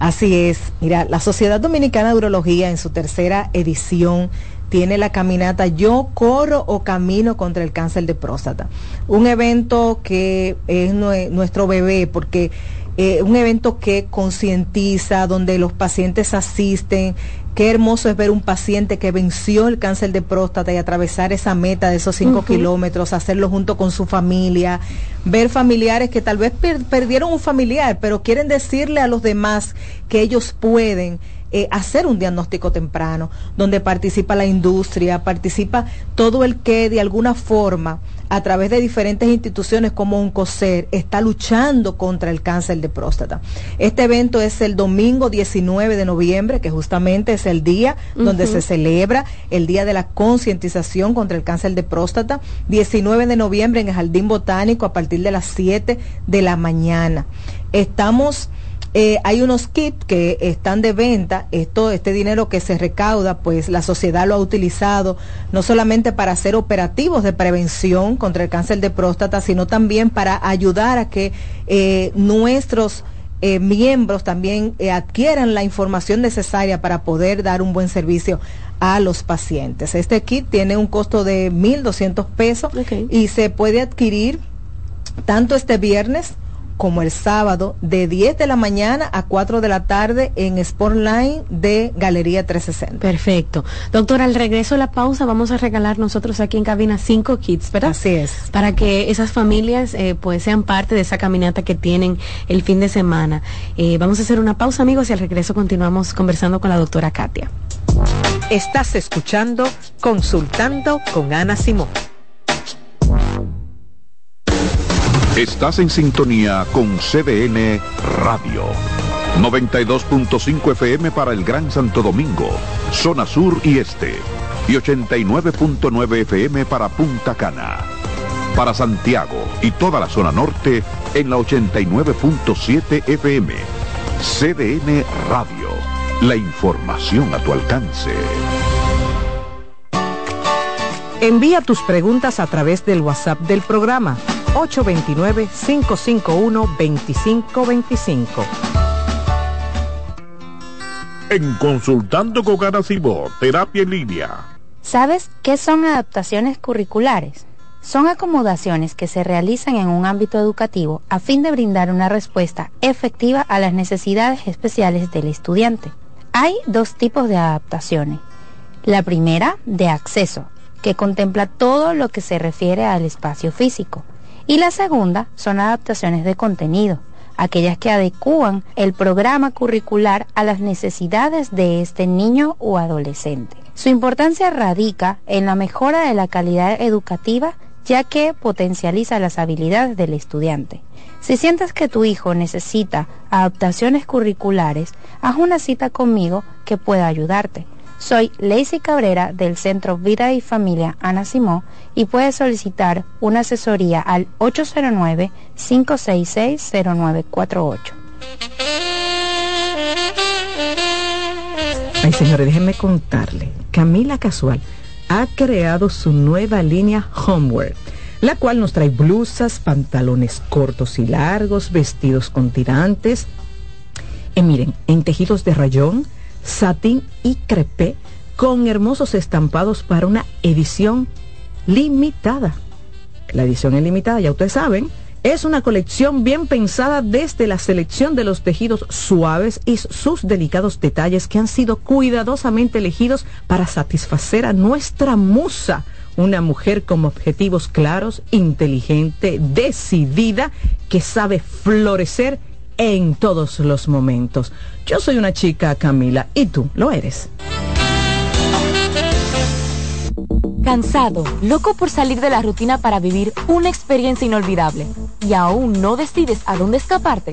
Así es. Mira, la Sociedad Dominicana de Urología en su tercera edición tiene la caminata Yo corro o camino contra el cáncer de próstata. Un evento que es nue- nuestro bebé porque eh, un evento que concientiza, donde los pacientes asisten. Qué hermoso es ver un paciente que venció el cáncer de próstata y atravesar esa meta de esos cinco kilómetros, hacerlo junto con su familia, ver familiares que tal vez per- perdieron un familiar, pero quieren decirle a los demás que ellos pueden eh, hacer un diagnóstico temprano, donde participa la industria, participa todo el que de alguna forma, a través de diferentes instituciones como un COSER, está luchando contra el cáncer de próstata. Este evento es el domingo 19 de noviembre, que justamente es el día donde se celebra el Día de la Concientización contra el Cáncer de Próstata, 19 de noviembre en el Jardín Botánico a partir de las 7 de la mañana. Estamos eh, hay unos kits que están de venta. Esto, este dinero que se recauda, pues la sociedad lo ha utilizado no solamente para hacer operativos de prevención contra el cáncer de próstata, sino también para ayudar a que eh, nuestros eh, miembros también eh, adquieran la información necesaria para poder dar un buen servicio a los pacientes. Este kit tiene un costo de 1.200 pesos y se puede adquirir tanto este viernes como el sábado de 10 de la mañana a 4 de la tarde en Sportline de Galería 360. Perfecto. Doctora, al regreso de la pausa vamos a regalar nosotros aquí en cabina cinco kits, ¿verdad? Así es. Para que esas familias eh, pues sean parte de esa caminata que tienen el fin de semana. Eh, vamos a hacer una pausa, amigos, y al regreso continuamos conversando con la doctora Katia. Estás escuchando Consultando con Ana Simón. Estás en sintonía con CDN Radio. 92.5 FM para el Gran Santo Domingo, zona sur y este. Y 89.9 FM para Punta Cana. Para Santiago y toda la zona norte en la 89.7 FM. CDN Radio. La información a tu alcance. Envía tus preguntas a través del WhatsApp del programa 829-551-2525. En Consultando con Garacimo, Terapia en Línea. ¿Sabes qué son adaptaciones curriculares? Son acomodaciones que se realizan en un ámbito educativo a fin de brindar una respuesta efectiva a las necesidades especiales del estudiante. Hay dos tipos de adaptaciones. La primera, de acceso, que contempla todo lo que se refiere al espacio físico. Y la segunda son adaptaciones de contenido, aquellas que adecúan el programa curricular a las necesidades de este niño o adolescente. Su importancia radica en la mejora de la calidad educativa ya que potencializa las habilidades del estudiante. Si sientes que tu hijo necesita adaptaciones curriculares, haz una cita conmigo que pueda ayudarte. Soy Lacey Cabrera del Centro Vida y Familia Ana Simó y puedes solicitar una asesoría al 809-566-0948. Ay, señores, déjenme contarle. Camila Casual ha creado su nueva línea Homeware, la cual nos trae blusas, pantalones cortos y largos, vestidos con tirantes. Y miren, en tejidos de rayón, satín y crepé con hermosos estampados para una edición limitada. La edición es limitada, ya ustedes saben, es una colección bien pensada desde la selección de los tejidos suaves y sus delicados detalles que han sido cuidadosamente elegidos para satisfacer a nuestra musa, una mujer con objetivos claros, inteligente, decidida, que sabe florecer en todos los momentos. Yo soy una chica, Camila, y tú lo eres. Cansado, loco por salir de la rutina para vivir una experiencia inolvidable y aún no decides a dónde escaparte.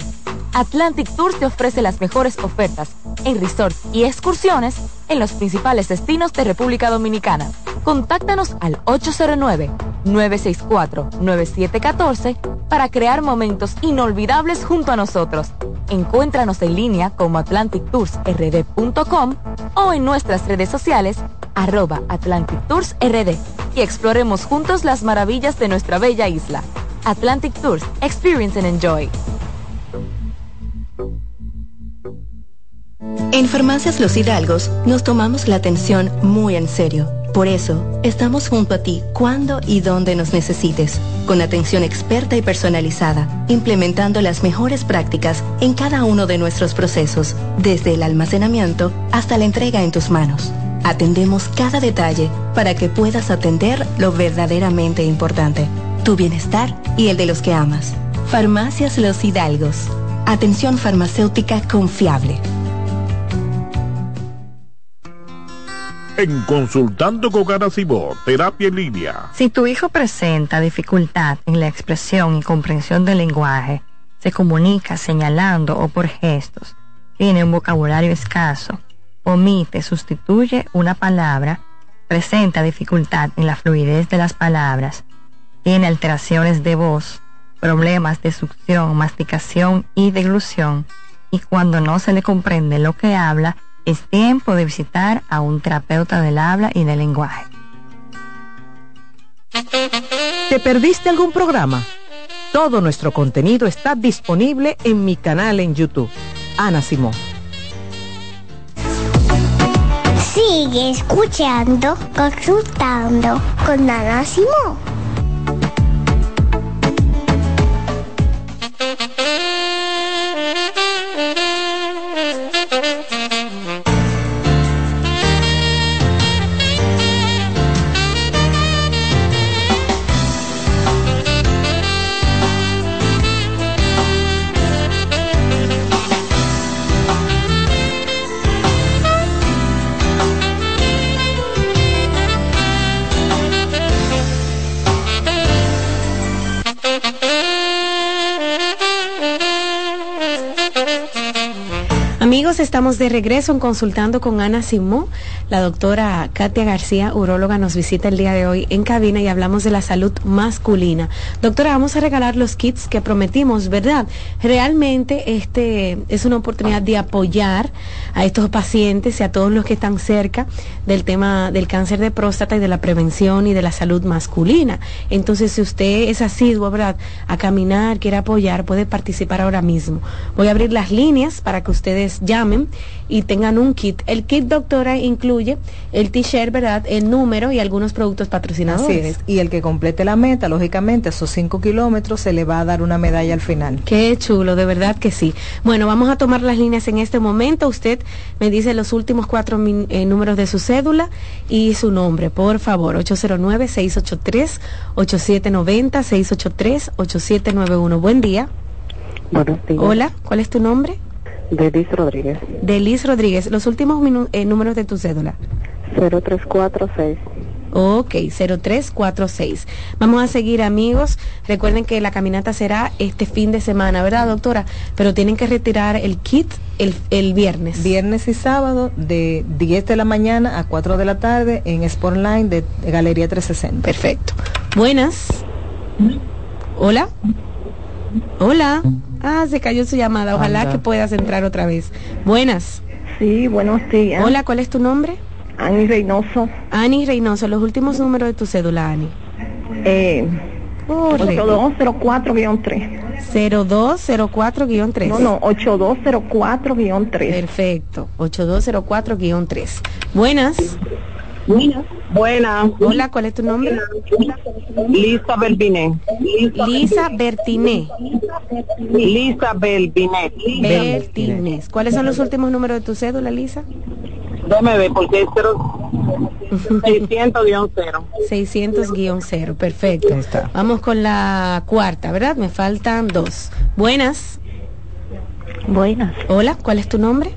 Atlantic Tours te ofrece las mejores ofertas en resorts y excursiones en los principales destinos de República Dominicana. Contáctanos al 809-964-9714 para crear momentos inolvidables junto a nosotros. Encuéntranos en línea como atlantictoursrd.com o en nuestras redes sociales arroba Atlantic Tours RD y exploremos juntos las maravillas de nuestra bella isla. Atlantic Tours, Experience and Enjoy. En Farmacias Los Hidalgos nos tomamos la atención muy en serio. Por eso, estamos junto a ti cuando y donde nos necesites, con atención experta y personalizada, implementando las mejores prácticas en cada uno de nuestros procesos, desde el almacenamiento hasta la entrega en tus manos. Atendemos cada detalle para que puedas atender lo verdaderamente importante, tu bienestar y el de los que amas. Farmacias Los Hidalgos. Atención farmacéutica confiable. En Consultando con Garacimo, Terapia en. Si tu hijo presenta dificultad en la expresión y comprensión del lenguaje, se comunica señalando o por gestos, tiene un vocabulario escaso, omite, sustituye una palabra, presenta dificultad en la fluidez de las palabras, tiene alteraciones de voz, problemas de succión, masticación y deglución, y cuando no se le comprende lo que habla, es tiempo de visitar a un terapeuta del habla y del lenguaje. ¿Te perdiste algún programa? Todo nuestro contenido está disponible en mi canal en YouTube. Ana Simón. Sigue escuchando, consultando con Ana Simón. Estamos de regreso en Consultando con Ana Simón. La doctora Katia García, uróloga, nos visita el día de hoy en cabina y hablamos de la salud masculina. Doctora, vamos a regalar los kits que prometimos, ¿verdad? Realmente este es una oportunidad de apoyar a estos pacientes y a todos los que están cerca del tema del cáncer de próstata y de la prevención y de la salud masculina. Entonces, si usted es asiduo, ¿verdad? A caminar, quiere apoyar, puede participar ahora mismo. Voy a abrir las líneas para que ustedes llamen y tengan un kit. El kit, doctora, incluye el t-shirt, ¿verdad? El número y algunos productos patrocinadores. Y el que complete la meta, lógicamente, esos cinco kilómetros, se le va a dar una medalla al final. Qué chulo, de verdad que sí. Bueno, vamos a tomar las líneas en este momento. Usted me dice los últimos cuatro eh, números de su cédula y su nombre, por favor. 809-683-8790, 683-8791. Buen día. Buenos días. Hola, ¿cuál es tu nombre? Delis Rodríguez. Delis Rodríguez. Los últimos eh, números de tu cédula. 0346. Ok, 0346. Vamos a seguir amigos. Recuerden que la caminata será este fin de semana, ¿verdad, doctora? Pero tienen que retirar el kit el, el viernes. Viernes y sábado de 10 de la mañana a 4 de la tarde en Sportline de Galería 360. Perfecto. Buenas. Hola. Hola. Ah, se cayó su llamada. Ojalá que puedas entrar otra vez. Buenas. Sí, buenos días. Hola, ¿cuál es tu nombre? Ani Reynoso. Ani Reynoso, los últimos números de tu cédula, Ani. Eh, 8204-3. 0204-3. No, no, 8204-3. Perfecto, 8204-3. Buenas. Buenas. Buenas. Hola, ¿cuál es tu nombre? Lisa Belbiné. Lisa Bertiné. Lisa Belbiné. Bertínez. ¿Cuáles son los últimos números de tu cédula, Lisa? Déjame ver, porque es 600-0. 600-0, perfecto. Vamos con la cuarta, ¿verdad? Me faltan dos. Buenas. Buenas. Hola, ¿cuál es tu nombre?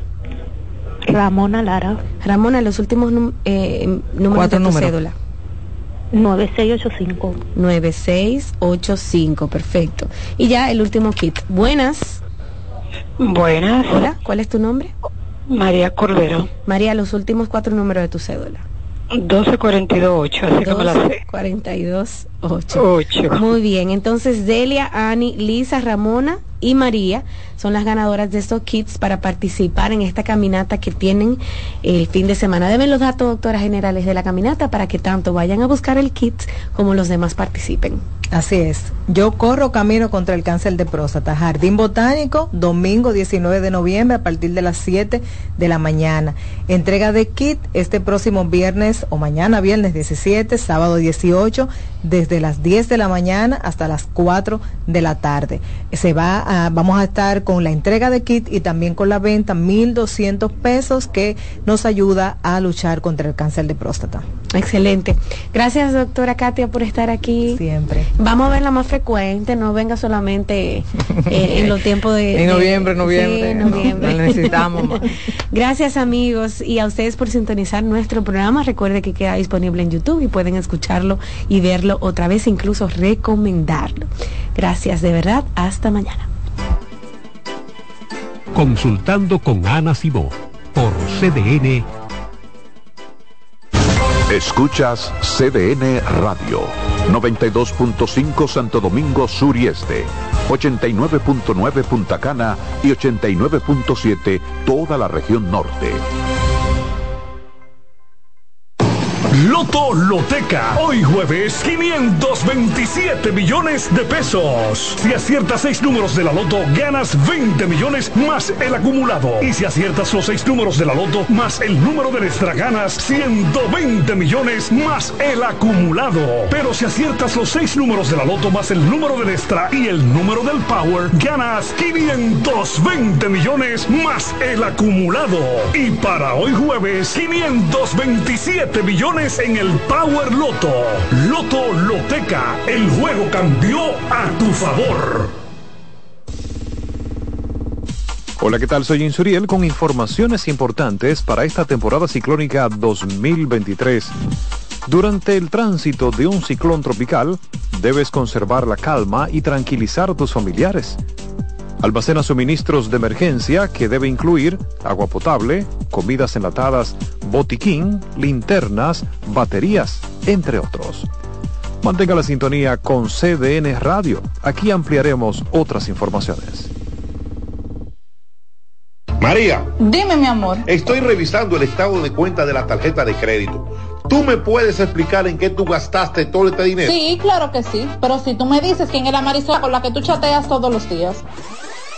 Ramona Lara. Ramona, los últimos eh, números de tu cédula. 9685. 9685, perfecto. Y ya el último kit. Buenas. Buenas. Hola, ¿cuál es tu nombre? María Cordero. María, los últimos cuatro números de tu cédula. 12428, así que me la sé. 428. Muy bien, entonces Delia, Ani, Lisa, Ramona y María son las ganadoras de estos kits para participar en esta caminata que tienen el fin de semana. Deben los datos, doctoras generales, de la caminata para que tanto vayan a buscar el kit como los demás participen. Así es. Yo corro camino contra el cáncer de próstata. Jardín Botánico, domingo 19 de noviembre a partir de las 7 de la mañana. Entrega de kit este próximo viernes o mañana, viernes 17, sábado 18, desde las 10 de la mañana hasta las 4 de la tarde. Se va a, vamos a estar con la entrega de kit y también con la venta 1.200 pesos que nos ayuda a luchar contra el cáncer de próstata. Excelente. Gracias, doctora Katia, por estar aquí. Siempre. Vamos a verla más frecuente, no venga solamente eh, en los tiempos de... en noviembre, noviembre. noviembre. necesitamos más. Gracias amigos y a ustedes por sintonizar nuestro programa. Recuerde que queda disponible en YouTube y pueden escucharlo y verlo otra vez, incluso recomendarlo. Gracias de verdad. Hasta mañana. Consultando con Ana Simó por CDN. Escuchas CDN Radio, 92.5 Santo Domingo Sur y Este, 89.9 Punta Cana y 89.7 toda la región norte. Loto Loteca. Hoy jueves, 527 millones de pesos. Si aciertas seis números de la Loto, ganas 20 millones más el acumulado. Y si aciertas los seis números de la Loto más el número de extra, ganas 120 millones más el acumulado. Pero si aciertas los seis números de la Loto más el número del extra y el número del Power, ganas 520 millones más el acumulado. Y para hoy jueves, 527 millones en el Power Loto. Loto Loteca, el juego cambió a tu favor. Hola, ¿qué tal? Soy Insuriel con informaciones importantes para esta temporada ciclónica 2023. Durante el tránsito de un ciclón tropical, debes conservar la calma y tranquilizar a tus familiares. Almacena suministros de emergencia que debe incluir agua potable, comidas enlatadas, botiquín, linternas, baterías, entre otros. Mantenga la sintonía con CDN Radio. Aquí ampliaremos otras informaciones. María. Dime, mi amor. Estoy revisando el estado de cuenta de la tarjeta de crédito. ¿Tú me puedes explicar en qué tú gastaste todo este dinero? Sí, claro que sí. Pero si tú me dices quién es la Marisol con la que tú chateas todos los días.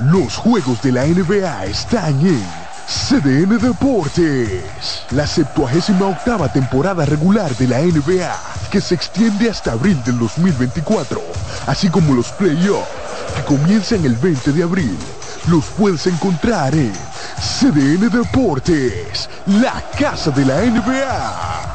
Los juegos de la NBA están en CDN Deportes. La 78 octava temporada regular de la NBA, que se extiende hasta abril del 2024, así como los playoffs, que comienzan el 20 de abril. Los puedes encontrar en CDN Deportes, la casa de la NBA.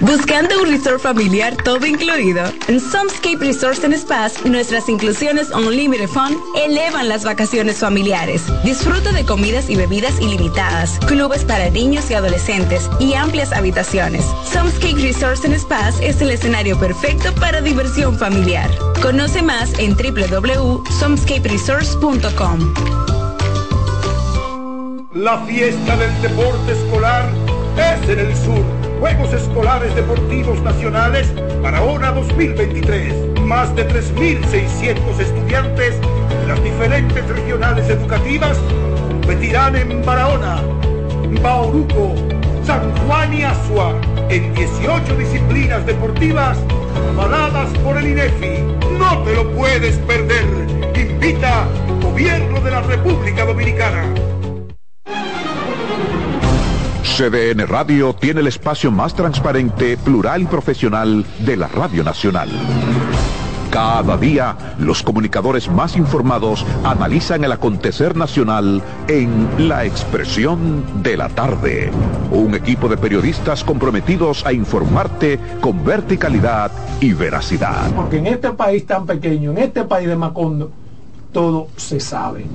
Buscando un resort familiar todo incluido. En Somscape Resorts and Spas, nuestras inclusiones Unlimited Fun elevan las vacaciones familiares. Disfruta de comidas y bebidas ilimitadas, clubes para niños y adolescentes y amplias habitaciones. Somscape Resorts and Spas es el escenario perfecto para diversión familiar. Conoce más en www.somscaperesorts.com. La fiesta del deporte escolar es en el sur. Juegos Escolares Deportivos Nacionales Barahona 2023. Más de 3.600 estudiantes de las diferentes regionales educativas competirán en Barahona, Bauruco, San Juan y Asua en 18 disciplinas deportivas avaladas por el INEFI. No te lo puedes perder. Invita Gobierno de la República Dominicana. CDN Radio tiene el espacio más transparente, plural y profesional de la Radio Nacional. Cada día, los comunicadores más informados analizan el acontecer nacional en La Expresión de la Tarde. Un equipo de periodistas comprometidos a informarte con verticalidad y veracidad. Porque en este país tan pequeño, en este país de Macondo, todo se sabe.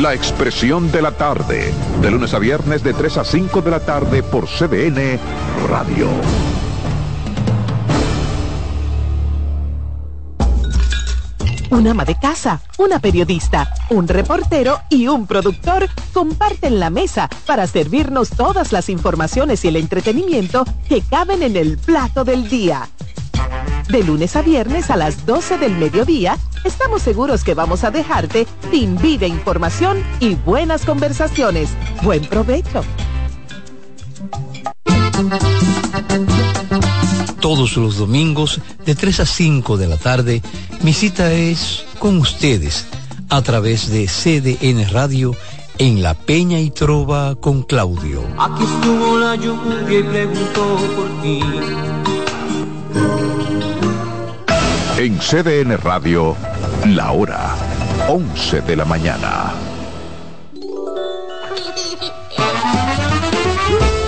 La expresión de la tarde, de lunes a viernes de 3 a 5 de la tarde por CBN Radio. Un ama de casa, una periodista, un reportero y un productor comparten la mesa para servirnos todas las informaciones y el entretenimiento que caben en el plato del día. De lunes a viernes a las 12 del mediodía, estamos seguros que vamos a dejarte sin vida, información y buenas conversaciones. Buen provecho. Todos los domingos de 3 a 5 de la tarde, mi cita es con ustedes a través de CDN Radio en La Peña y Trova con Claudio. Aquí estuvo la lluvia y preguntó por ti. En CDN Radio, la hora 11 de la mañana.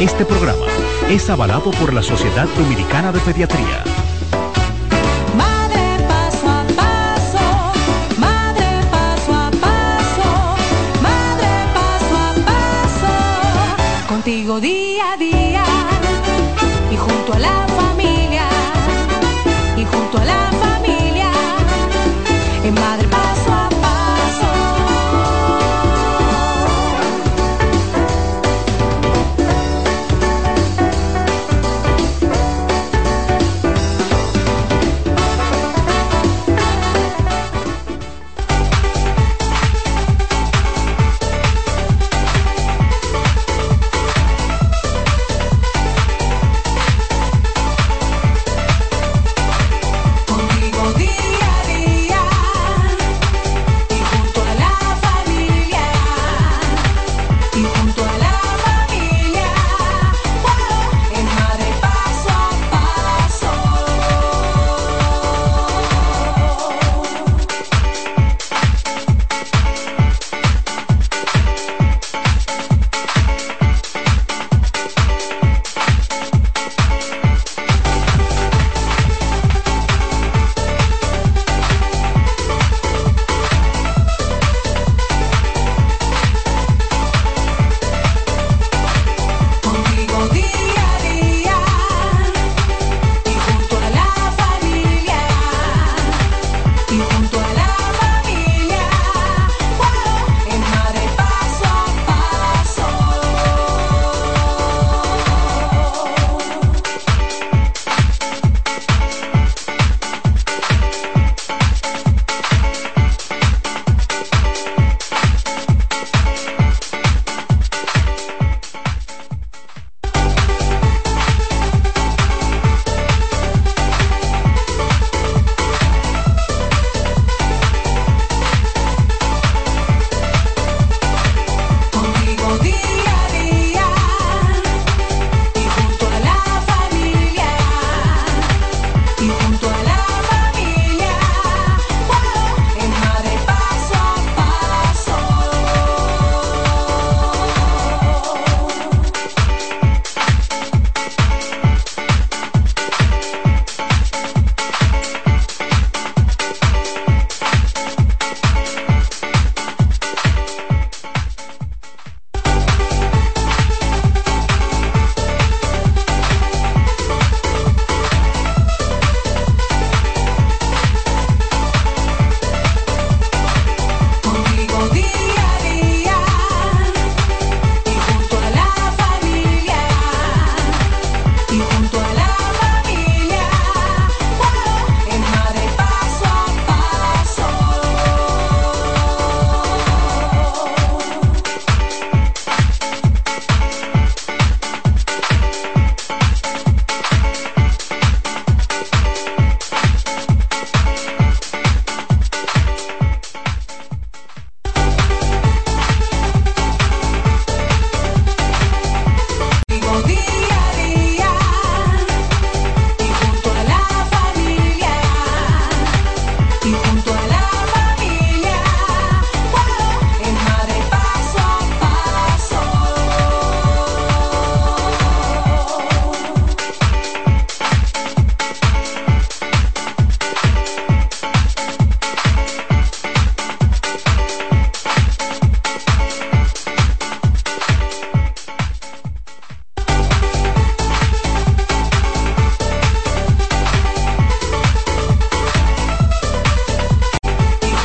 Este programa es avalado por la Sociedad Dominicana de Pediatría. Madre paso a paso, madre paso a paso, madre paso a paso, contigo día a día y junto a la